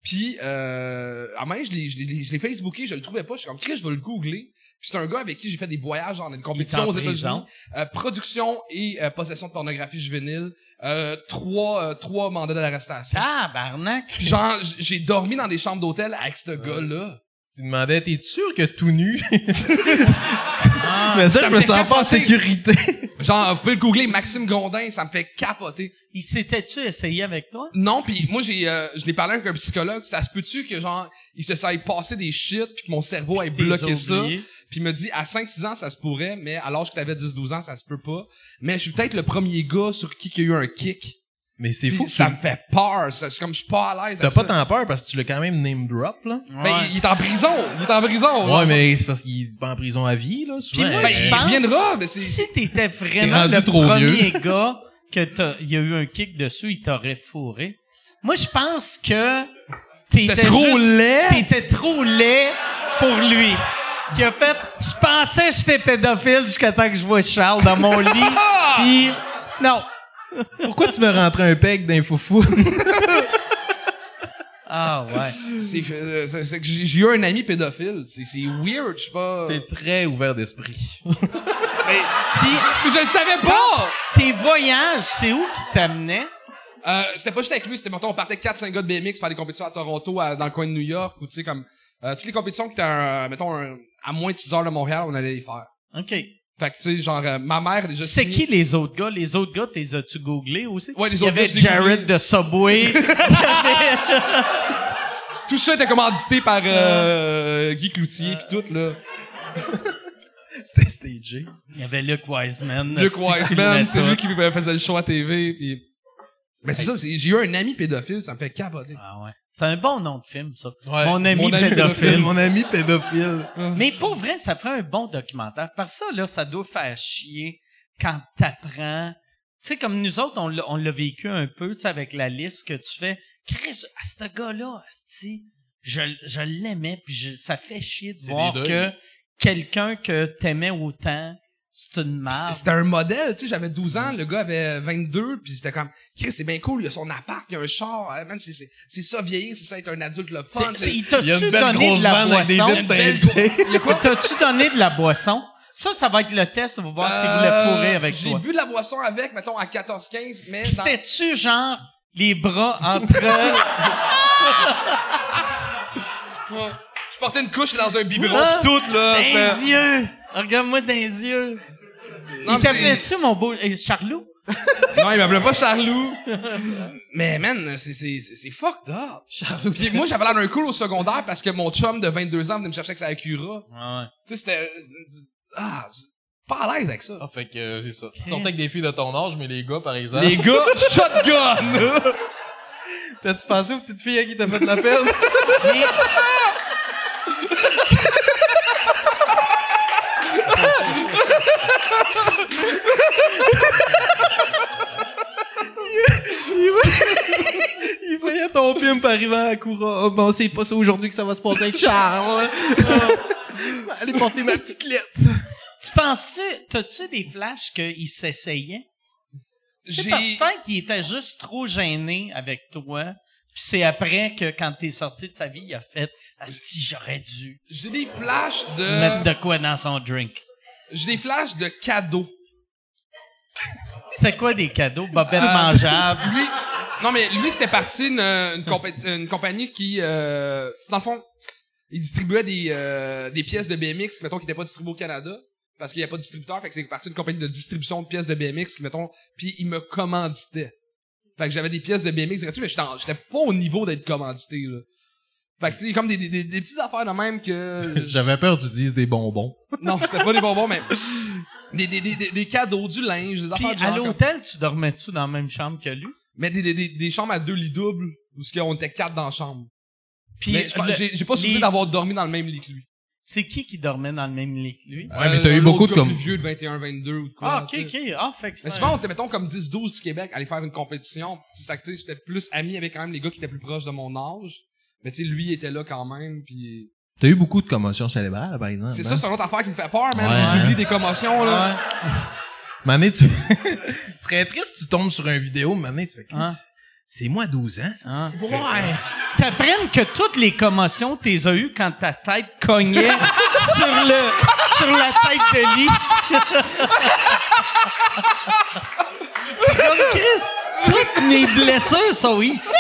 Puis, euh, à un moment donné, je l'ai, je l'ai, je l'ai Facebooké, je le trouvais pas. Je suis comme, Chris, je vais le googler. Puis c'est un gars avec qui j'ai fait des voyages dans une compétition aux États-Unis. Euh, production et euh, possession de pornographie juvénile. Euh, trois, euh, trois mandats d'arrestation. Tabarnak. Puis genre, j'ai dormi dans des chambres d'hôtel avec ce gars-là. Tu demandais, t'es sûr que tout nu? Ah, mais ça, ça je me sens pas en sécurité. Genre, vous pouvez le googler, Maxime Gondin, ça me fait capoter. il s'était-tu essayé avec toi? Non, puis moi j'ai euh, je l'ai parlé avec un psychologue, ça se peut-tu que genre il se soit passé des shit puis que mon cerveau ait bloqué ça? Puis il me dit à 5 6 ans ça se pourrait mais à l'âge que t'avais 10 12 ans ça se peut pas. Mais je suis peut-être le premier gars sur qui il y a eu un kick. Mais c'est fou ça tu- me fait peur, ça, c'est comme je suis pas à l'aise T'as pas ça. tant peur parce que tu l'as quand même name drop, là? Ben, il, il est en prison, il est en prison. Ouais, mais c'est parce qu'il est pas en prison à vie, là. Souvent, Puis moi, Ben, je il pense- mais c'est Si t'étais vraiment le trop premier gars que t'as, il y a eu un kick dessus, il t'aurait fourré. Moi, je pense que t'étais trop juste- laid. T'étais trop laid pour lui. Qui a fait, je pensais que j'étais pédophile jusqu'à temps que je vois Charles dans mon lit. Puis, non. Pourquoi tu me rentrais un peg d'un foufou? Ah ouais. c'est euh, c'est- c'est que j'ai j'ai eu un ami pédophile, c'est c'est weird, je sais pas. T'es très ouvert d'esprit. Mais, Puis, mais je le savais pas. tes voyages, c'est où qui t'amenaient? Euh, c'était pas juste avec lui, c'était mettons on partait 4 5 gars de BMX faire des compétitions à Toronto à- dans le coin de New York ou tu sais comme euh, toutes les compétitions qui étaient un, mettons un- à moins de 6 heures de Montréal, on allait les faire. OK. Fait que tu sais genre euh, ma mère a déjà C'est signé- qui les autres gars? Les autres gars, t'es as-tu googlé aussi? Ouais, les Il y autres avait je Jared googlé. de Subway. Tout ça était commandité par euh, Guy Cloutier puis tout là. C'était stagé. Il y avait Luke Wiseman. Luke esti, qui Wiseman, c'est ça. lui qui euh, faisait le show à TV puis mais c'est ça, c'est- j'ai eu un ami pédophile, ça me fait capoter. Ah ouais. C'est un bon nom de film, ça. Ouais. Mon ami Mon ami pédophile. Mon ami pédophile. Mais pour vrai, ça ferait un bon documentaire. Parce que ça, là, ça doit faire chier quand t'apprends. Tu sais, comme nous autres, on l'a, vécu un peu, tu sais, avec la liste que tu fais. Chris, à ce gars-là, je, je l'aimais, puis je- ça fait chier de voir que quelqu'un que t'aimais autant, c'est une marde. C'était un modèle, tu sais, j'avais 12 ans, le gars avait 22, puis c'était comme, Chris, c'est bien cool, il a son appart, il a un char, hein, man, c'est, c'est, c'est ça vieillir, c'est ça être un adulte le fun. C'est- c'est- il Il y a t'a-tu une belle donné grosse de la vanne avec des boisson? vitres belle teintées. Il y a quoi? T'as-tu donné de la boisson? Ça, ça va être le test, on va voir s'il voulait Euh, fourrer avec J'ai toi. bu de la boisson avec, mettons, à 14-15, mais C'était-tu genre les bras entre... je portais une couche dans un biberon pis tout, là. c'était- les yeux! Regarde-moi dans les yeux! Non, Il t'appelait-tu, mon beau... euh, Charlot? Non, il m'appelait pas Charlou. mais man, c'est, c'est, c'est, c'est fucked up. Puis moi, j'avais l'air d'un cool au secondaire parce que mon chum de 22 ans venait me chercher avec sa Acura. Ouais. Tu sais, c'était... Ah, c'est- pas à l'aise avec ça. Ah, fait que euh, c'est ça. Tu sortais avec des filles de ton âge, mais les gars, par exemple. Les gars, shotgun! T'as-tu pensé aux petites filles à qui t'as fait de la peine? Mais... Il voyait ton pimp arriver à Koura. Oh, bon, c'est pas ça aujourd'hui que ça va se passer avec Charles. Allez porter ma petite lettre. Tu penses-tu... T'as-tu des flashs qu'il s'essayait? J'ai... peut-être qu'il était juste trop gêné avec toi. Puis c'est après que, quand t'es sorti de sa vie, il a fait « Asti, j'aurais dû J'ai des flashs mettre de... de quoi dans son drink. » J'ai des flashs de cadeaux. C'était quoi des cadeaux? Bobette Euh, mangeable. Lui... Non, mais lui, c'était parti d'une une, compé- une compagnie qui... Euh... c'est Dans le fond, il distribuait des, euh, des pièces de BMX, mettons, qui n'étaient pas distribuées au Canada. Parce qu'il n'y a pas de distributeur, fait que c'est parti d'une compagnie de distribution de pièces de BMX, mettons, puis il me commanditait. Fait que j'avais des pièces de BMX gratuites, mais j'étais pas au niveau d'être commandité, là. Fait que tu sais, comme des, des, des, des petites affaires de même que... J'avais peur que tu dises des bonbons. non, c'était pas des bonbons, mais... Des, des, des, des, des cadeaux, du linge, des Puis affaires de à genre comme- l'hôtel, tu dormais-tu dans la même chambre que lui? Mais des, des, des, des chambres à deux lits doubles, où ce qu'on était quatre dans la chambre. Puis mais je pense- le- j'ai j'ai pas souvenir les- d'avoir dormi dans le même lit que lui. c'est qui qui dormait dans le même lit que lui? Ouais, mais t'as eu l'autre beaucoup de gars comme- plus vieux de 21, 22 ou de quoi. Ah, ok, tu sais. ok. Ah, fait que c'est Mais souvent, on était, mettons, comme 10, 12 du Québec, aller faire une compétition. Tu sais, ça, tu sais, j'étais plus ami avec quand même les gars qui étaient plus proches de mon âge. Mais tu sais, lui était là quand même, puis T'as eu beaucoup de commotions cérébrales, par exemple. c'est hein? ça, c'est une autre affaire qui me fait peur, man. Ouais. J'oublie des commotions, là. Mané, tu... Ce serait triste si tu tombes sur une vidéo, Mané, tu fais... Hein? C'est moi 12 ans, ça. Ah. Ouais. T'apprennes que toutes les commotions, t'es as eues quand ta tête cognait sur le, sur la tête de lit. Comme Chris, toutes mes blessures sont ici.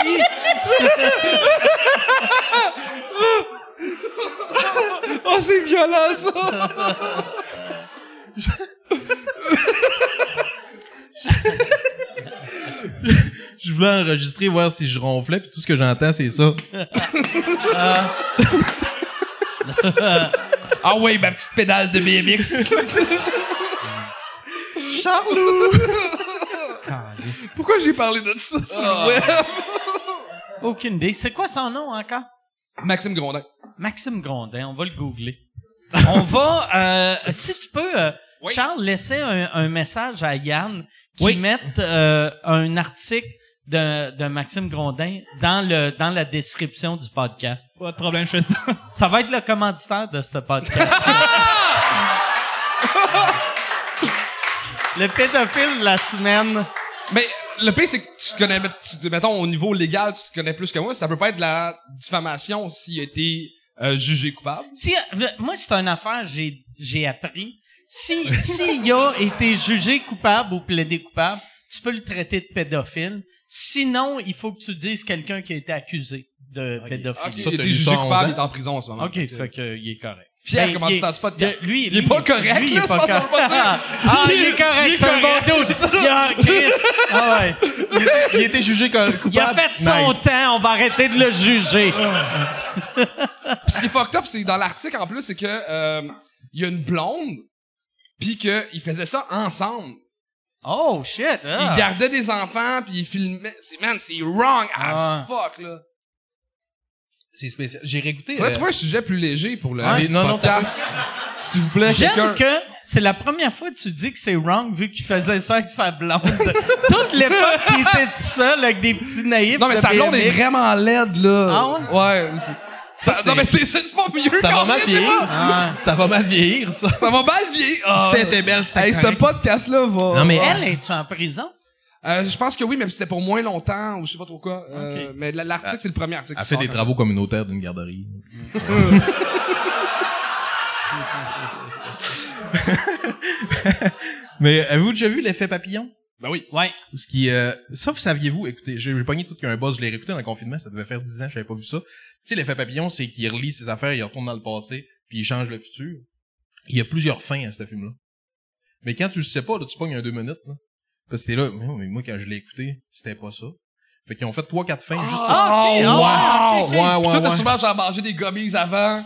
Oh, c'est violent, ça! Je voulais enregistrer, voir si je ronflais, puis tout ce que j'entends, c'est ça. Ah ouais, ma petite pédale de BMX. Charlot! Pourquoi j'ai parlé de ça sur le web? Aucune idée. C'est quoi son nom encore? Maxime Grondin. Maxime Grondin, on va le googler. On va, euh, si tu peux, euh, Oui. Charles, laisser un, un message à Yann qui Oui. mette euh, un article de, de Maxime Grondin dans le dans la description du podcast. Pas de problème, je fais ça. Ça va être le commanditaire de ce podcast. le pédophile de la semaine. Mais le pire, c'est que tu connais, tu- mettons, au niveau légal, tu te connais plus que moi. Ça peut pas être de la diffamation s'il a été euh, jugé coupable. Si, euh, moi, c'est une affaire, j'ai, j'ai appris. Si, s'il a été jugé coupable ou plaidé coupable, tu peux le traiter de pédophile. Sinon, il faut que tu dises quelqu'un qui a été accusé de Ok, pédophilie. Ça, il a été jugé ça à 11 coupable, il est en prison en ce moment. OK, Fait que- fait que, il est correct. Fier Ben, il est- du podcast. de- lui, Il est lui, pas correct, lui, là, je pense qu'on peut pas dire. Ah, il est correct, Il est c'est un bon correct. dude. Il a, Chris, ah ouais. Il a été jugé coupable. Il a fait son Nice. temps, on va arrêter de le juger. Puis ce qui est fucked up, c'est dans l'article en plus, c'est que euh, il y a une blonde, puis que ils faisaient ça ensemble. Oh, shit. ah. Ils gardaient des enfants, puis ils filmaient. C'est man, c'est wrong as Ah. fuck là. C'est spécial. J'ai réécouté... Faudrait euh, trouver un sujet plus léger pour le Ah, mais non. S'il vous plaît, quelqu'un. J'aime que c'est la première fois que tu dis que c'est wrong vu qu'il faisait ça avec sa blonde. Toute l'époque qu'il était tout seul avec des petits naïfs. Non mais sa blonde est vraiment laide là. Ah ouais? Ouais. c'est- Ça, non mais c'est c'est pas mieux. Ça va mal vieillir. Ah. Ça va mal vieillir, ça. Ça va mal vieillir. Ah. C'était belle, c'était Hey, ce correct. podcast là va. Non, mais Elle, est-tu en prison? Euh, je pense que oui, mais c'était pour moins longtemps ou je sais pas trop quoi. Euh, mais la- l'article c'est le premier article. Elle fait des travaux communautaires d'une garderie. Mais avez-vous déjà vu l'effet papillon? Ben oui. Ouais. Ce qui, euh, sauf saviez-vous, écoutez, j'ai j'ai pogné tout qu'un buzz, je l'ai réécouté dans le confinement, ça devait faire 10 ans, j'avais pas vu ça. Tu sais, l'effet papillon, c'est qu'il relit ses affaires, il retourne dans le passé, puis il change le futur. Il y a plusieurs fins à ce film-là. Mais quand tu le sais pas, là, tu pognes un deux minutes, là. Parce que t'es là, mais, moi, quand je l'ai écouté, c'était pas ça. Fait qu'ils ont fait trois, quatre fins juste Ah, ok. Oh, Ah, wow! Ouais, ouais, Puis toi, t'as ouais. souvent genre mangé des gummies avant.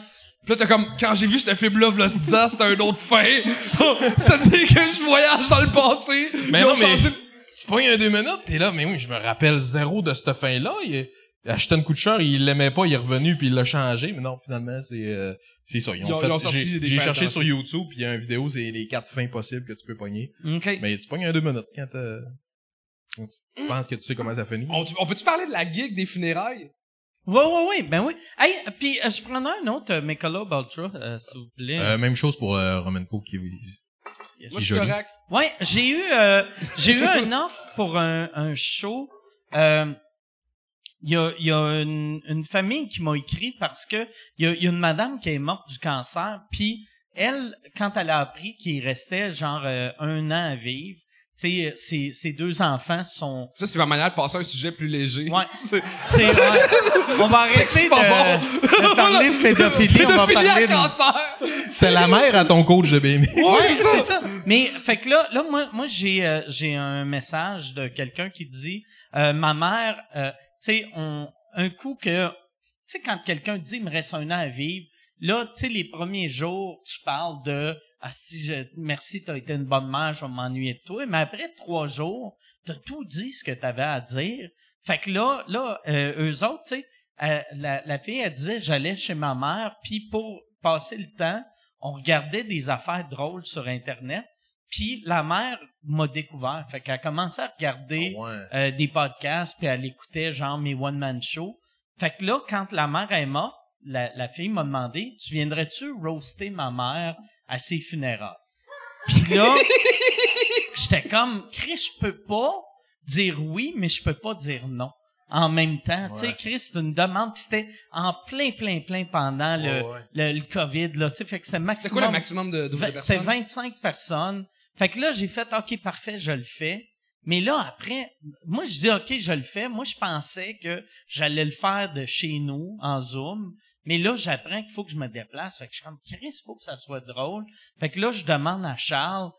Puis là, t'as comme, quand j'ai vu ce film-là, v'là 10 ans, c'était un autre fin. ça dit que je voyage dans le passé. Mais Ils non, ont mais- changé- Tu pognes un deux minutes, t'es là, mais oui, je me rappelle zéro de cette fin-là. Il a acheté une coup de char, il l'aimait pas, il est revenu, puis il l'a changé. Mais non, finalement, c'est euh, c'est ça. Ils ont Ils ont- fait, ils ont sorti j'ai des j'ai fins cherché sur. YouTube, puis il y a une vidéo, c'est les quatre fins possibles que tu peux pogner. OK. Mais tu pognes un deux minutes quand tu- Tu penses que tu sais comment ça finit? On, on peut-tu parler de la gig des funérailles? Ouais, ouais, ouais, ben oui. Hey, puis euh, je prendrais un autre euh, Michelob Ultra, euh, s'il vous plaît. Euh, même chose pour euh, Romanco qui Moi, C'est je suis joli. correct. Ouais, j'ai eu euh, j'ai eu un offre pour un, un show. Euh, Il y a, il y a une, une famille qui m'a écrit parce que il y a, il y a une madame qui est morte du cancer, puis elle, quand elle a appris qu'il restait genre euh, un an à vivre, tu sais, ses, ses deux enfants sont Ça, c'est ma manière de passer à un sujet plus léger. Ouais. C'est C'est ouais. On va arrêter de, parler de pédophilie. on va pédophilie parler à de... cancer. C'était la mère à ton coach de BMX. Ouais, c'est ça. Mais fait que là, là moi, moi j'ai euh, j'ai un message de quelqu'un qui dit euh, ma mère, euh, tu sais, un coup que tu sais, quand quelqu'un dit, il me reste un an à vivre, là, tu sais, les premiers jours, tu parles de, ah, si je, merci, t'as été une bonne mère, je vais m'ennuyer de toi. Mais après trois jours, t'as tout dit ce que t'avais à dire. Fait que là, là, euh, eux autres, tu sais, euh, la, la fille, elle disait, j'allais chez ma mère, puis pour passer le temps, on regardait des affaires drôles sur Internet. Puis la mère m'a découvert. Fait qu'elle a commencé à regarder Ah ouais. euh, des podcasts, puis elle écoutait genre mes one-man shows. Fait que là, quand la mère est morte, la, la fille m'a demandé, tu viendrais-tu roaster ma mère à ses funérailles? Puis là, j'étais comme, Chris, je peux pas dire oui, mais je peux pas dire non. En même temps, tu sais. Chris, c'est une demande, puis c'était en plein, plein, plein pendant le, Ouais, ouais. le, le COVID, là, tu sais, fait que c'était C'est maximum. quoi le maximum de, de, Vingt- C'était personnes? 25 personnes. Fait que là, j'ai fait, OK, parfait, je le fais. Mais là, après, moi, je dis, OK, je le fais. Moi, je pensais que j'allais le faire de chez nous, en Zoom. Mais là, j'apprends qu'il faut que je me déplace. Fait que je suis comme, Chris, il faut que ça soit drôle. Fait que là, je demande à Charles,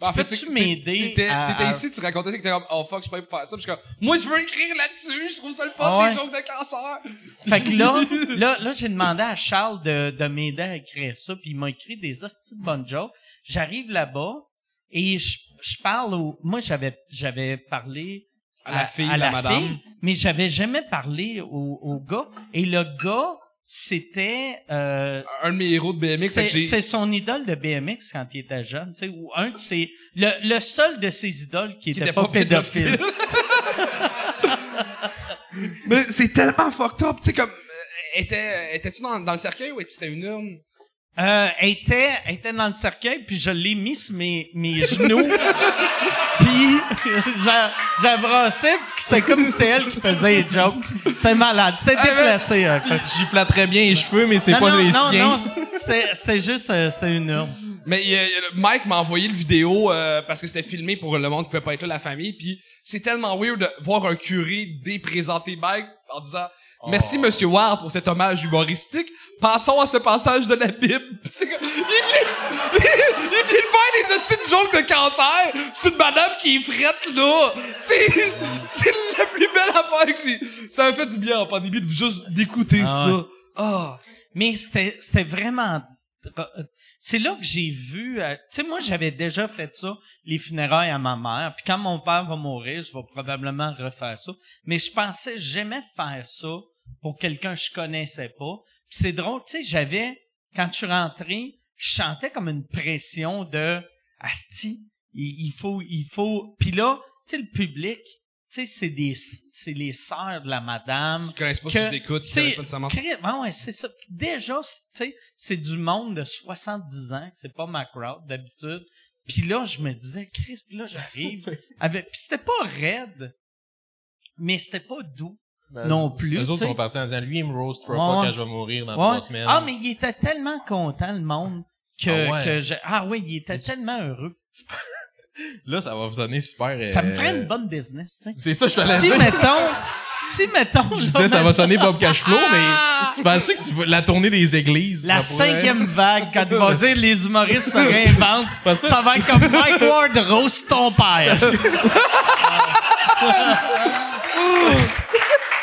Ben, en fait, que m'aider T'étais à- ici, tu racontais que t'étais comme, oh fuck, je suis pas faire ça. Puis je suis comme, moi, je veux écrire là-dessus. Je trouve ça le fun, ouais. des jokes de cancer. Fait que là, là, là, j'ai demandé à Charles de, de m'aider à écrire ça, puis il m'a écrit des hosties de bonnes jokes. J'arrive là-bas et je, je parle au, moi j'avais j'avais parlé À la fille, à la la madame. fille, mais j'avais jamais parlé au, au gars et le gars c'était euh, Un de mes héros de BMX, c'est son idole de BMX quand il était jeune, tu sais, ou un de ses le, le seul de ses idoles qui, qui était, était pas, pédophile. Mais c'est tellement fucked up, tu sais, comme, euh, était, étais-tu dans, dans le cercueil ou c'était une urne? Euh, elle était, elle était dans le cercueil, puis je l'ai mis sur mes, mes genoux. puis j'a- j'abraçais, puis c'est comme si c'était elle qui faisait les jokes. C'était malade. C'était Ah, déplacé peu. J'y flatterais bien les cheveux, mais c'est pas non, les non, siens. non, c'était, c'était juste, euh, c'était une urne. Mais il y a- il y a le- Mike m'a envoyé le vidéo euh, parce que c'était filmé pour le monde qui pouvait pas être là, la famille. Puis c'est tellement weird de voir un curé déprésenter Mike en disant Merci Monsieur Ward pour cet hommage humoristique. Passons à ce passage de la Bible. Il vient, il vient de faire des de jokes de cancer sur une madame qui est frette là. C'est c'est la plus belle affaire que j'ai. Ça m'a fait du bien en pandémie de juste d'écouter Ah ça. Ah. Mais c'était, c'était vraiment. euh, C'est là que j'ai vu. euh, tu sais, moi, j'avais déjà fait ça, les funérailles à ma mère. Puis quand mon père va mourir, je vais probablement refaire ça. Mais je pensais jamais faire ça pour quelqu'un que je connaissais pas. Puis c'est drôle, tu sais, j'avais quand je suis rentré, je sentais comme une pression de asti. Il, il faut, il faut. Puis là, tu sais, le public, tu sais, c'est des, c'est les sœurs de la madame Qui connaissent pas que, écoutes, qui tu sais, connaissent pas nécessairement. ouais, c'est ça. Déjà, c'est- tu sais, c'est du monde de 70 ans, que c'est pas ma crowd d'habitude. Puis là, je me disais, Chris, puis là, j'arrive avec, puis c'était pas raide, mais c'était pas doux. Non plus, Les tu autres sont partis en disant, lui, il me roastera Ouais, pas ouais. quand je vais mourir dans trois semaines. Ah, mais il était tellement content, le monde, que, Ah ouais. que je, ah oui, il était tellement heureux. Là, ça va vous sonner super. Ça me euh, ferait une bonne business, tu sais. C'est ça, je t'allais Si, dire. mettons, si, mettons, Je disais, ça va sonner Bob Cashflow, Ah! mais tu pensais que la tournée des églises. La ça pourrait- cinquième vague, quand il va dire les humoristes se réinventent, que- ça va être comme Mike Ward roast ton père.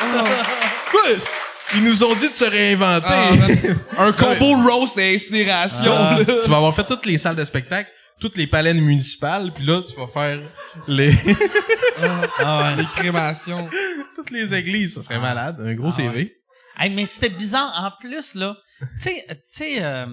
Ils nous ont dit de se réinventer. Ah, man. un combo roast et incinération. Ah, là. tu vas avoir fait toutes les salles de spectacle, toutes les paleines municipales, puis là, tu vas faire les Les crémations. toutes les églises. Ça serait malade. Un gros Ah CV. ouais. Hey, mais c'était bizarre. En plus, là, tu sais, euh,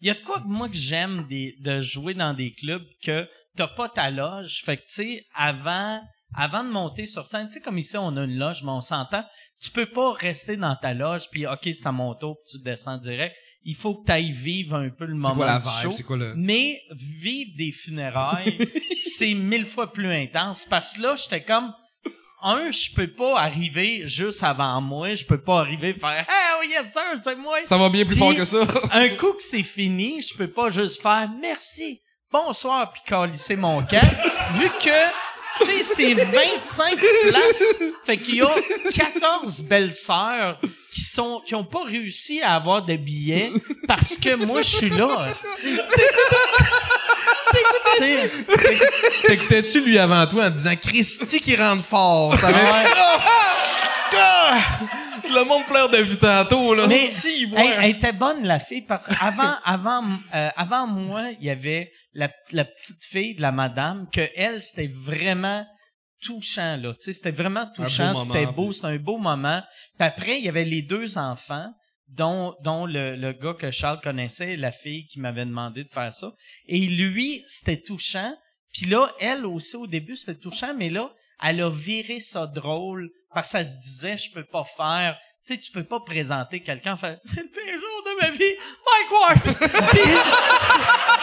il y a de quoi que moi que j'aime de jouer dans des clubs que t'as pas ta loge. Fait que, tu sais, avant, avant de monter sur scène, tu sais, comme ici, on a une loge, mais on s'entend. Tu peux pas rester dans ta loge, puis OK, c'est à mon tour, puis tu descends direct. Il faut que tu ailles vivre un peu le moment quoi la du vibe? show. C'est quoi le... Mais vivre des funérailles, c'est mille fois plus intense. Parce que là, j'étais comme, un, je peux pas arriver juste avant moi. Je peux pas arriver faire, hey, oh yes sir, c'est moi. Ça va bien plus fort que ça. Un coup que c'est fini, je peux pas juste faire merci, bonsoir, puis calisser mon camp. vu que, tu sais, c'est 25 places. Fait qu'il y a 14 belles sœurs qui sont, qui ont pas réussi à avoir de billets parce que moi, je suis là, hostie. T'écoutais-tu? Lui avant toi en disant Christy qui rentre fort? Ça avait... ouais. Ah! le monde pleure depuis tantôt, là. Mais, si, Elle, ouais. elle était bonne, la fille, parce qu'avant, avant, euh, avant moi, il y avait la, la petite fille de la madame, que elle, c'était vraiment touchant, là. Tu sais, c'était vraiment touchant, c'était beau, c'était un beau moment. Puis après, il y avait les deux enfants, dont, dont le, le gars que Charles connaissait, la fille qui m'avait demandé de faire ça. Et lui, c'était touchant. Puis là, elle aussi, au début, c'était touchant, mais là, elle a viré ça drôle, parce que ça se disait, je peux pas faire tu sais, tu peux pas présenter quelqu'un faire c'est le pire jour de ma vie, Mike Ward.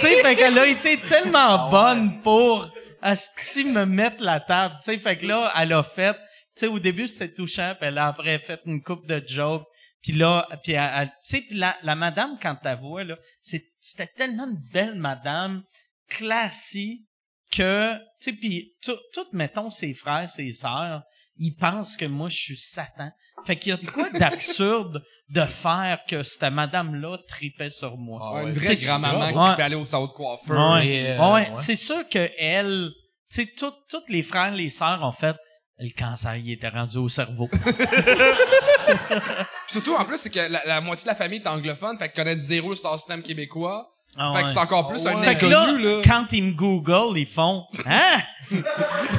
Tu sais, fait qu'elle a été tellement bonne pour asti me mettre la table. Tu sais, fait que là, elle a fait. Tu sais, au début c'était touchant, puis elle a après fait une coupe de jokes. Puis là, puis elle, elle- tu sais, puis la, la madame quand t'as voix là, c'était tellement une belle madame, classique que, tu sais, puis tout, tout, mettons ses frères, ses sœurs, ils pensent que moi je suis Satan. Fait qu'il y a de quoi d'absurde de faire que cette madame-là tripait sur moi. Ah Ouais, ouais, une vraie grand-maman qui peut aller au salon de coiffeur. Ouais, euh, ouais, ouais. c'est sûr que elle, tu sais, tout- tous les frères, les sœurs ont fait. Le cancer, il était rendu au cerveau. Surtout, en plus, c'est que la, la moitié de la famille est anglophone, fait qu'ils connaissent zéro le star system québécois. Ah Fait que c'est encore plus un Fait que là, inconnu, là. quand ils me Google, ils font Hein?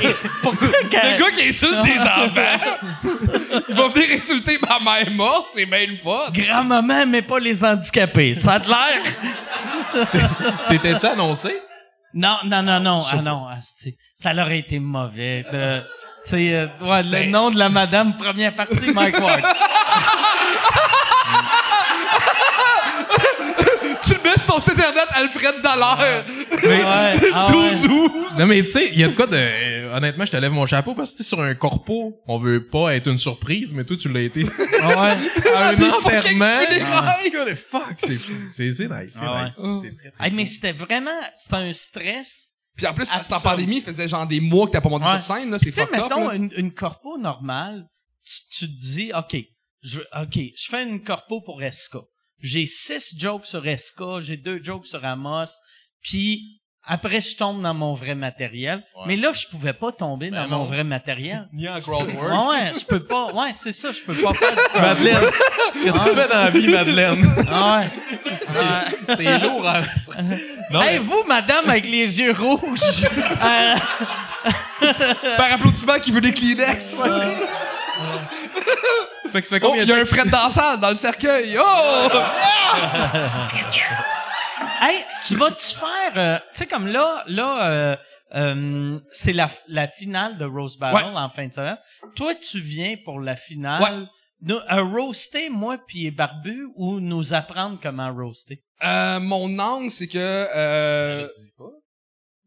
Et pourquoi Le gars qui insulte des enfants, il va venir insulter ma mère morte, c'est bien le fun. Grand-maman, mais pas les handicapés. Ça a de l'air? T'étais-tu annoncé? Non, non, non, non. Ah non, asti. ça leur aurait été mauvais. de- Tu sais, euh, ouais, le nom de la madame, première partie, Mike Ward. Sur ton site internet Alfred Dallaire. Ouais, ah ouais. Zouzou. Non, mais tu sais, il y a de quoi de... euh, honnêtement, je te lève mon chapeau parce que tu sais, sur un corpo, on veut pas être une surprise, mais toi, tu l'as été. Ah ouais. à un Des enterrement. What the fuck, c'est fou. C'est c'est nice, c'est Ah nice. C'est très, très Hey, mais c'était vraiment, c'était un stress. Puis en plus, c'était en pandémie, il faisait genre des mois que t'as pas monté Ouais. sur scène, là, c'est Tu sais, fucked up, mettons, une, une corpo normale, tu, tu te dis, OK, je, OK, je fais une corpo pour Esca. J'ai six jokes sur Esca, j'ai deux jokes sur Amos, puis après, je tombe dans mon vrai matériel. Ouais. Mais là, je pouvais pas tomber Ben dans non. mon vrai matériel. Ni en Ouais, crowdwork. ouais, je peux pas. Ouais, c'est ça, je peux pas faire du Madeleine. Qu'est-ce que tu fais dans la vie, Madeleine? Ah ouais. Ouais. c'est lourd, hein? Non, hey, mais- vous, madame, avec les yeux rouges. euh, Par applaudissement qui veut des Kleenex. Fait que ça fait Oh, combien il y a un Fred dans la salle, dans le cercueil. Oh! Hey, tu vas-tu faire, euh, tu sais comme là, là, euh, euh, c'est la, la finale de Rose Battle Ouais. en fin de semaine. Toi, tu viens pour la finale. Nous, euh, roaster moi puis Barbu ou nous apprendre comment roaster? Euh, mon angle, c'est que... Euh...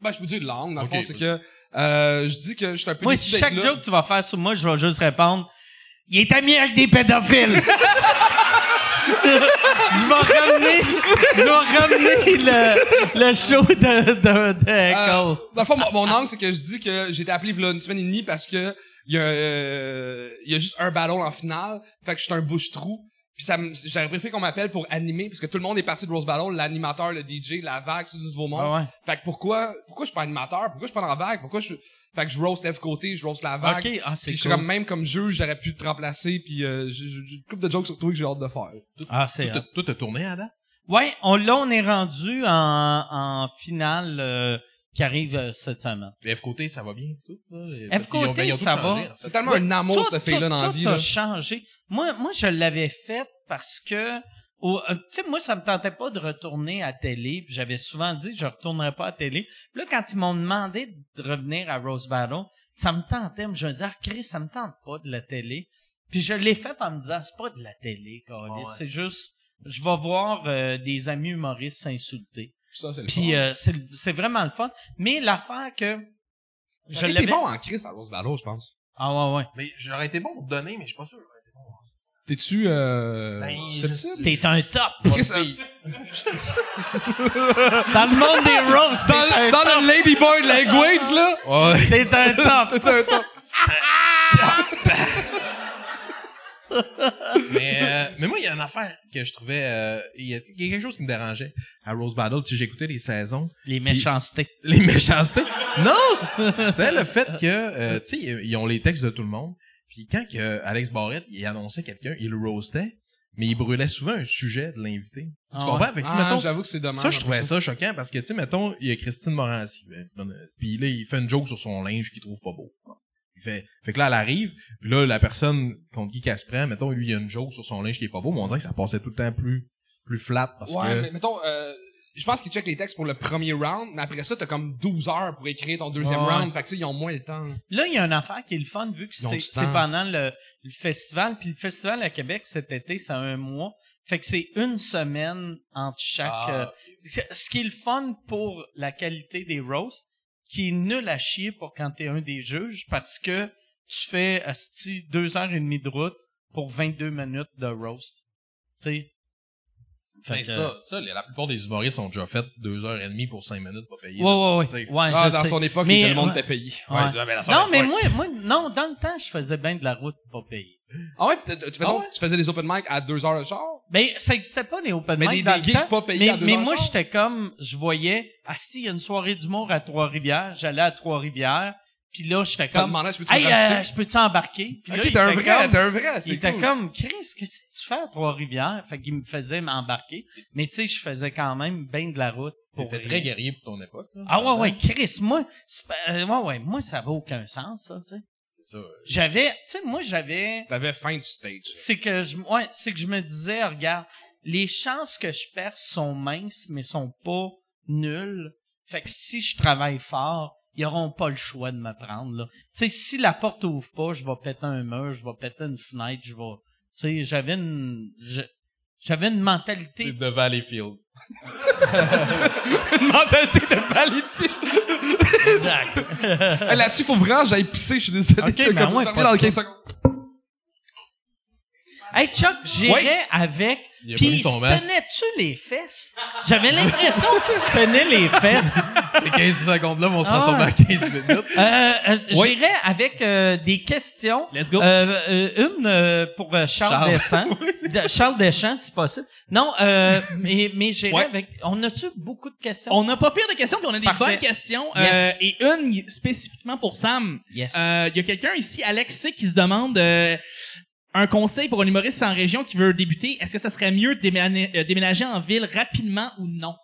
Ben, je peux dire l'angle, dans le fond, c'est que... Euh, je dis que je suis un peu Moi, déçu d'être chaque là. joke que tu vas faire sur moi, je vais juste répondre. Il est ami avec des pédophiles. je vais ramener, je vais ramener le, le show de, de, de Euh, dans le fond, mon, mon angle, c'est que je dis que j'ai été appelé une semaine et demie parce que il y a, euh, il y a juste un ballon en finale. Fait que je suis un bouche-trou. Puis ça me- j'aurais préféré qu'on m'appelle pour animer parce que tout le monde est parti de Rose Battle, l'animateur, le DJ, la vague, c'est du nouveau monde. Ah ouais. Fait que pourquoi, pourquoi je suis pas animateur? Pourquoi je suis pas dans la vague? Pourquoi je, fait que je roast F côté, je roast la vague. Ok, ah, c'est Puis je suis cool. comme même comme juge, j'aurais pu te remplacer puis euh, j'ai une couple de jokes sur toi que j'ai hâte de faire. Ah, c'est Toi, t'as- Toi, t'as tourné date? Ouais, on, là, on est rendu en, en finale euh, qui arrive euh, cette semaine. Puis F côté, ça va bien, tout, là? F côté, ça va. C'est tellement Ouais, un amour cette fille-là dans la vie. t'as là. changé. Moi, moi, je l'avais fait parce que, au- euh, tu sais, moi, ça me tentait pas de retourner à télé. puis J'avais souvent dit, je retournerais pas à télé. Puis là, quand ils m'ont demandé de revenir à Rose Battle, ça me tentait. mais Je me disais, ah, Chris, ça me tente pas de la télé. Puis je l'ai fait en me disant, c'est pas de la télé. Ouais. C'est juste, je vais voir euh, des amis humoristes s'insulter. Ça, c'est le Puis fun. euh, c'est le- c'est vraiment le fun. Mais l'affaire que je J'aurais été l'avais. bon en Chris à Rose Battle, je pense. Ah ouais ouais. Mais j'aurais été bon pour te donner, mais je suis pas sûr. j'aurais été bon. T'es-tu euh... Ben, je- T'es un top. Chris, euh, Dans le monde des roasts, dans, t'es un le- dans top. le Ladyboy language, là? Ouais. T'es un top. T'es un top. mais, euh, mais moi, il y a une affaire que je trouvais... euh, Il y, a il y a quelque chose qui me dérangeait à Rose Battle. Tu sais, j'écoutais les saisons. Les méchancetés. Les méchancetés. Non, c'était- le fait que, euh, tu sais, ils ont les textes de tout le monde. Puis quand que Alex Barrett, il annonçait quelqu'un, il le roastait, mais il brûlait souvent un sujet de l'invité. Tu Ah comprends? ouais. Fait que si, Ah, mettons, j'avoue que c'est dommage. ça, je trouvais après ça choquant parce que, tu sais, mettons, il y a Christine Morancy. ben, Puis là, il fait une joke sur son linge qu'il trouve pas beau. Il fait, fait que là, elle arrive, puis là, la personne contre qui qu'elle se prend, mettons, lui, il y a une joke sur son linge qui est pas beau, mais on dirait que ça passait tout le temps plus, plus flat parce Ouais, que... mais mettons, euh, je pense qu'ils checkent les textes pour le premier round, mais après ça, t'as comme 12 heures pour écrire ton deuxième Ouais. round. Fait que, tu sais, ils ont moins le temps. Là, il y a une affaire qui est le fun, vu que c'est pendant le, le festival. Puis le festival à Québec, cet été, c'est un mois. Fait que c'est une semaine entre chaque... Ah, euh, ce qui est le fun pour la qualité des roasts, qui est nul à chier pour quand t'es un des juges, parce que tu fais, asti, deux heures et demie de route pour 22 minutes de roast. Tu? Fait Ben, que- ça, ça, la plupart des humoristes ont déjà fait deux heures et demie pour cinq minutes pas payés. Ouais, ouais, ouais. Ouais, Ah, dans sais. son époque, Mais, tout le monde était payé. Ouais. ben, Non, mais moi, moi, non, dans le temps, je faisais bien de la route pas payée. Ah ouais, tu, tu, fais Ah donc- tu faisais des open mic à 2 heures le char? Ben, ça existait pas, les open Mais mic des- dans des le temps. pas payés mais, à deux mais heures moi, j'étais comme, je voyais, ah si, il y a une soirée d'humour à Trois-Rivières, j'allais à Trois-Rivières, puis là, j'étais comme, je peux-tu hey, euh, je peux-tu embarquer? Puis là, Ok, il t'es un était vrai, comme- t'es un vrai, Il c'est était cool. comme, Chris, qu'est-ce que tu fais à Trois-Rivières? Fait qu'il me faisait m'embarquer. Mais tu sais, je faisais quand même bien de la route. Pour T'étais très guerrier pour ton époque. là. Ah ouais, ouais, Chris, moi, c'est pas- euh, ouais, ouais, moi, ça va aucun sens, ça, tu sais. C'est ça. J'avais, tu sais, moi, j'avais, T'avais fin du stage. c'est que je, ouais, c'est que je me disais, regarde, les chances que je perce sont minces, mais sont pas nulles. Fait que si je travaille fort, ils auront pas le choix de me prendre, là. Tu sais, si la porte ouvre pas, je vais péter un mur, je vais péter une fenêtre, je vais, tu sais, j'avais une, je- j'avais une mentalité, de Valleyfield. une mentalité de Valleyfield. exact. Hey, Là-dessus, faut vraiment que j'aille pisser, je suis désolé. Ok, T'as ben dans 15 secondes. Hey Chuck, j'irais avec. Puis, tenais-tu les fesses? J'avais l'impression qu'il se tenait les fesses. Ces 15 secondes-là vont se Ah transformer en 15 minutes. Euh, euh, Oui. J'irais avec euh, des questions. Let's go. Euh, euh, une euh, pour Charles, Charles. Deschamps. De- Charles Deschamps, si possible. Non, euh, mais, mais j'irais Ouais. avec... On a-tu beaucoup de questions? On n'a pas pire de questions, puis on a des Parfait. bonnes questions. Yes. et une spécifiquement pour Sam. Yes. Euh, Il y a quelqu'un ici, Alex C, qui se demande euh, un conseil pour un humoriste en région qui veut débuter. Est-ce que ça serait mieux de déménager, euh, déménager en ville rapidement ou non?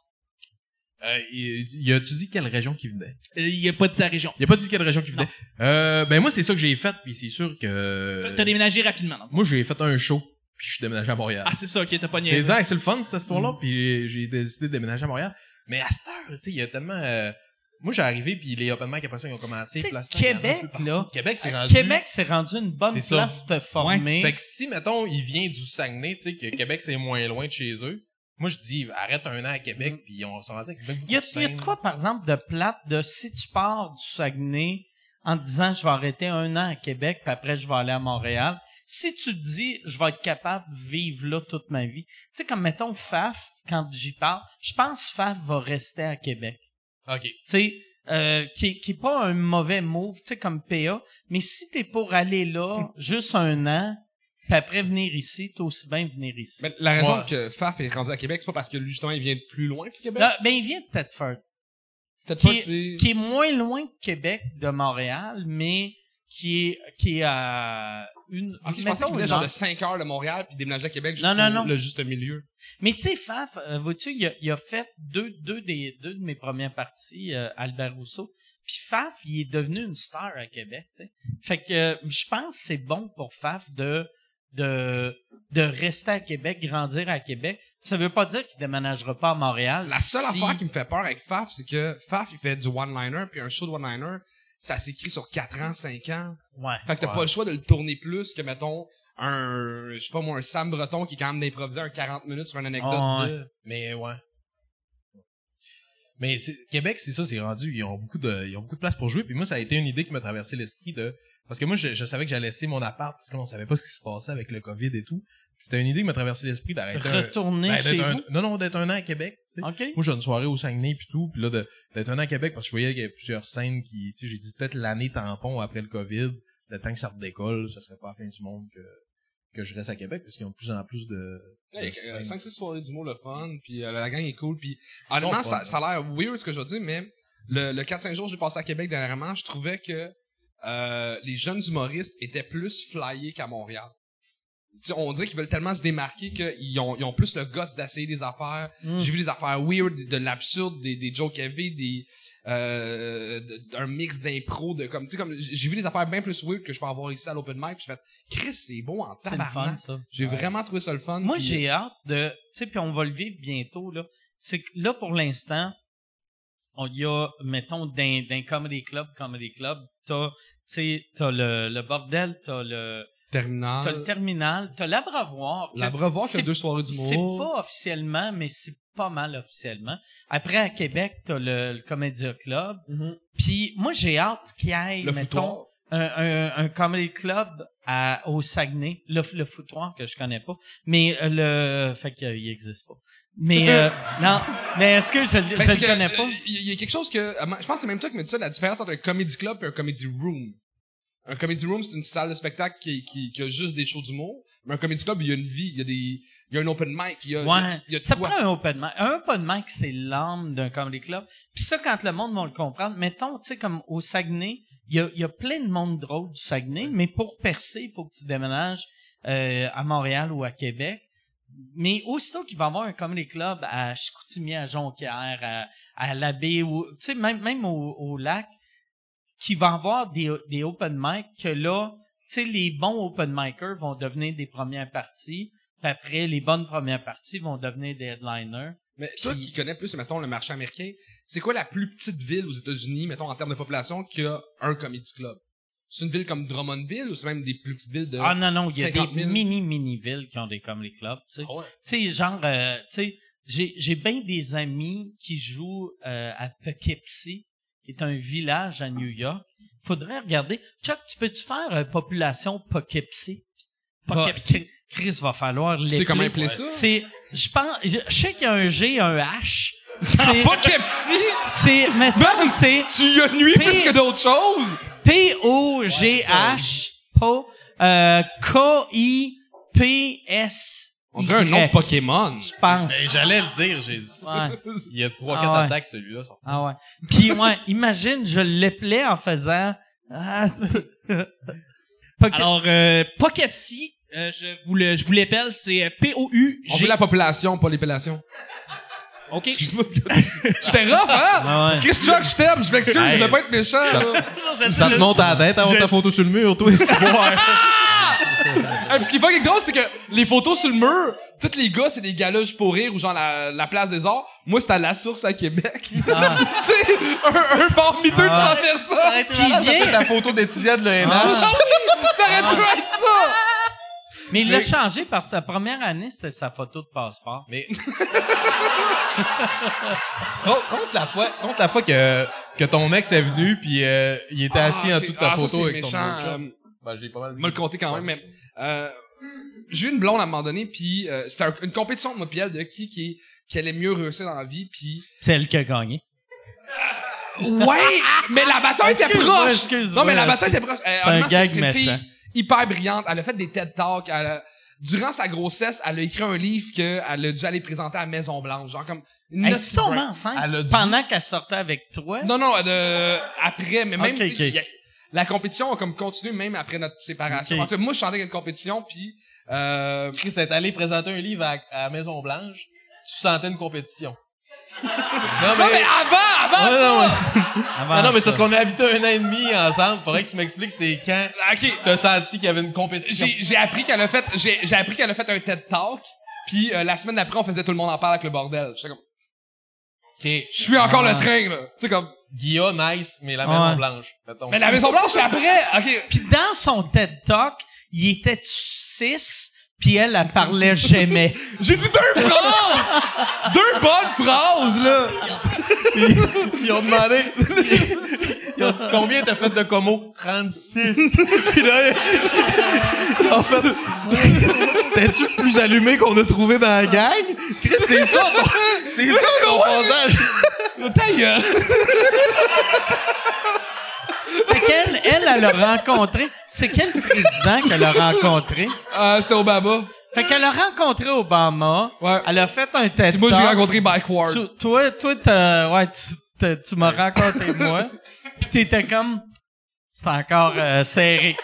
Euh, il, il a-tu dit quelle région qui venait? Euh, Il a pas dit sa région. Il a pas dit quelle région qui venait? Euh, ben moi, c'est ça que j'ai fait, puis c'est sûr que... T'as déménagé rapidement. donc. Moi, j'ai fait un show, puis je suis déménagé à Montréal. Ah, c'est ça, ok, t'as pas niaisé. c'est le fun, cette histoire-là, puis j'ai décidé de déménager à Montréal. Mais à cette heure, tu sais, il y a tellement... euh, Moi, j'ai arrivé, puis les open mic, après ça, ils ont commencé. Québec, là, Québec, c'est rendu... Québec, c'est rendu une bonne place de former. Fait que si, mettons, il vient du Saguenay, tu sais, que Québec, c'est moins loin de chez eux, moi, je dis, arrête un an à Québec, puis on s'en avec Québec. Il y a, il y a de quoi, par exemple, de plate de si tu pars du Saguenay en te disant je vais arrêter un an à Québec, puis après je vais aller à Montréal. Si tu te dis je vais être capable de vivre là toute ma vie. Tu sais, comme mettons Faf, quand j'y parle, je pense Faf va rester à Québec. OK. Tu sais, euh, qui, qui est pas un mauvais move, tu sais, comme PA. Mais si t'es pour aller là juste un an, puis après venir ici, t'as aussi bien venir ici. Mais la raison Ouais. que Faf est rendu à Québec, c'est pas parce que lui, justement, il vient de plus loin que Québec? Là, ben, il vient de Thetford. Peut-être qui pas, est- tu sais- qui est moins loin que Québec de Montréal, mais qui est qui est à une. Ok, je pensais qu'il venait genre de 5 heures de Montréal puis déménager à Québec juste Non, non, non. le juste milieu. Mais tu sais, Faf, euh, vois-tu, il a, il a fait deux deux des deux de mes premières parties, euh, Albert Rousseau. Puis Faf, il est devenu une star à Québec. Fait que euh, je pense que c'est bon pour Faf de de de rester à Québec, grandir à Québec. Ça veut pas dire qu'il déménagera pas à Montréal. La seule si- affaire qui me fait peur avec Faf, c'est que Faf, il fait du one-liner, puis un show de one-liner, ça s'écrit sur 4 ans, 5 ans. Ouais. Fait que t'as Ouais. pas le choix de le tourner plus que, mettons, un, je sais pas moi, un Sam Breton qui est quand même d'improviser un 40 minutes sur une anecdote Ah ouais. de... Mais ouais. Mais Québec, c'est ça, c'est rendu. Ils ont beaucoup de, ils ont beaucoup de place pour jouer. Puis moi, ça a été une idée qui m'a traversé l'esprit de, parce que moi, je, je savais que j'allais laisser mon appart parce qu'on savait pas ce qui se passait avec le Covid et tout. C'était une idée qui m'a traversé l'esprit d'arrêter un, Retourner ben, chez d'être un- vous? non, non, d'être un an à Québec, tu sais. OK. Moi, j'ai une soirée au Saguenay puis tout, puis là, d'être un an à Québec parce que je voyais qu'il y avait plusieurs scènes qui, tu sais, j'ai dit peut-être l'année tampon après le COVID, le temps que ça redécolle, ça serait pas la fin du monde que, que je reste à Québec parce qu'ils ont de plus en plus de, de scènes. 5-6 soirées d'humour, le fun, puis euh, la gang est cool, puis honnêtement, fun, ça, ça a l'air weird ce que je veux dire, mais le, le 4-5 jours que j'ai passé à Québec dernièrement, je trouvais que euh, les jeunes humoristes étaient plus flyés qu'à Montréal. On dirait qu'ils veulent tellement se démarquer qu'ils ont, ils ont plus le guts d'essayer des affaires. Mm. J'ai vu des affaires weird, de l'absurde, des, des jokes heavy, des euh, de- un mix d'impro, de comme tu sais comme j'ai vu des affaires bien plus weird que je peux avoir ici à l'open mic. Puis j'ai fait Chris, c'est beau en C'est le fun, tabarnak. ça. J'ai vraiment trouvé ça le fun. Moi, j'ai hâte de, tu sais, puis on va le vivre bientôt, là. C'est que là, pour l'instant, on y a, mettons, d'un, d'un comedy club, comedy club, t'as, tu sais, t'as le, le bordel, t'as le, terminal. t'as le terminal, t'as l'abreuvoir. L'Abreuvoir c'est- deux soirées C'est d'humour. pas officiellement, mais c'est pas mal officiellement. Après, à Québec, t'as le, le Comédia Club. Mhm. Puis moi, j'ai hâte qu'il y ait, Le mettons, un, un, un comedy club à, au Saguenay, le, le foutoir que je connais pas, mais euh, le fait qu'il il existe pas. Mais euh, non, mais est-ce que je, le- je c'est le connais pas? euh, Il y, a quelque chose que euh, je pense que c'est même toi qui me dis ça la différence entre un comedy club et un comedy room. Un comedy room c'est une salle de spectacle qui, qui, qui a juste des shows d'humour, mais un comedy club il y a une vie, il y a des il y a un open mic, il y a Ouais, il y a ça quoi. prend un open mic. Un open mic, c'est l'âme d'un comedy club. Puis ça, quand le monde va le comprendre, mettons, tu sais, comme au Saguenay, il y a, il y a plein de monde drôle du Saguenay, mais pour percer, il faut que tu déménages euh, à Montréal ou à Québec. Mais aussitôt qu'il va y avoir un comedy club à Chicoutimi, à Jonquière, à, à la baie, ou, tu sais, même, même au, au lac, qui va avoir des, des open mic, que là, tu sais, les bons open micers vont devenir des premières parties, puis après, les bonnes premières parties vont devenir des headliners. Mais toi Puis- qui connais plus mettons le marché américain, c'est quoi la plus petite ville aux États-Unis mettons en termes de population qui a un comedy club? C'est une ville comme Drummondville ou c'est même des plus petites villes de Ah non, non, il y a 50 des 000. mini-mini-villes qui ont des comedy clubs, tu sais. Ah ouais. Tu sais, genre, euh, tu sais, j'ai, j'ai bien des amis qui jouent euh, à Poughkeepsie, qui est un village à New York. Faudrait regarder. Chuck, tu peux-tu faire euh, population Poughkeepsie? Poughkeepsie. Va- Chris, va falloir sais l'épeler. comment appeler ça? C'est, je pense, je, je sais qu'il y a un G, un H. Ah, C'est, Poughkeepsie c'est, mais ça, c'est Tu y as nuit plus que d'autres choses P-O-G-H, po, euh, K-I-P-S. On dirait un nom de Pokémon. Je pense. Ben, j'allais le dire, j'ai Ouais. Il y a trois, Ah quatre ouais. attaques, celui-là. ça. Ah ouais. Puis ouais, imagine, je l'appelais en faisant. Ah, Alors, euh, euh, je vous le, je vous l'appelle, c'est euh, On veut la population, pas l'épellation. OK. Excuse-moi. J'étais rough, hein? Ah ouais. Chris Chuck, je t'aime, je m'excuse, je voulais pas être méchant. là. Ça te monte à la tête, avoir Je- ta photo sur le mur, toi, c'est Hey, puis ce qui est fucking drôle, c'est que les photos sur le mur, tous les gars, c'est des juste pour rire ou genre la, la place des arts. Moi, c'était à la source à Québec. Ah. c'est un, un de sans faire ça. Puis vient- ta photo d'étudiant de l'ENH. Ah. Ça aurait dû être ça. Mais il l'a changé parce que sa première année, c'était sa photo de passeport. Mais. contre, contre la fois, contre la fois que, que ton ex est venu puis euh, il était assis en Ah, dessous de ta Ah, photo avec son méchant, euh, Ben, j'ai pas mal le compter quand même, mais euh, j'ai eu une blonde à un moment donné, puis euh, c'était un- une compétition de moi puis elle de qui qui, qui allait mieux réussir dans la vie, puis C'est elle qui a gagné. ouais, mais la bataille était proche. excuse-moi, non, mais la c'est- bataille était proche. Euh, un honnêtement, gag c'est une fille méchant. hyper brillante. Elle a fait des TED Talks. Elle a- durant sa grossesse, elle a écrit un livre qu'elle a dû aller présenter à Maison Blanche, genre comme une est tombée brain. enceinte Elle a dû- pendant qu'elle sortait avec toi? Non, non, euh, après, mais même, Ok, tu sais, ok. y a- la compétition a comme continué même après notre séparation. Ok. En tout cas, moi, je chantais une compétition, puis euh, Chris est allé présenter un livre à, à Maison Blanche. Tu sentais une compétition. non, Non, mais avant, avant Ouais, ça! non, ouais. Avant Ah non, mais c'est parce qu'on a habité un an et demi ensemble. Faudrait que tu m'expliques c'est quand Ok, t'as senti qu'il y avait une compétition. j'ai j'ai appris qu'elle a fait, j'ai j'ai appris qu'elle a fait un TED Talk, puis euh, la semaine d'après, on faisait tout le monde en parle avec le bordel. J'étais comme, Ok. je suis encore Ah. le train, là. Tu sais, comme, Guilla, nice, mais la Ouais. Maison Blanche. mettons. mais la Maison Blanche, c'est après. Ok. Puis dans son TED Talk, il était six, puis elle, elle parlait jamais. J'ai dit deux phrases! deux bonnes phrases, là! Ils ont demandé. Ils ont dit combien t'as fait de comos? 36. Puis là, ils ont fait. C'était-tu le plus allumé qu'on a trouvé dans la gang? Chris, c'est ça, ton- c'est ça ton passage. Ta gueule! Fait qu'elle, elle, elle a rencontré. C'est quel président qu'elle a rencontré? Euh, c'était Obama. Fait qu'elle a rencontré Obama. Ouais. Elle a fait un TED Puis moi, j'ai Talk. rencontré Mike Ward. Tu- toi, toi, t'as, ouais, tu, t'as- tu m'as rencontré moi. T'étais comme, C'est encore euh, serré.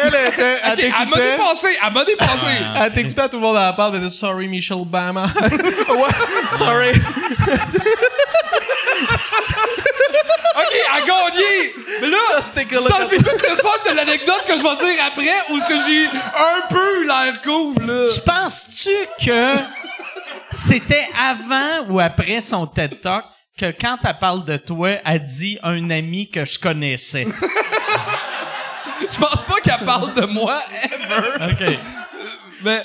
Elle était, elle Ok, elle m'a dépassé, elle m'a dépassé. Elle t'écoutait, tout le monde en parle, elle disait Sorry, Michelle Obama. sorry. Ok, elle a gagné. Mais là, Just take a vous look enlevez at- tout le fun de l'anecdote que je vais dire après ou ce que j'ai un peu eu l'air cool, là. Tu penses-tu que c'était avant ou après son TED Talk? Que quand elle parle de toi, elle dit un ami que je connaissais? Je pense pas qu'elle parle de moi, ever. OK. Mais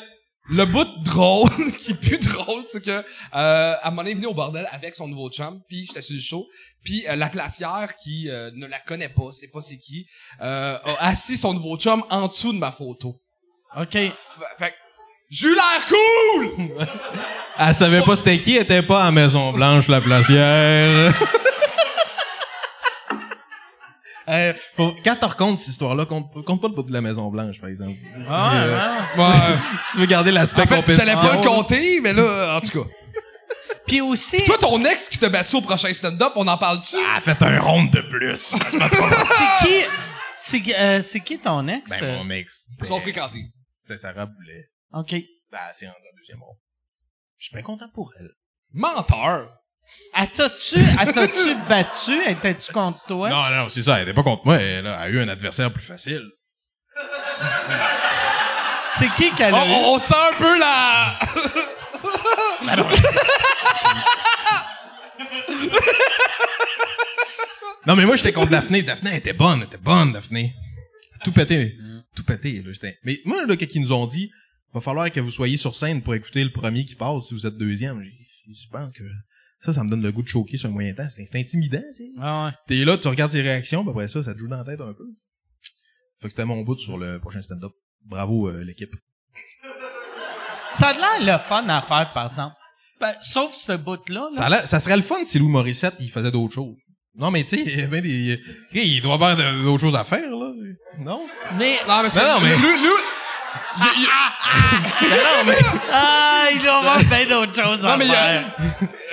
le bout drôle, qui est plus drôle, c'est que euh, elle m'en est venue au bordel avec son nouveau chum, puis j'étais sur le show, puis euh, la placière qui euh, ne la connaît pas, c'est pas c'est qui, euh, a assis son nouveau chum en dessous de ma photo. OK. F- Fait j'ai eu l'air cool! Elle savait pas c'était qui, elle était pas à Maison Blanche, la placière. Euh, faut, quand tu racontes cette histoire-là, compte, compte pas le bout de la Maison Blanche, par exemple. Si, Ah, euh, ah. si tu veux- si tu veux garder l'aspect En fait, compétition. j'allais pas le compter, mais là, en tout cas. Puis aussi, Toi, ton ex qui t'a battu au prochain stand-up, on en parle-tu? Elle a fait un ronde de plus. c'est qui... C'est qui- euh, c'est qui ton ex? ben, mon ex. Ils sont fréquentés. C'est Sarah Boulet. OK. Ben, c'est en deuxième rond. Je suis bien content pour elle. Menteur. Elle t'as-tu elle t'as-tu battu? Étais-tu contre toi? Non, non, c'est ça. Elle était pas contre moi. Elle a eu un adversaire plus facile. C'est qui qu'elle a eu? on- on sent un peu la... Non, mais moi, j'étais contre Daphné. Daphné elle était bonne. Elle était bonne, Daphné. Tout pété. Tout pété, là. J'étais... Mais moi, là, quand ils nous ont dit, va falloir que vous soyez sur scène pour écouter le premier qui passe si vous êtes deuxième. Je pense que ça, ça me donne le goût de choquer sur un moyen temps. C'est intimidant, tu sais. Ah ouais. T'es là, tu regardes tes réactions, puis après ça, ça te joue dans la tête un peu. Fait que c'était mon bout sur le prochain stand-up. Bravo, euh, l'équipe. Ça a l'air le fun à faire, par exemple. Ben, sauf ce bout-là. là. Ça, ça serait le fun si Louis Morissette, il faisait d'autres choses. Non, mais tu sais, des... Il doit avoir d'autres choses à faire, là. Non? Mais, Non, mais c'est... Non, non, mais- Lui, lui- non, mais... ah, il doit avoir bien d'autres choses à Non, mais il y a- faire.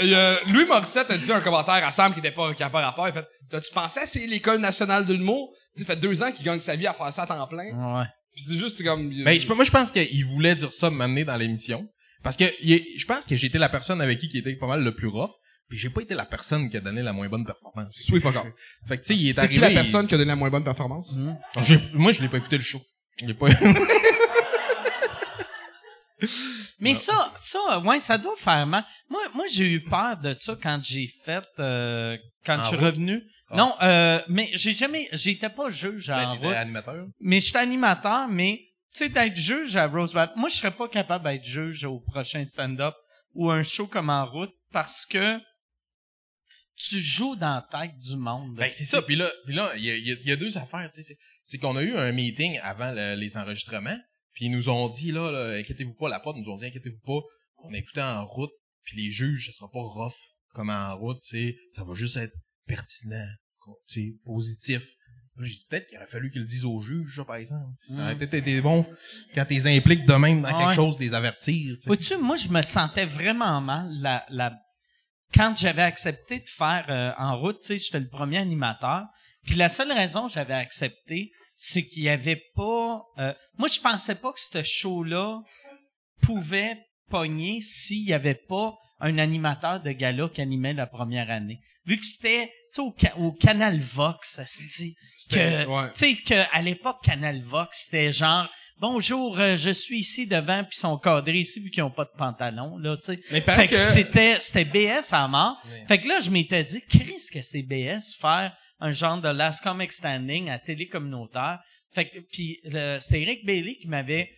il y a- Louis Morissette a dit un commentaire à Sam qui était pas, qui a pas rapport. Il fait, t'as-tu pensé à essayer l'école nationale de l'humour? Il dit, ça fait deux ans qu'il gagne sa vie à faire ça à temps plein. Ouais. Puis c'est juste, c'est comme... Ben, je, moi, je pense qu'il voulait dire ça, m'amener dans l'émission. Parce que il est- je pense que j'ai été la personne avec qui qui était pas mal le plus rough. Puis j'ai pas été la personne qui a donné la moins bonne performance. Sweet fuck off. Fait que, tu sais, il est, C'est arrivé... qui la il- personne qui a donné la moins bonne performance? Hmm. J'ai- moi, je l'ai pas écouté le show. Il est pas... Mais ça, ça, ouais, ça doit faire mal. Moi, moi, j'ai eu peur de ça quand j'ai fait, euh, quand En je suis route? revenu. Ah. Non, euh, mais j'ai jamais, j'étais pas juge en route. animateur? Mais j'étais animateur, mais, tu sais, d'être juge à Roosevelt, moi, je serais pas capable d'être juge au prochain stand-up ou un show comme en route parce que tu joues dans la tête du monde. Ben, c'est ça. Puis là, puis là, il y a, il y a- il y a deux affaires, tu sais. c'est- C'est qu'on a eu un meeting avant le- les enregistrements, puis ils nous ont dit, là, là, inquiétez-vous pas, la porte nous ont dit, inquiétez-vous pas, on a écouté en route, puis les juges, ça sera pas rough comme en route, tu. Ça va juste être pertinent, tu positif. Là, j'ai dit, peut-être qu'il aurait fallu qu'ils le disent aux juges, par exemple. Ça aurait Mm. peut-être été bon quand t'es impliques de même dans quelque chose, des avertir. Vois-tu, moi, je me sentais vraiment mal la, la... quand j'avais accepté de faire euh, en route, tu sais, j'étais le premier animateur. Puis la seule raison que j'avais accepté, c'est qu'il y avait pas... euh, moi, je pensais pas que ce show-là pouvait pogner s'il y avait pas un animateur de gala qui animait la première année. Vu que c'était, tu sais, au, au Canal Vox, C'était- que, ouais. tu sais, que à l'époque, Canal Vox, c'était genre, bonjour, euh, je suis ici devant, puis ils sont cadrés ici, vu qu'ils ont pas de pantalon, là, tu sais. Fait que que... c'était, c'était BS à mort. Ouais. Fait que là, je m'étais dit, Chris, que c'est BS, faire un genre de Last Comic Standing à télé communautaire. Fait que, puis c'est Eric Bailey qui m'avait,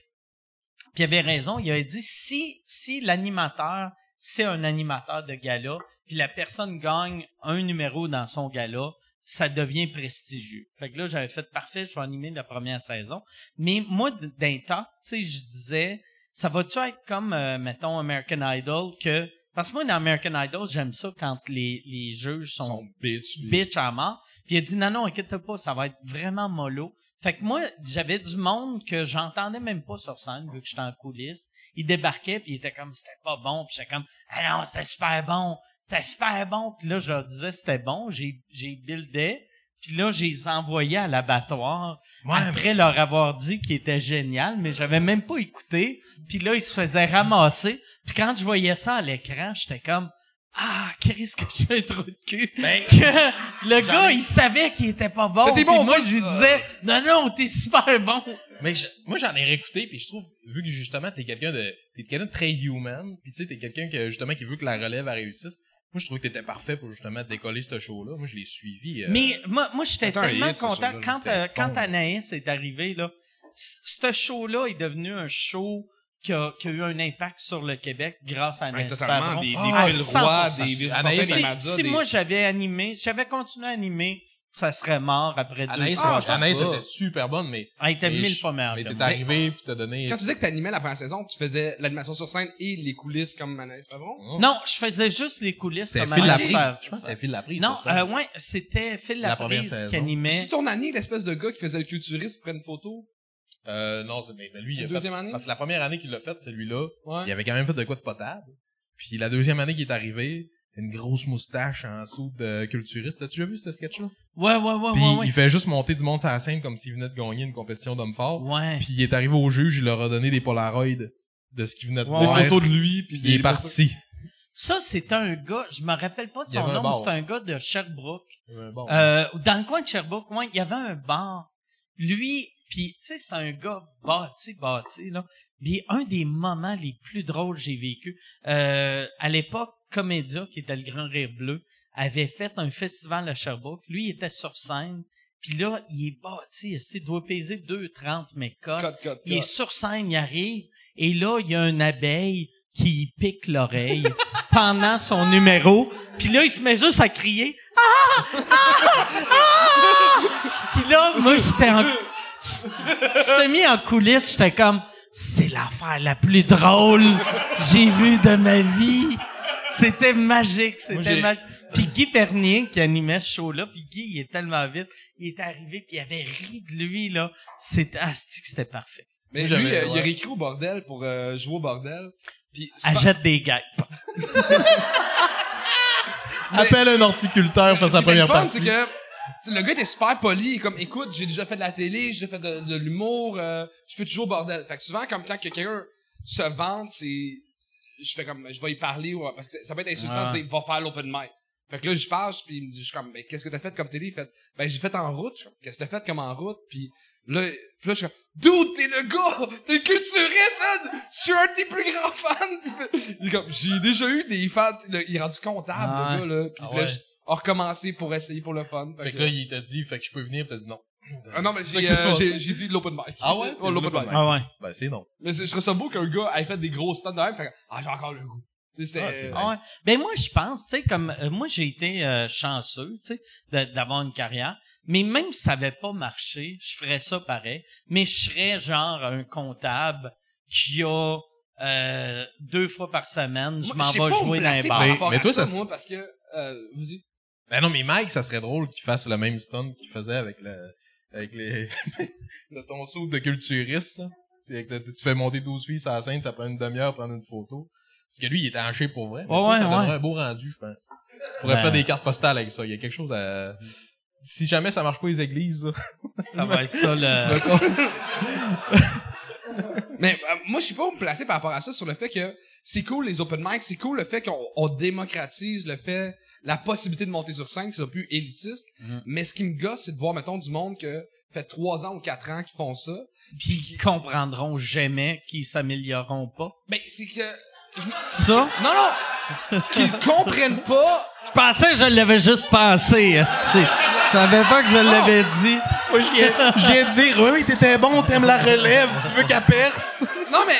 puis avait raison, il avait dit, si, si l'animateur, c'est un animateur de gala, puis la personne gagne un numéro dans son gala, ça devient prestigieux. Fait que là, j'avais fait parfait, je vais animer la première saison. Mais moi, d'un temps, tu sais, je disais, ça va-tu être comme, euh, mettons, American Idol, que... Parce que moi, dans American Idol, j'aime ça quand les, les juges sont, Son bitch. à mort. Puis il a dit, non, non, inquiète pas, ça va être vraiment mollo. Fait que moi, j'avais du monde que j'entendais même pas sur scène, vu que j'étais en coulisses. Il débarquait, puis il était comme, c'était pas bon. Puis j'étais comme, ah non, c'était super bon. C'était super bon. Puis là, je leur disais, c'était bon. J'ai, j'ai buildé. Puis là, j'ai les à l'abattoir Ouais, après leur avoir dit qu'il était génial, mais j'avais même pas écouté. Puis là, ils se faisaient ramasser. Puis quand je voyais ça à l'écran, j'étais comme ah, qu'est-ce que j'ai un trou de cul. Ben, que le gars, il savait qu'il était pas bon. T'es bon, moi, je disais non non, t'es super bon. Mais je- moi, j'en ai réécouté, puis je trouve, vu que justement, t'es quelqu'un de, t'es quelqu'un de très human, puis tu sais, t'es quelqu'un que, justement, qui veut que la relève réussisse. Moi, je trouve que t'étais parfait pour, justement, décoller ce show-là. Moi, je l'ai suivi. euh, Mais moi, moi j'étais tellement hit, content quand euh, quand. Anaïs est arrivé là. Ce show-là est devenu un show qui a, qui a eu un impact sur le Québec grâce à Anaïs totalement. Favron. Des, des Ah, Phil Roy, 100%. des Anaïs, des si Mazza, si des- moi j'avais animé, si j'avais continué à animer, ça serait mort après deux Anaïs, Ah, je ans. pense Anaïs pas. était super bonne, mais, Elle était mais mille je- fois meilleure. mais t'es arrivé, puis t'as donné... Quand tu disais que t'animais la première saison, tu faisais l'animation sur scène et les coulisses comme Anaïs Favron? Oh. Non, je faisais juste les coulisses c'est comme Phil Anaïs Laprise. Favron. Je pense que c'était Phil Laprise. Non, euh, ouais, c'était Phil La première Laprise saison. qui animait. C'est ton année, l'espèce de gars qui faisait le culturiste prenne une photo? Euh, non, c'est- mais, mais lui, C'est il a la fait- deuxième année? Parce que la première année qu'il l'a fait, celui-là, Ouais. il avait quand même fait de quoi de potable. Puis la deuxième année qu'il est arrivé, une grosse moustache en soude de culturiste. T'as-tu déjà vu ce sketch-là? Ouais, ouais, ouais, Puis ouais, ouais. il fait juste monter du monde sur la scène comme s'il venait de gagner une compétition d'hommes forts. Ouais. Puis il est arrivé au juge, il leur a donné des polaroids de ce qu'il venait de Ouais, Des voir. photos de lui, puis Puis il est des- parti. Ça, c'était un gars, je me rappelle pas de son un nom, c'était un gars de Sherbrooke. Euh, bon. Euh, dans le coin de Sherbrooke, ouais, il y avait un bar. Lui, puis tu sais, c'était un gars bâti, bâti, là. Puis un des moments les plus drôles que j'ai vécu, euh, à l'époque, Comédia, qui était le Grand Rire Bleu, avait fait un festival à Sherbrooke. Lui, il était sur scène. Puis là, il est bâti, il doit peser 2,30 mais cote. Il est sur scène, il arrive, et là, il y a une abeille qui pique l'oreille pendant son numéro. Puis là, il se met juste à crier. Ah! Ah! Ah! Puis là, moi, j'étais en... semi en coulisses, j'étais comme, c'est l'affaire la plus drôle que j'ai vue de ma vie. C'était magique, c'était magique. Puis Guy Pernier, qui animait ce show-là, puis Guy, il est tellement vite, il est arrivé, puis il avait ri de lui, là. C'était astique, c'était parfait. Mais Moi, lui, j'avais- euh, il a réécrit au bordel pour euh, jouer au bordel. Puis Achète des guêpes. Appelle un horticulteur faire Ce sa première fun, partie. c'est que le gars était super poli, il est comme écoute, j'ai déjà fait de la télé, j'ai déjà fait de, de l'humour, euh, je peux toujours au bordel. Fait que souvent comme quand que quelqu'un se vante, c'est je fais comme je vais y parler ou- parce que ça peut être insultant Ouais. de dire va faire l'open mic. Fait que là je passe puis il me dit je suis comme ben qu'est-ce que t'as fait comme télé, il fait ben j'ai fait en route, Je suis comme, qu'est-ce que t'as fait comme en route? Puis là puis là je suis comme dude t'es le gars, t'es le culturiste man, je suis un de tes plus grands fans. Il est comme j'ai déjà eu des fans, Là, il est rendu comptable Ah le gars là, puis Ah là, ouais. je- a recommencé pour essayer pour le fun. Fait que là, il t'a dit, fait que je peux venir, pis t'as dit non. Ah non, mais j'ai, euh, j'ai, j'ai dit l'open mic. Ah ouais? Oh, l'open mic. Ah ouais. Ben, c'est non. Mais c'est- je trouve ça beau qu'un gars ait fait des gros stunts de même. Fait que, ah, j'ai encore le goût. Tu sais, c'était, Ah, c'est Ah ouais. Ben moi, je pense, tu sais, comme euh, moi, j'ai été euh, chanceux, tu sais, de- d'avoir une carrière. Mais même si ça avait pas marché, je ferais ça pareil. Mais je serais genre un comptable qui a euh, deux fois par semaine, je moi, m'en sais vais pas où jouer dans placer les par bars. Mais- rapport mais à toi, ça, ça- moi, parce que, euh, vas-y. Ben non, mais Mike, ça serait drôle qu'il fasse le même stunt qu'il faisait avec le, avec les, de ton saut de culturiste, là. Puis avec le- tu fais monter 12 filles sur la scène, ça prend une demi-heure pour prendre une photo. Parce que lui, il était hanché pour vrai. Mais Ouais, ça donnerait un beau rendu, je pense. Tu pourrais Ben. faire des cartes postales avec ça. Il y a quelque chose à, si jamais ça marche pas les églises, là. Ça va être ça le. Mais euh, moi, je suis pas où me placer par rapport à ça sur le fait que c'est cool les open mic, c'est cool le fait qu'on on démocratise le fait, la possibilité de monter sur scène, c'est plus élitiste. Mhm. Mais ce qui me gosse, c'est de voir, mettons, du monde que fait trois ans ou quatre ans qui font ça. Puis qui comprendront jamais, qui s'amélioreront pas. Ben, c'est que, Ça? non, non! Qu'ils comprennent pas Je pensais que je l'avais juste pensé, esti. Je savais pas que je l'avais dit. Moi, je viens, je viens de dire, oui, t'étais bon, t'aimes la relève, tu veux qu'elle perce. Non, mais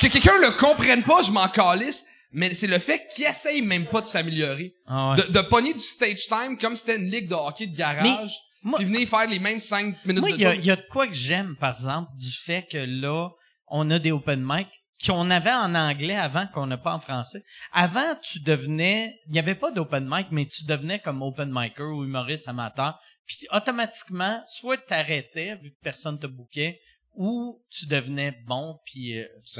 que quelqu'un le comprenne pas, je m'en calisse. Mais c'est le fait qu'il essaye même pas de s'améliorer. Ah ouais. De, de pogner du stage time comme c'était une ligue de hockey de garage. moi- puis venir faire les mêmes 5 minutes Moi, de jeu. il y a de quoi que j'aime, par exemple, du fait que là, on a des open mic qu'on avait en anglais avant qu'on n'a pas en français. Avant, tu devenais, il n'y avait pas d'open mic, mais tu devenais comme open micer ou humoriste amateur. Puis automatiquement, soit t'arrêtais vu que personne te bouquait, où tu devenais bon puis euh, Tu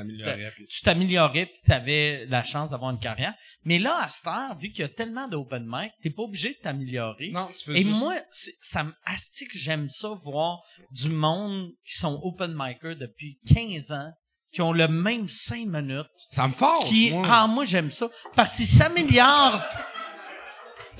t'améliorais, puis- tu avais la chance d'avoir une carrière. Mais là, à cette heure, vu qu'il y a tellement d'open mic, t'es pas obligé de t'améliorer. Non, tu Et juste- moi, ça me astique, j'aime ça, voir du monde qui sont open micers depuis 15 ans, qui ont le même 5 minutes, Ça me force, qui, moi. ah, moi, j'aime ça. Parce qu'ils s'améliorent,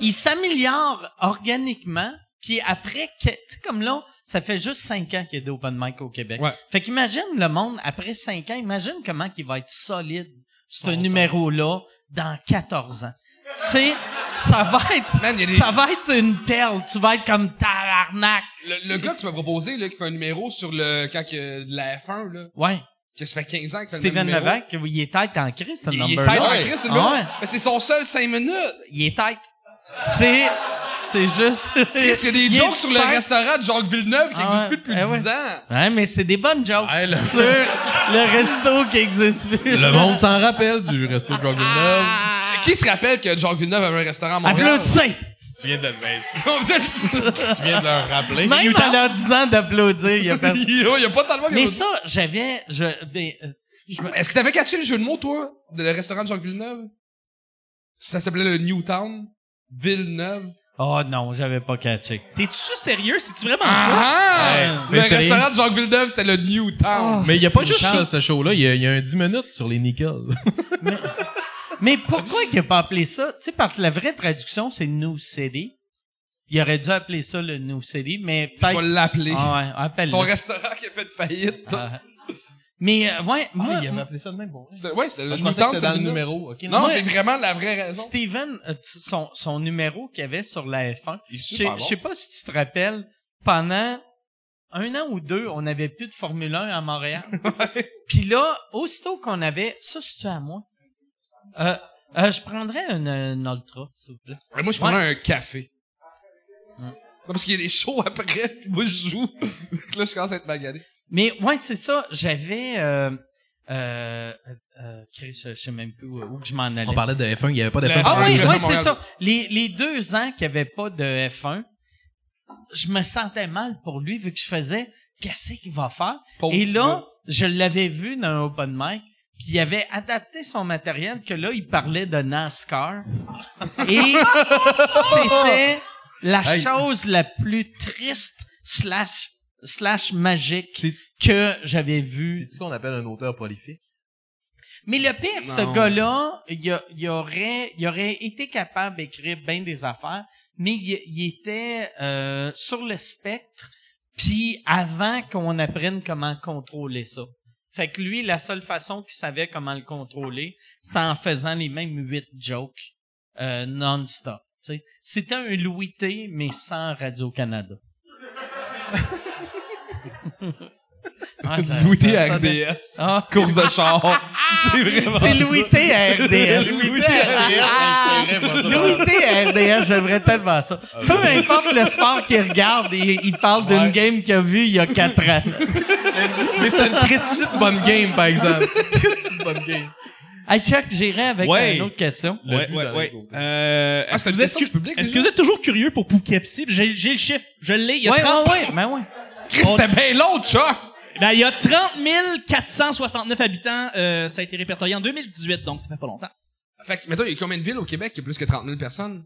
ils s'améliorent organiquement, puis après, tu sais, comme là, ça fait juste 5 ans qu'il y a des open mic au Québec. Ouais. Fait qu'imagine le monde, après 5 ans, imagine comment il va être solide, ce numéro-là, dans 14 ans. Tu sais, ça va être, Man, il y a des- ça va être une perle. Tu vas être comme tabarnak. Le, le gars que tu m'as proposé, là, qui fait un numéro sur le, quand que, de la F1, là, Ouais. que ça fait 15 ans que le Steven. Levesque, il est tête en crise, ce Il, il est tête en crise, le gars. Mais c'est son seul 5 minutes. Il est tête. C'est, c'est juste. Chris, il y a des jokes sur le restaurant de Jacques Villeneuve qui Ah n'existe plus depuis Eh 10 ouais. ans. Ouais, mais c'est des bonnes jokes. Ouais, le- Sur le resto qui existe plus. Le monde s'en rappelle du resto de Jacques Villeneuve. Qui se rappelle que Jacques Villeneuve avait un restaurant à Montréal? Applaudissez! Tu viens de le tu viens de leur rappeler. Même en leur disant d'applaudir, il y a personne. il y a pas tellement Mais ça, j'avais, je, des- je me- Est-ce que t'avais catché le jeu de mots, toi, de le restaurant de Jacques Villeneuve? Ça s'appelait le Newtown. Villeneuve. Oh non, j'avais pas catché. T'es-tu sérieux? C'est-tu vraiment ça? Ah! Ouais, le mais c'est restaurant de Jacques Villeneuve, c'était le Newtown. Mais il y a pas juste ça, ce show-là. Il y, a- il y a un 10 minutes sur les nickels. Mais pourquoi il a pas appelé ça? Tu sais, parce que la vraie traduction, c'est New City. Il aurait dû appeler ça le New City, mais Je vais peut-être... l'appeler. Ah ouais. Ton restaurant qui a fait faillite. Ah. Mais, euh, ouais, moi, Ah, il avait appelé ça de même pour vrai. Ouais, c'était le Je pensais que c'était dans le numéro. Ok, Non, Moi- c'est vraiment la vraie raison. Steven, euh, son, son numéro qu'il avait sur la F1, Il est je sais super je bon. sais pas si tu te rappelles, pendant un an ou deux, on n'avait plus de Formule 1 à Montréal. Puis là, aussitôt qu'on avait... Ça, c'est-tu à moi? Euh, euh, je prendrais une, une Ultra, s'il vous plaît. Ouais, Moi, je prendrais un café. Non, parce qu'il y a des shows après, puis moi, je joue. Là, je commence à être magané. Mais ouais, c'est ça. J'avais... Euh, euh, euh, Chris, je sais même plus où, où je m'en allais. On parlait de F1, il n'y avait pas de Le- F1. Ah oui, le oui, F1 c'est ça. Les, les deux ans qu'il n'y avait pas de F1, je me sentais mal pour lui vu que je faisais qu'est-ce qu'il va faire. Pauvre Et là, je l'avais vu dans un open mic, puis il avait adapté son matériel que là, il parlait de NASCAR. Et c'était la Hey. chose la plus triste slash slash magique C'est- que j'avais vue C'est-tu ce qu'on appelle un auteur prolifique? mais le pire, ce gars-là, il, aurait, il aurait été capable d'écrire bien des affaires, mais il, il était euh, sur le spectre, puis avant qu'on apprenne comment contrôler ça. Fait que lui, la seule façon qu'il savait comment le contrôler, c'était en faisant les mêmes huit jokes euh, non-stop. C'était un Louis T, mais sans Radio-Canada. Ah, ça- Louis T ça- à RDS. Ah, Course de char. c'est vraiment c'est Louis T à RDS. Louis T à RDS, Ah! je t'aimerais, moi, ça. Louis T à RDS, j'aimerais tellement ça. Peu importe le sport qu'il regarde, il, il parle d'une Ouais. game qu'il a vue il y a quatre ans. Mais c'était une Christie de bonne game, par exemple. C'est une Christie de bonne game. Hey Chuck, j'irai avec Ouais. une autre question. Le ouais, ouais, ouais. Euh, Ah, est-ce c'était que une vous êtes, question du public, est-ce que vous êtes toujours curieux pour Poughkeepsie? J'ai, j'ai le chiffre. Je l'ai. Il y a Ouais, 30, ouais, ouais, ben ouais. Chris, c'était bien l'autre, Chuck! ben, il y a 30 469 habitants. Euh, ça a été répertorié en 2018, donc ça fait pas longtemps. Fait que, mettons, il y a combien de villes au Québec? Qui a plus que 30 000 personnes?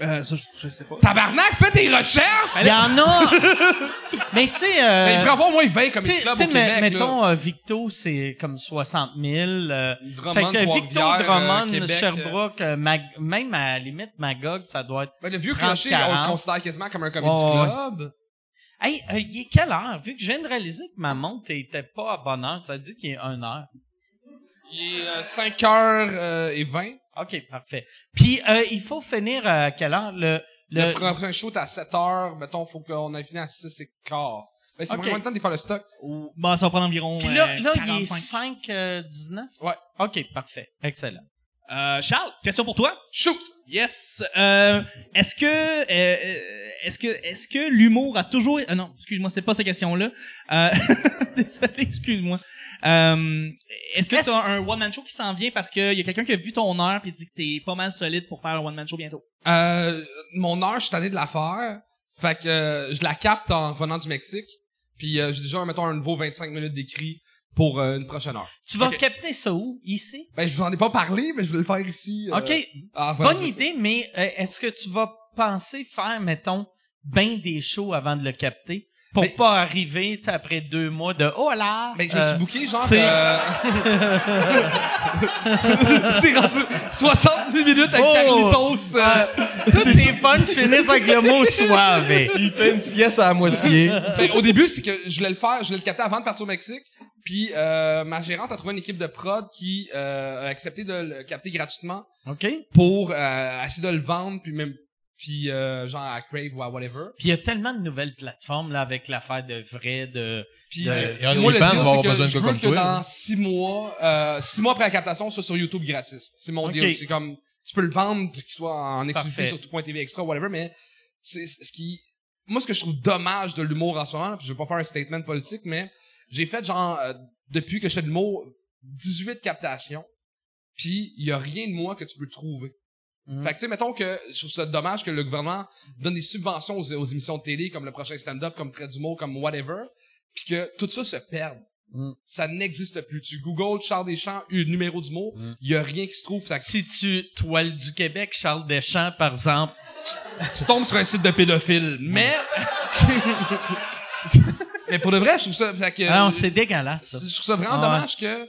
Euh, ça, je, je sais pas. Tabarnak, fais des recherches! Il y en a. Mais tu sais, euh, Ben, il pourrait avoir au moins 20 comme clubs tu sais, au Québec, mais- là. mettons, euh, Victo, c'est comme 60 000. euh, Drummond, fait que Victo, Trois-Rivières, Drummond, euh, Québec, euh, Sherbrooke, euh, Mag- même à la limite Magog, ça doit être Ben, le vieux 30, clocher, 40. on le considère quasiment comme un comedy Ouais, ouais. club. Hey, euh, il est quelle heure? Vu que je viens de réaliser que ma montre était pas à bonne heure, ça dit qu'il est 1 heure. Il est 5h20. OK, parfait. Puis, euh, il faut finir à quelle heure? Le, Le, le, prochain show est à 7h. Mettons, faut qu'on ait fini à 6 et quart. Ben, c'est Ok. moins de temps de faire le stock. Bon, ça va prendre environ puis là, euh, là il est 45. 5, euh, 19? Ouais. OK, parfait. Excellent. Euh, Charles, question pour toi. Shoot! Yes. Euh, est-ce que euh, est-ce que est-ce que l'humour a toujours euh, non, excuse-moi, c'était pas cette question-là. Euh, désolé, excuse-moi. Euh, est-ce que Est-ce- tu as un one man show qui s'en vient parce qu'il y a quelqu'un qui a vu ton heure puis dit que t'es pas mal solide pour faire un one man show bientôt? Euh, mon heure, je suis tanné de la faire. Fait que je la capte en venant du Mexique. Puis euh, j'ai déjà, mettons, un nouveau 25 minutes d'écrit pour euh, une prochaine heure. Tu vas capter ça où? Ici? Ben, je vous en ai pas parlé, mais je vais le faire ici. euh, OK. ah, Bonne idée, mais euh, est-ce que tu vas penser faire, mettons, ben des shows avant de le capter? Pour Mais- pas arriver, tu sais, après deux mois de « Oh là! Ben, je me euh, suis booké, genre, t'sais- euh... c'est rendu 60 minutes avec Oh! Carlitos. euh, Tous tes punchs finissent avec le mot suave. Il fait une sieste à la moitié. Ben, au début, c'est que je voulais le faire, je voulais le capter avant de partir au Mexique. Puis euh, ma gérante a trouvé une équipe de prod qui euh, a accepté de le capter gratuitement OK? pour euh, essayer de le vendre, puis même puis euh, genre à Crave ou à whatever. Puis il y a tellement de nouvelles plateformes, là, avec l'affaire de vrai, de... Puis De- euh, moi, le deal, avoir c'est que besoin de je veux que toi, dans six mois, euh, six mois après la captation, soit sur YouTube gratis. C'est mon deal. C'est comme tu peux le vendre puis qu'il soit en exclusivité sur tout.tv extra whatever, mais c'est c'est- ce qui moi ce que je trouve dommage de l'humour en ce moment, puis je vais pas faire un statement politique, mais j'ai fait genre euh, depuis que je fais de l'humour 18 captations, puis il y a rien de moi que tu peux trouver. Mhm. Fait que, tu sais, mettons que je trouve ça dommage que le gouvernement donne des subventions aux, aux émissions de télé, comme le prochain stand-up, comme Trait d'humour, comme whatever, puis que tout ça se perde. Mm. Ça n'existe plus. Tu googles Charles Deschamps, numéro d'humour, il Mm. y a rien qui se trouve. Ça, Si tu toiles du Québec, Charles Deschamps, par exemple, tu tombes sur un site de pédophile. Mais, mais pour de vrai, je trouve ça, fait que, ah non, c'est dégueulasse. ça. je trouve ça vraiment Ah ouais. dommage que,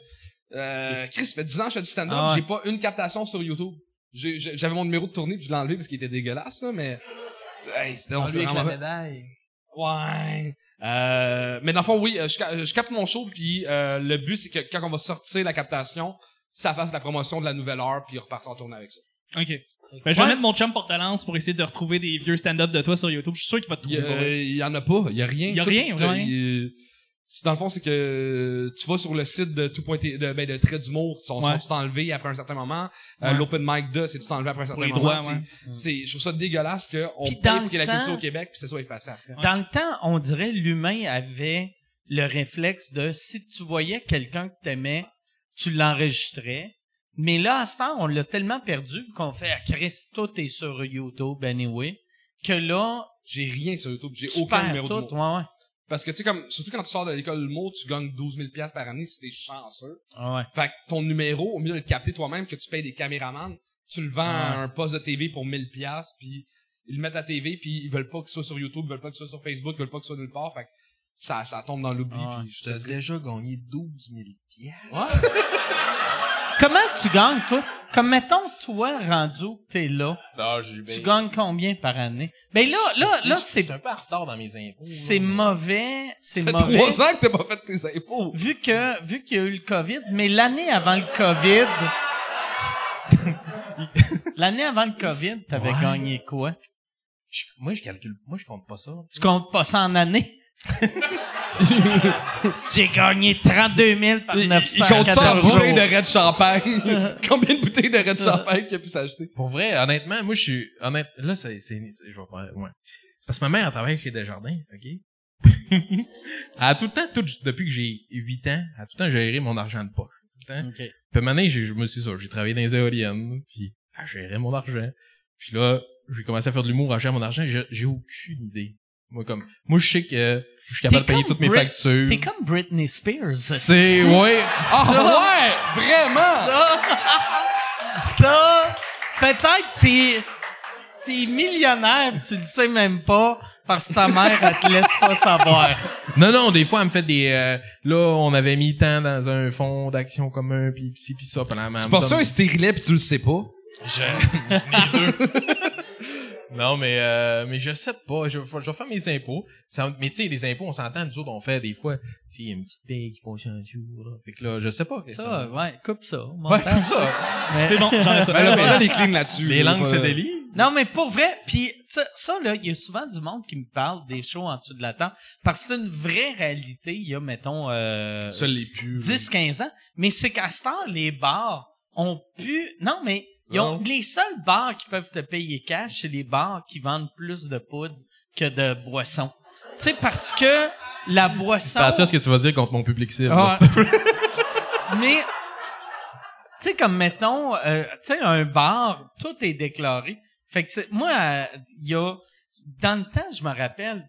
euh, Chris, ça fait 10 ans que je fais du stand-up, Ah ouais. j'ai pas une captation sur YouTube. J'avais mon numéro de tournée puis je l'ai enlevé parce qu'il était dégueulasse, là, mais, hey, c'était, on s'est vraiment- médaille. Ouais. Euh, mais dans le fond, oui, euh, je capte mon show, puis euh, le but, c'est que quand on va sortir la captation, ça fasse la promotion de la nouvelle heure, puis repartir en tournée avec ça. OK. Ben, je vais mettre mon chum porte-lance pour essayer de retrouver des vieux stand-up de toi sur YouTube. Je suis sûr qu'il va te Il y, trouver. pour a- il y en a pas, il y a rien. Il y a Tout- rien, vraiment rien. il- c'est- dans le fond, c'est que tu vas sur le site de tout point de, ben, de Trait d'humour, ils sont, Ouais. sont tout enlevés après un certain moment. Euh, Ouais. L'open mic de, c'est tout enlevé après un certain les moment. droits, ouais. c'est, je trouve ça dégueulasse qu'on Puis paye dans pour le qu'il y ait la culture au Québec, puis c'est ça effacé après. Dans le temps, on dirait l'humain avait le réflexe de si tu voyais quelqu'un que t'aimais, tu l'enregistrais. Mais là, à ce temps, on l'a tellement perdu qu'on fait à Chris, tout est sur YouTube anyway, que là, J'ai rien sur YouTube, j'ai aucun numéro tout. d'humour. Ouais, ouais. Parce que, tu sais, comme, surtout quand tu sors de l'école de l'humour, tu gagnes 12 000 piastres par année si t'es chanceux. Ouais. Fait que ton numéro, au mieux de le capter toi-même, que tu payes des caméramans, tu le vends à Ouais. un poste de TV pour 1000 piastres, puis ils le mettent à TV, puis ils veulent pas qu'il soit sur YouTube, ils veulent pas qu'il soit sur Facebook, ils veulent pas qu'il soit nulle part. Fait que ça, ça tombe dans l'oubli. Ouais. puis je T'as déjà gagné 12 000 piastres. Comment tu gagnes, toi? Comme mettons, toi, rendu que t'es là, Non, j'ai tu gagnes combien par année? Ben là, là, là, c'est, Je suis un peu en retard dans mes impôts. c'est là. mauvais, c'est Ça fait mauvais. trois ans que t'as pas fait tes impôts. vu que vu qu'il y a eu le Covid, mais l'année avant le Covid, l'année avant le Covid, t'avais Ouais. gagné quoi? Je- Moi, je calcule, moi, je compte pas ça. Tu comptes pas ça en année? J'ai gagné 32 000 par Il, il 900 compte ça en bouteilles de. Red Champagne. Combien de bouteilles de Red Champagne qu'il a pu s'acheter? Pour vrai, honnêtement, moi, je suis, honnête, là, c'est, je vais pas, ouais. Parce que ma mère, elle travaille chez Desjardins, ok? elle a tout le temps, tout, depuis que j'ai 8 ans, elle a tout le temps géré mon argent de poche. Tout le temps. Puis à un moment donné, j'ai- je me suis ça, j'ai travaillé dans les éoliennes, puis elle gérait mon argent. Puis là, j'ai commencé à faire de l'humour à gérer mon argent, j'ai aucune idée. Moi, comme, moi, je sais que je suis capable de payer toutes mes Brit- factures. T'es comme Britney Spears. C'est, ouais. Ah ouais! Vraiment! Là, peut-être t'es t'es millionnaire, tu le sais même pas parce que ta mère elle te laisse pas savoir. Non, non, des fois, elle me fait des... euh, là, on avait mis tant dans un fonds d'action commun, puis pis ci, pis ça. Pendant, Tu portes ça un stérilet pis tu le sais pas? Je... je deux. non, mais, euh, mais je sais pas. Je, je vais faire mes impôts. Ça- mais tu sais, les impôts, on s'entend, nous autres, on fait des fois... Tu sais, il y a une petite paye qui passe en dessous, là. Fait que là, je sais pas. qu'est-ce que Ça, ouais, coupe ça. Ouais, comme ça. Mais- C'est bon, j'enlève ça. Ben là, là, les clean là-dessus. Les langues se délient. Non, mais pour vrai, puis ça, ça, là, il y a souvent du monde qui me parle des shows en dessous de la table parce que c'est une vraie réalité. Il y a, mettons, euh, Ça l'est plus. 10-15 ans. Mais c'est qu'à ce temps, les bars ont pu... Non, mais ils ont... Non. les seuls bars qui peuvent te payer cash, c'est les bars qui vendent plus de poudre que de boissons. Tu sais, parce que la boisson... Attention à ce que tu vas dire contre mon public cible. Ah. Mais, tu sais, comme mettons, euh, tu sais, un bar, tout est déclaré. Fait que, moi, euh, il y a, dans le temps, je me rappelle,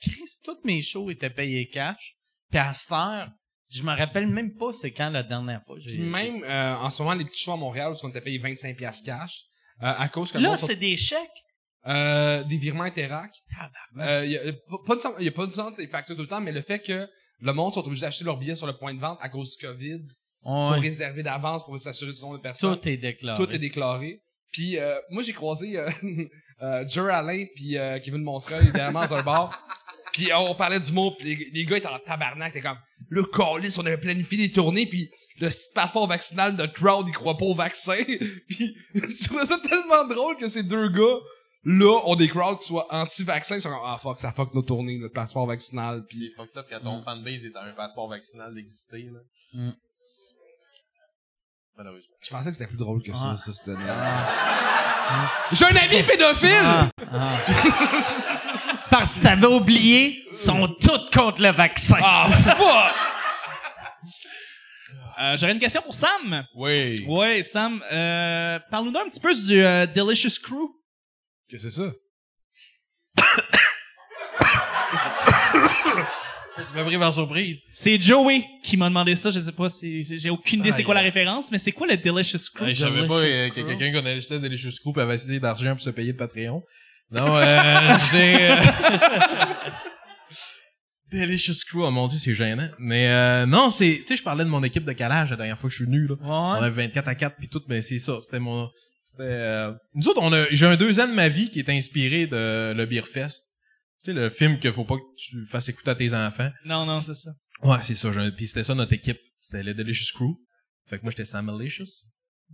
Chris, tous mes shows étaient payés cash. Puis à cette heure, je me rappelle même pas c'est quand la dernière fois. j'ai- Puis même, euh, en ce moment, les petits shows à Montréal, où on t'a payé 25 piastres cash, euh, à cause que Là, c'est des chèques? euh, des virements Interac. Tabarnak. Euh, y a pas- de sens- y a pas de sens des factures tout le temps, mais le fait que le monde sont obligés d'acheter leurs billets sur le point de vente à cause du COVID, pour Ouais. réserver d'avance, pour s'assurer du nombre de personnes. Tout est déclaré. Tout est déclaré. Puis euh, moi j'ai croisé euh, euh, Jerry Alain puis euh, Kevin Montreuil évidemment dans un bar. Puis euh, on parlait du mot, puis les, les gars étaient en tabarnak, t'es comme le calice, on avait planifié des tournées puis le petit passeport vaccinal de crowd, il croit pas au vaccin. puis je trouvais ça tellement drôle que ces deux gars là ont des crowds qui soient anti-vaccins, ils sont comme ah fuck, ça fuck nos tournées, le passeport vaccinal. Puis C'est fucked up quand ton fanbase est un passeport vaccinal d'exister, là. Mm. Malheureusement. je pensais que c'était plus drôle que ça, Ah. ça c'était J'ai un ami pédophile. Parce que t'avais oublié, ils sont tous contre le vaccin. Ah fuck. Euh, J'aurais une question pour Sam. Oui. Ouais, Sam, euh, parle-nous un petit peu du euh, Delicious Crew. Qu'est-ce que c'est ça? Ça m'a pris par surprise. C'est Joey qui m'a demandé ça. Je sais pas si j'ai aucune idée c'est quoi la référence, mais c'est quoi le Delicious Crew? je savais pas euh, que quelqu'un connaissait Delicious Group avait assez d'argent pour se payer de Patreon. Non, euh, j'ai... euh, Delicious Crew, oh mon dieu, c'est gênant. Mais euh, non, c'est... Tu sais, je parlais de mon équipe de calage la dernière fois que je suis venu, là. On Ouais. avait 24 à 4 puis tout, mais c'est ça, c'était mon... C'était... euh, Nous autres, on a... j'ai un deux ans de ma vie qui est inspiré de le Beer Fest. Tu sais, le film que faut pas que tu fasses écouter à tes enfants. Non, non, c'est ça. Ouais, c'est ça. j'ai- Puis c'était ça notre équipe. C'était le Delicious Crew. Fait que moi, j'étais Sam Malicious.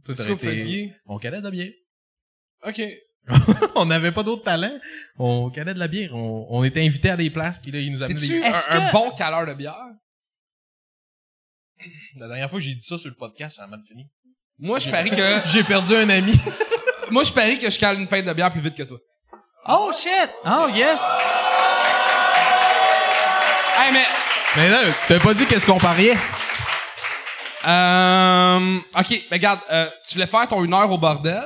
Toi, t'aurais que vous été- faisiez? On calait de bière. Ok. on n'avait pas d'autres talents. On calait de la bière. On, on était invités à des places, puis là, ils nous amenaient des... Est-ce un, un que- bon caleur de bière? La dernière fois que j'ai dit ça sur le podcast, ça a mal fini. Moi, je parie que, J'ai perdu un ami. moi, je parie que je cale une pinte de bière plus vite que toi. Oh shit! Oh yes! Hey, mais, Mais là, t'as pas dit qu'est-ce qu'on pariait? euh, ok, ben, regarde, euh, tu voulais faire ton une heure au bordel?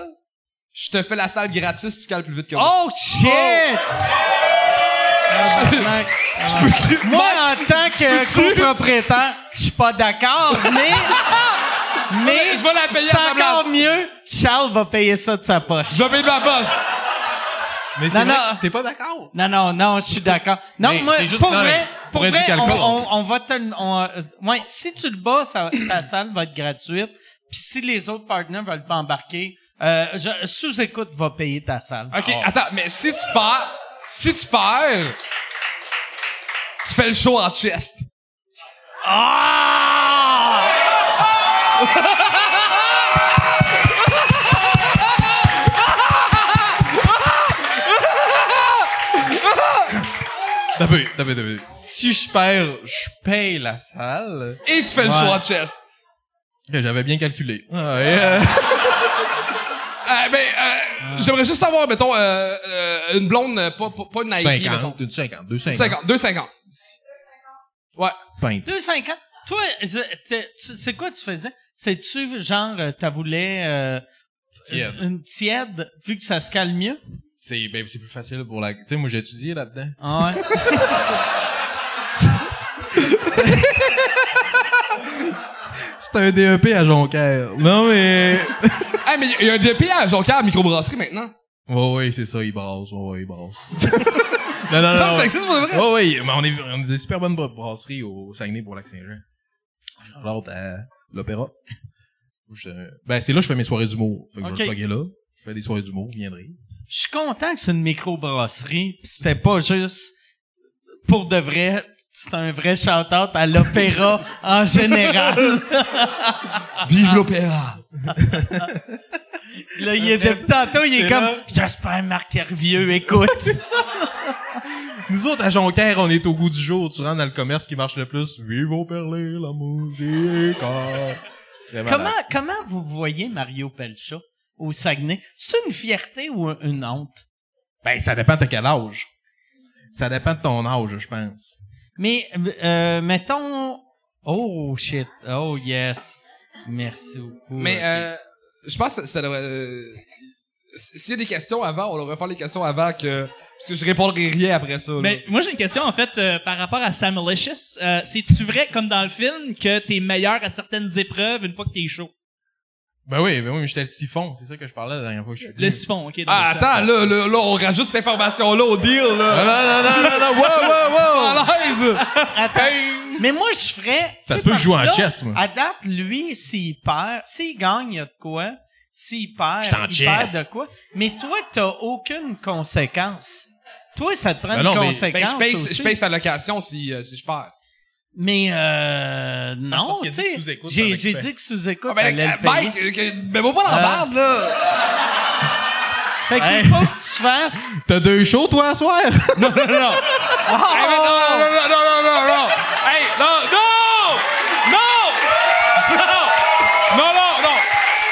Je te fais la salle gratis, tu cales plus vite que moi. Oh shit! Tabarnak. Moi, en tant que copropriétaire, je suis pas d'accord, mais... mais Je vais la payer à encore mieux. Charles va payer ça de sa poche. Je vais payer de ma poche. Mais c'est Non, vrai t'es pas d'accord. Non, non, non, je suis d'accord. Non, Mais moi, juste- pour non, vrai, pour vrai, on, calcul, on, on va te, on, euh, ouais, si tu le bats, ça, ta salle va être gratuite. Puis si les autres partenaires veulent pas embarquer, euh, je- sous-écoute va payer ta salle. Ok, attends, mais si tu perds, si tu perds, tu fais le show en chest. Ah! T'as peu, t'as peu, t'as peu. Si je perds, je paye la salle. Et tu fais le show en chest. Que J'avais bien calculé. Ah, Euh, ben, euh, j'aimerais juste savoir, mettons, euh, euh, une blonde, euh, pas, pas, pas une Nike, mettons. 50, une 50, 250. 50, 250. Ouais. Pinte. 2,50. Toi, c'est quoi tu faisais? C'est-tu genre, euh, t'as voulu euh, Tiède. une tiède, vu que ça se calme mieux? C'est, ben, c'est plus facile pour la, tu sais, moi, j'ai étudié là-dedans. Ah ouais. C'est un DEP à Jonquière. Non, mais... Ah, mais il y a un DP à Jonquière à microbrasserie maintenant. Ouais, ouais, c'est ça, il brasse. Ouais, ouais, il brasse. non, non, non. Non, ça existe pour vrai. Ouais, ouais, mais on est, on a des super bonnes bra- brasseries au Saguenay pour Lac-Saint-Jean. L'autre à l'Opéra. Je- Ben, c'est là que je fais mes soirées d'humour. Fait que je vais plugger là. Je fais des soirées d'humour, vous viendrez. Je suis content que c'est une microbrasserie, pis c'était pas juste pour de vrai, c'est un vrai shout-out à l'opéra en général. Vive l'opéra. Là, il est depuis tantôt, il est comme, j'espère Marc Hervieux écoute. Nous autres, à Jonquière, on est au goût du jour. Tu rentres dans le commerce qui marche le plus. Vive au perler, la musique. ah. Comment, comment vous voyez Mario Pelcha au Saguenay? C'est une fierté ou un- une honte? Ben, ça dépend de quel âge. Ça dépend de ton âge, je pense. Mais, euh, mettons, oh shit, oh yes. Merci beaucoup. Mais, euh, je pense que ça devrait, euh, s'il y a des questions avant, on devrait faire les questions avant que, parce que je répondrai rien après ça. là. Mais moi, j'ai une question, en fait, euh, par rapport à Sam Malicious. Euh, C'est-tu vrai, comme dans le film, que t'es meilleur à certaines épreuves une fois que t'es chaud? Ben oui, ben oui, mais j'étais le siphon. C'est ça que je parlais la dernière fois que je suis venu. Le siphon, OK. Ah, ça. attends, là, là, là, on rajoute cette information-là au deal, Non, là. non, non, non, non, wow, wow, wow! À l'aise! Mais moi, je ferais. Ça se peut que je joue en chess, moi. À date, lui, s'il perd, s'il gagne, il y a de quoi. S'il perd, il perd de quoi. Mais toi, t'as aucune conséquence. Toi, ça te prend Ben une non, mais- conséquence. Ben, je paye, aussi. je paye sa location si, euh, si je perds. Mais euh, non, tu sais, j'ai dit que sous-écoute, Ah, ben, allait le euh. Mike, euh, mets-moi pas dans la Euh, barbe, là! Fait qu'il Hey. faut que tu fasses... T'as deux shows, toi, à soir? non, non, non! Hey, mais non, non, non, non, non, non, non! Hey, non, non! Non! Non! Non, non, non!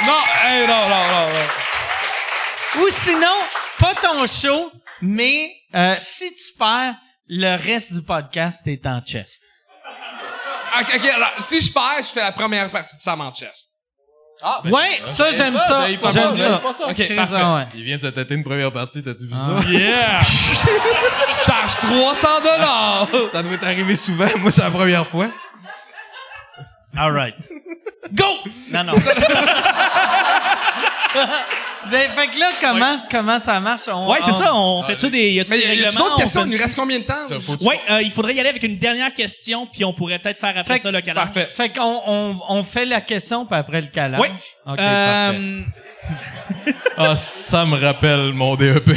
Non, hey, non, non, non, non. Ou sinon, pas ton show, mais euh, si tu perds, le reste du podcast est en chest. Ok, ok, alors, si je perds, je fais la première partie de Sam en chest. Ah, Ouais, ça, j'aime ça. J'aime ça. ça. j'aime pas ça. Ok, parfait. ah ouais. Il vient de se têter une première partie, t'as-tu vu Yeah! Charge 300 dollars! ça? Ça doit t'arriver souvent. Moi, c'est la première fois. All right. Go! Non, non. ben, fait que là, comment, comment ça marche? On- Ouais, c'est on- ça. On fait-tu des, y a-tu des règlements? d'autres questions? On Il nous fait- reste combien de temps? Ça, faut Ouais, euh, il faudrait y aller avec une dernière question, puis on pourrait peut-être faire après Fait que- ça le calage. Parfait. Fait qu'on on, on fait la question, puis après le calage. Oui. OK, parfait. Euh, Ah, ça me rappelle mon DEP.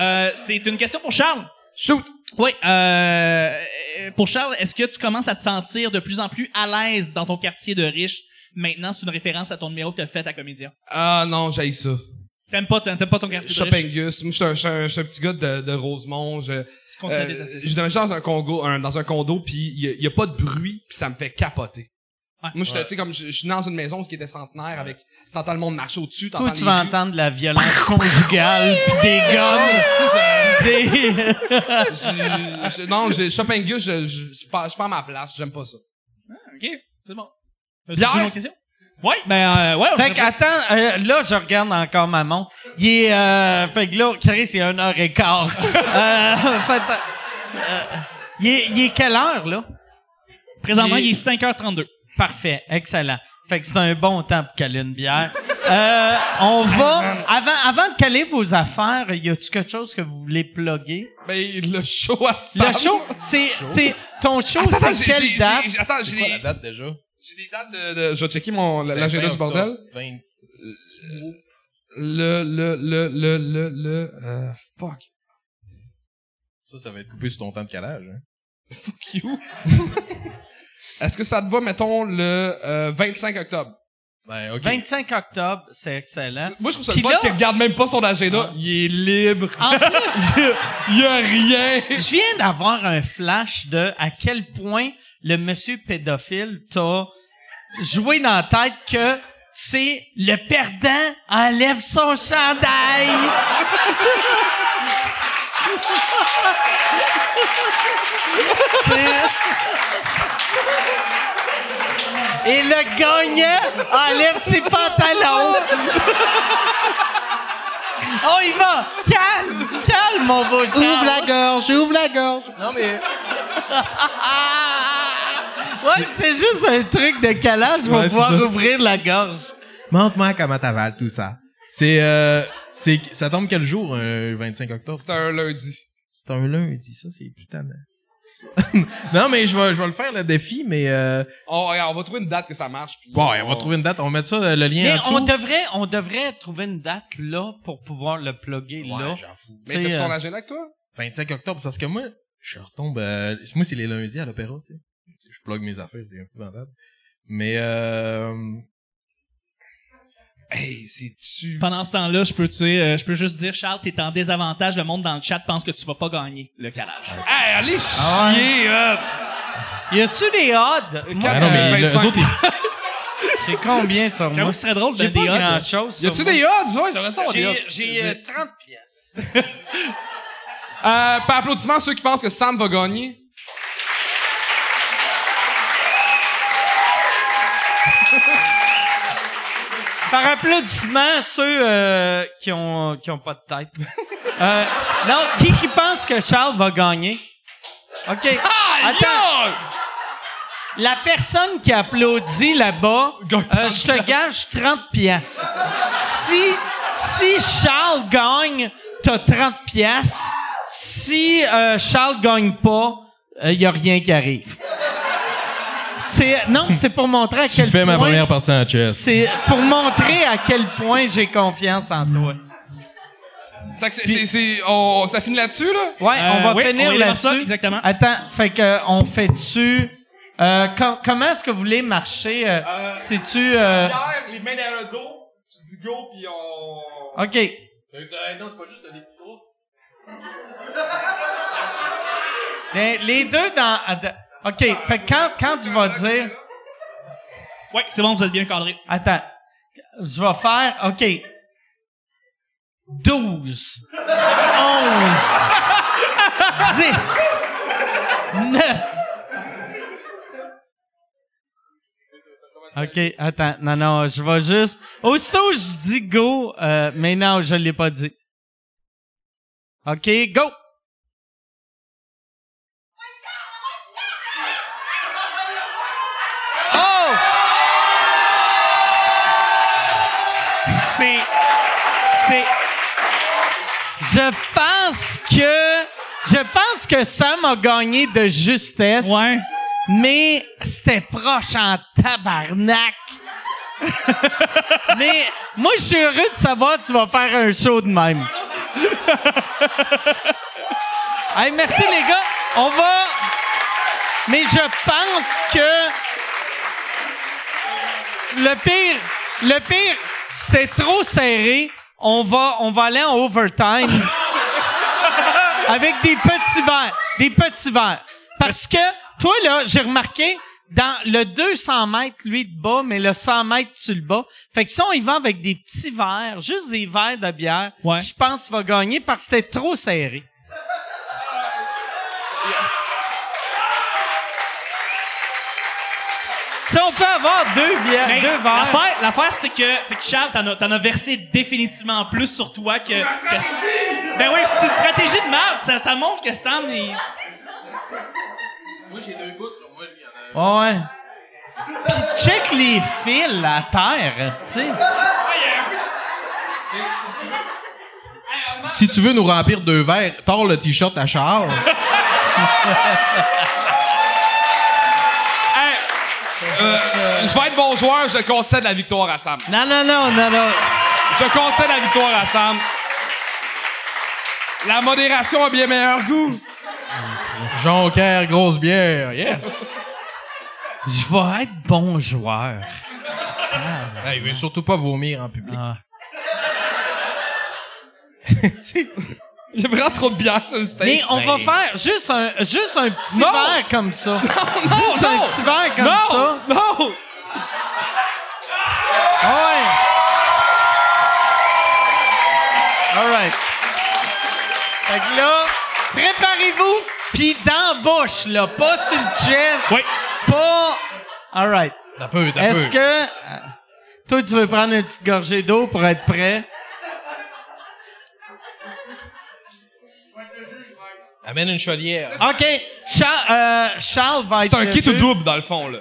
euh, c'est une question pour Charles. Shoot! Oui, euh, pour Charles, est-ce que tu commences à te sentir de plus en plus à l'aise dans ton quartier de riche? Maintenant, c'est une référence à ton numéro que tu as fait à Comédien. Ah non, j'aille ça. T'aimes pas, t'aimes pas ton quartier de riche? Shoppingus. Moi, je suis un, je suis un, je suis un petit gars de, de Rosemont. Je, Tu euh, je dans un condo, un- dans un condo, puis il y, a- y a pas de bruit, puis ça me fait capoter. Ouais. Moi, je tu sais, comme je, je suis dans une maison qui était centenaire avec, t'entends le monde marcher au-dessus, t'entends Toi, tu vas entendre la violence conjugale, puis des gommes. des... Je- je- non, j'ai Shoppingus, je, je, je, perds- je ma place, j'aime pas ça. OK, c'est bon. Question? Oui, ben, euh, ouais. Fait que, attends, euh, là, je regarde encore ma montre. Il est, euh, fait que là, Chris, il est une heure et quart. euh, fait, euh, il, est, il est quelle heure, là? Présentement, il est- il est 5h32. Parfait, excellent. Fait que c'est un bon temps pour caler une bière. Euh, on va, avant, avant de caler vos affaires, y a-tu quelque chose que vous voulez plugger? Mais le show à Sam. Le show, c'est, c'est, ton show, Attends, c'est j'ai- quelle j'ai- date? j'ai- Attends, j'ai C'est quoi la date déjà? J'ai des dates de, de, je vais checker mon, l'agenda du bordel. 20... Le, le, le, le, le, le, euh, fuck. Ça, ça va être coupé sur ton temps de calage. Hein. Fuck you. Est-ce que ça te va, mettons, le euh, 25 octobre? Ben, ok. 25 octobre, c'est excellent. Moi, je trouve ça Puis le fun là- qu'il regarde même pas son agenda. Il est libre. En plus, Il y a rien. je viens d'avoir un flash de à quel point le monsieur pédophile t'a joué dans la tête que c'est le perdant enlève son chandail. Et le gagnant enlève ses pantalons. On y va! Calme! Calme, mon beau Charles! gorge, ouvre la gorge. Non, mais... Ouais, c'était juste un truc de calage pour Ouais, c'est pouvoir ça. ouvrir la gorge. Montre-moi comment t'avales tout ça. C'est, euh, c'est, ça tombe quel jour, euh, le 25 octobre? C'est un lundi. C'est un lundi, ça, c'est putain de... non, mais je vais, je vais le faire, le défi, mais euh... On, on va trouver une date que ça marche. puis Bon, on va trouver une date, on va mettre ça, euh, le lien Mais en dessous. on devrait, on devrait trouver une date là pour pouvoir le plugger là. Ouais, j'en fous. Mais t'as son euh, agenda avec toi? 25 octobre, parce que moi, je retombe... euh, moi, c'est les lundis à l'opéra, tu sais. Je plug mes affaires, c'est épouvantable. Mais, euh... Hey, c'est-tu... Pendant ce temps-là, je peux, tu sais, euh, je peux juste dire, Charles, t'es en désavantage. Le monde dans le chat pense que tu vas pas gagner le calage. Hey, allez Ah ouais? chier, hein. Y a-tu des odds? Moi, Ah non, mais Euh, le- 25. eux autres, ils- j'ai combien sur J'avoue moi? que ce serait drôle de J'ai des pas odds. grand chose. Y a-tu des odds? Ouais, j'aimerais ça avoir des odds. J'ai, j'ai euh, 30 pièces. Euh, par applaudissement, ceux qui pensent que Sam va gagner. Par applaudissement, ceux euh, qui ont qui ont pas de tête. Euh, non, qui qui pense que Charles va gagner? OK. Attends. La personne qui applaudit là-bas, euh, je te gage 30 pièces. Si si Charles gagne, t'as 30 pièces. Si Charles gagne pas, il y a rien qui arrive. C'est non, c'est pour montrer à Tu quel fais ma point première partie en chess. c'est pour montrer à quel point j'ai confiance en toi. Ça, c'est, c'est, c'est- on, ça finit là-dessus, là? Ouais, on Euh, va oui, finir on ira ça, là-dessus. exactement. Attends, fait que on fait dessus. Euh, com- comment est-ce que vous voulez marcher euh, C'est-tu euh, les mains derrière le dos, tu dis go, puis on... OK. Non, c'est pas juste des petits trous. Les, les deux dans atta- OK, fait que quand quand tu vas dire Oui, c'est bon, vous êtes bien cadré. Attends. Je vais faire OK. 12 11 10 9 OK, attends. Non, non, je vais juste... Aussitôt, je dis go, euh, mais non, je l'ai pas dit. OK, go! C'est. Je pense que... Je pense que Sam a gagné de justesse. Ouais. Mais c'était proche en tabarnak. mais moi, je suis heureux de savoir que tu vas faire un show de même. hey, merci les gars. On va... Mais je pense que... Le pire... Le pire, c'était trop serré. On va, on va aller en overtime. avec des petits verres. Des petits verres. Parce que, toi, là, j'ai remarqué, dans le 200 mètres, lui, de bas, mais le 100 mètres, tu le bas. Fait que si on y va avec des petits verres, juste des verres de bière, Ouais. je pense qu'il va gagner parce que c'était trop serré. Si on peut avoir deux bières, Mais deux verres. l'affaire, l'affaire, c'est que, c'est que Charles, t'en as, t'en as versé définitivement plus sur toi que. que- ben oui, c'est une stratégie de merde. Ça, ça montre que Sam, il. Moi, j'ai deux gouttes sur moi, lui, il y en a Ouais. Puis check les fils à terre, tu sais? Si tu veux nous remplir deux verres, tords le t-shirt à Charles. Euh, je vais être bon joueur, je concède la victoire à Sam. Non, non, non, non, non. Je concède la victoire à Sam. La modération a bien meilleur goût. Jonquière, grosse bière, yes! Je vais être bon joueur. Hey, il veut surtout pas vomir en public. Ah. J'ai vraiment trop de bière sur le stage. Mais on va faire juste un, juste un petit Non. verre comme ça. non, juste non. un petit verre comme non, ça. non. Ah ouais. All right. Fait que là, préparez-vous. Puis dans la bouche, là. Pas sur le chest. Oui. Pas... All right. T'as peu, t'as Est-ce peu. que... euh, Toi, tu veux prendre une petite gorgée d'eau pour être prêt? Amène une chaudière. OK. Charles, euh, Charles va être C'est un le kit ou juge. double, dans le fond, là.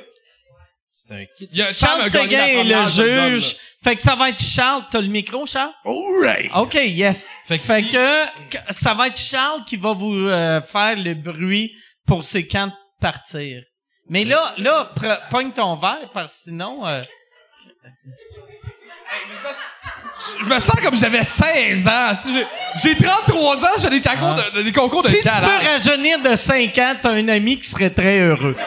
C'est un kit. Il y a, Sam Charles a gagné Séguin la est première, le je te donne, juge. Fait que ça va être Charles. T'as le micro, Charles? Alright. OK, yes. Fait que Fait si- que, que- ça va être Charles qui va vous euh, faire le bruit pour ses camps de partir. Mais là, là, pre- pogne ton verre parce que sinon... euh, Je me sens comme j'avais 16 ans. J'ai- J'ai 33 ans, j'ai des concours de, des concours de si tu peux rajeunir de 5 ans, t'as un ami qui serait très heureux.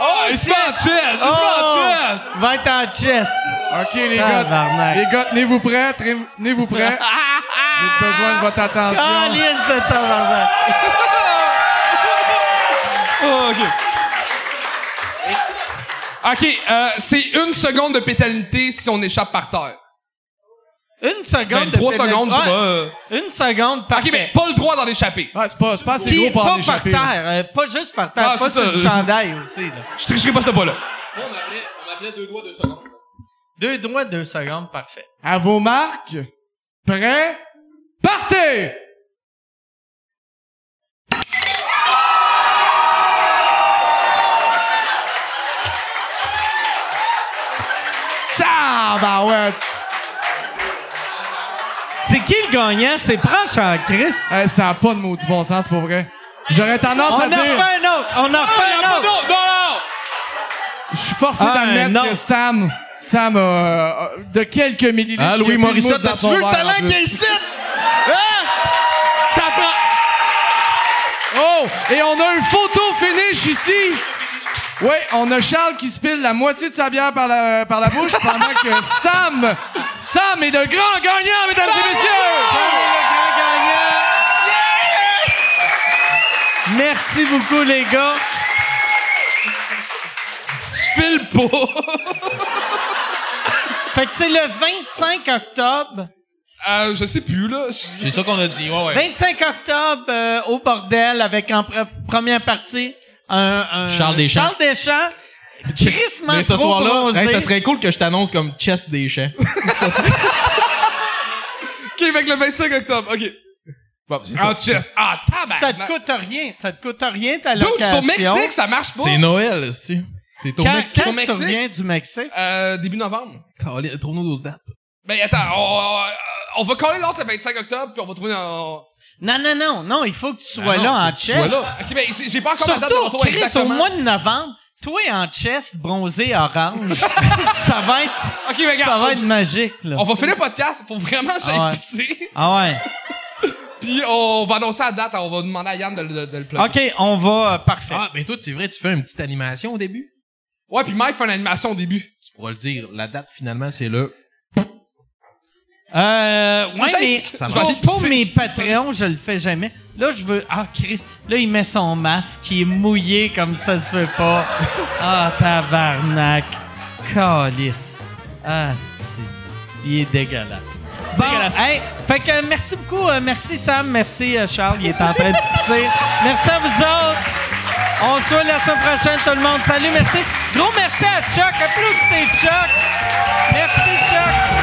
Oh, il se met en chest! Il se met en Oh! chest! Va être en chest. OK, les gars. Tabarnak. Les gars, tenez-vous prêts. Tenez-vous prêts. J'ai besoin de votre attention. Calice de tabarnak. Oh, OK. OK, euh, c'est une seconde de pénalité si on échappe par terre. Une seconde. 23 de secondes, pénal- tu Ouais, vas... euh, Une seconde, parfait. Ok, mais pas le droit d'en échapper. Ouais, c'est pas, c'est pas assez Puis gros pour en pas par échapper. terre, euh, pas juste par terre, Ah, pas sur le chandail aussi. Là. Je tricherai pas ce pas-là. On m'appelait, on m'appelait deux doigts, deux secondes. Deux doigts, deux secondes, parfait. À vos marques, prêts, partez! Tabarouette! C'est qui le gagnant? C'est proche en Christ. Eh, ça a pas de maudit bon sens, pour vrai. J'aurais tendance On à en dire... refait un autre! On en refait un autre! Non, non! Je suis forcé Ah, d'admettre que Sam... Sam a... a- de quelques millilitres... Ah, Louis Morissette, son vu le talent en qu'il ici? Hein? Oh! Et on a une photo finish ici! Oui, on a Charles qui se pile la moitié de sa bière par la, par la bouche pendant que Sam... Sam est de grand gagnant, mesdames et messieurs! Merci beaucoup, les gars. Je file pas. Fait que c'est le 25 octobre. Euh, je sais plus, là. C'est ça qu'on a dit, ouais, ouais. 25 octobre euh, au bordel avec en pre- première partie un, un Charles Deschamps. Charles Deschamps. Crissement Mais ce soir-là, hey, ça serait cool que je t'annonce comme Chess des champs. ça serait... Ok, avec le 25 octobre, ok. Bon, En chest. Ah, Ça tabarnak. te coûte rien. Ça te coûte rien ta Dude, je suis location. au Mexique, ça marche pas. C'est Noël, aussi. T'es au Quand, Mexique. quand tu reviens du Mexique? Euh, début novembre. Trouve-nous d'autres dates. Ben, attends, on, on va coller l'autre le 25 octobre, puis on va trouver dans... Non, non, non. Non, il faut que tu sois Ah non, là en tu sois chest. là. Ok, ben, j'ai j'ai pas encore ma date de Surtout, retour Chris, au mois de novembre, toi en chest, bronzé orange, ça va être, Ok, mais regarde, ça va on- être magique, là. on va finir le podcast, faut vraiment que j'aille Ah ouais. pisser, Ah ouais. puis on va annoncer la date, on va demander à Yann de, le- de, de le plugger. OK, on va, euh, parfait. Ah, ben toi, c'est vrai, tu fais une petite animation au début? Ouais, puis Mike fait une animation au début. Tu pourras le dire. La date, finalement, c'est le... Euh, ouais, mais ça pour, mes Patreons, je le fais jamais. Là, je veux, ah, Chris, là, il met son masque qui est mouillé comme ça se fait pas. Ah, tabarnak. Calice. Ah, c'est, il est dégueulasse. Bon, Dégueulasse. hey, fait que euh, merci beaucoup, euh, merci Sam, merci euh, Charles, il est en train de pisser. Merci à vous autres. On se voit la semaine prochaine, tout le monde. Salut, merci. Gros merci à Chuck. Applaudissez Chuck. Merci, Chuck.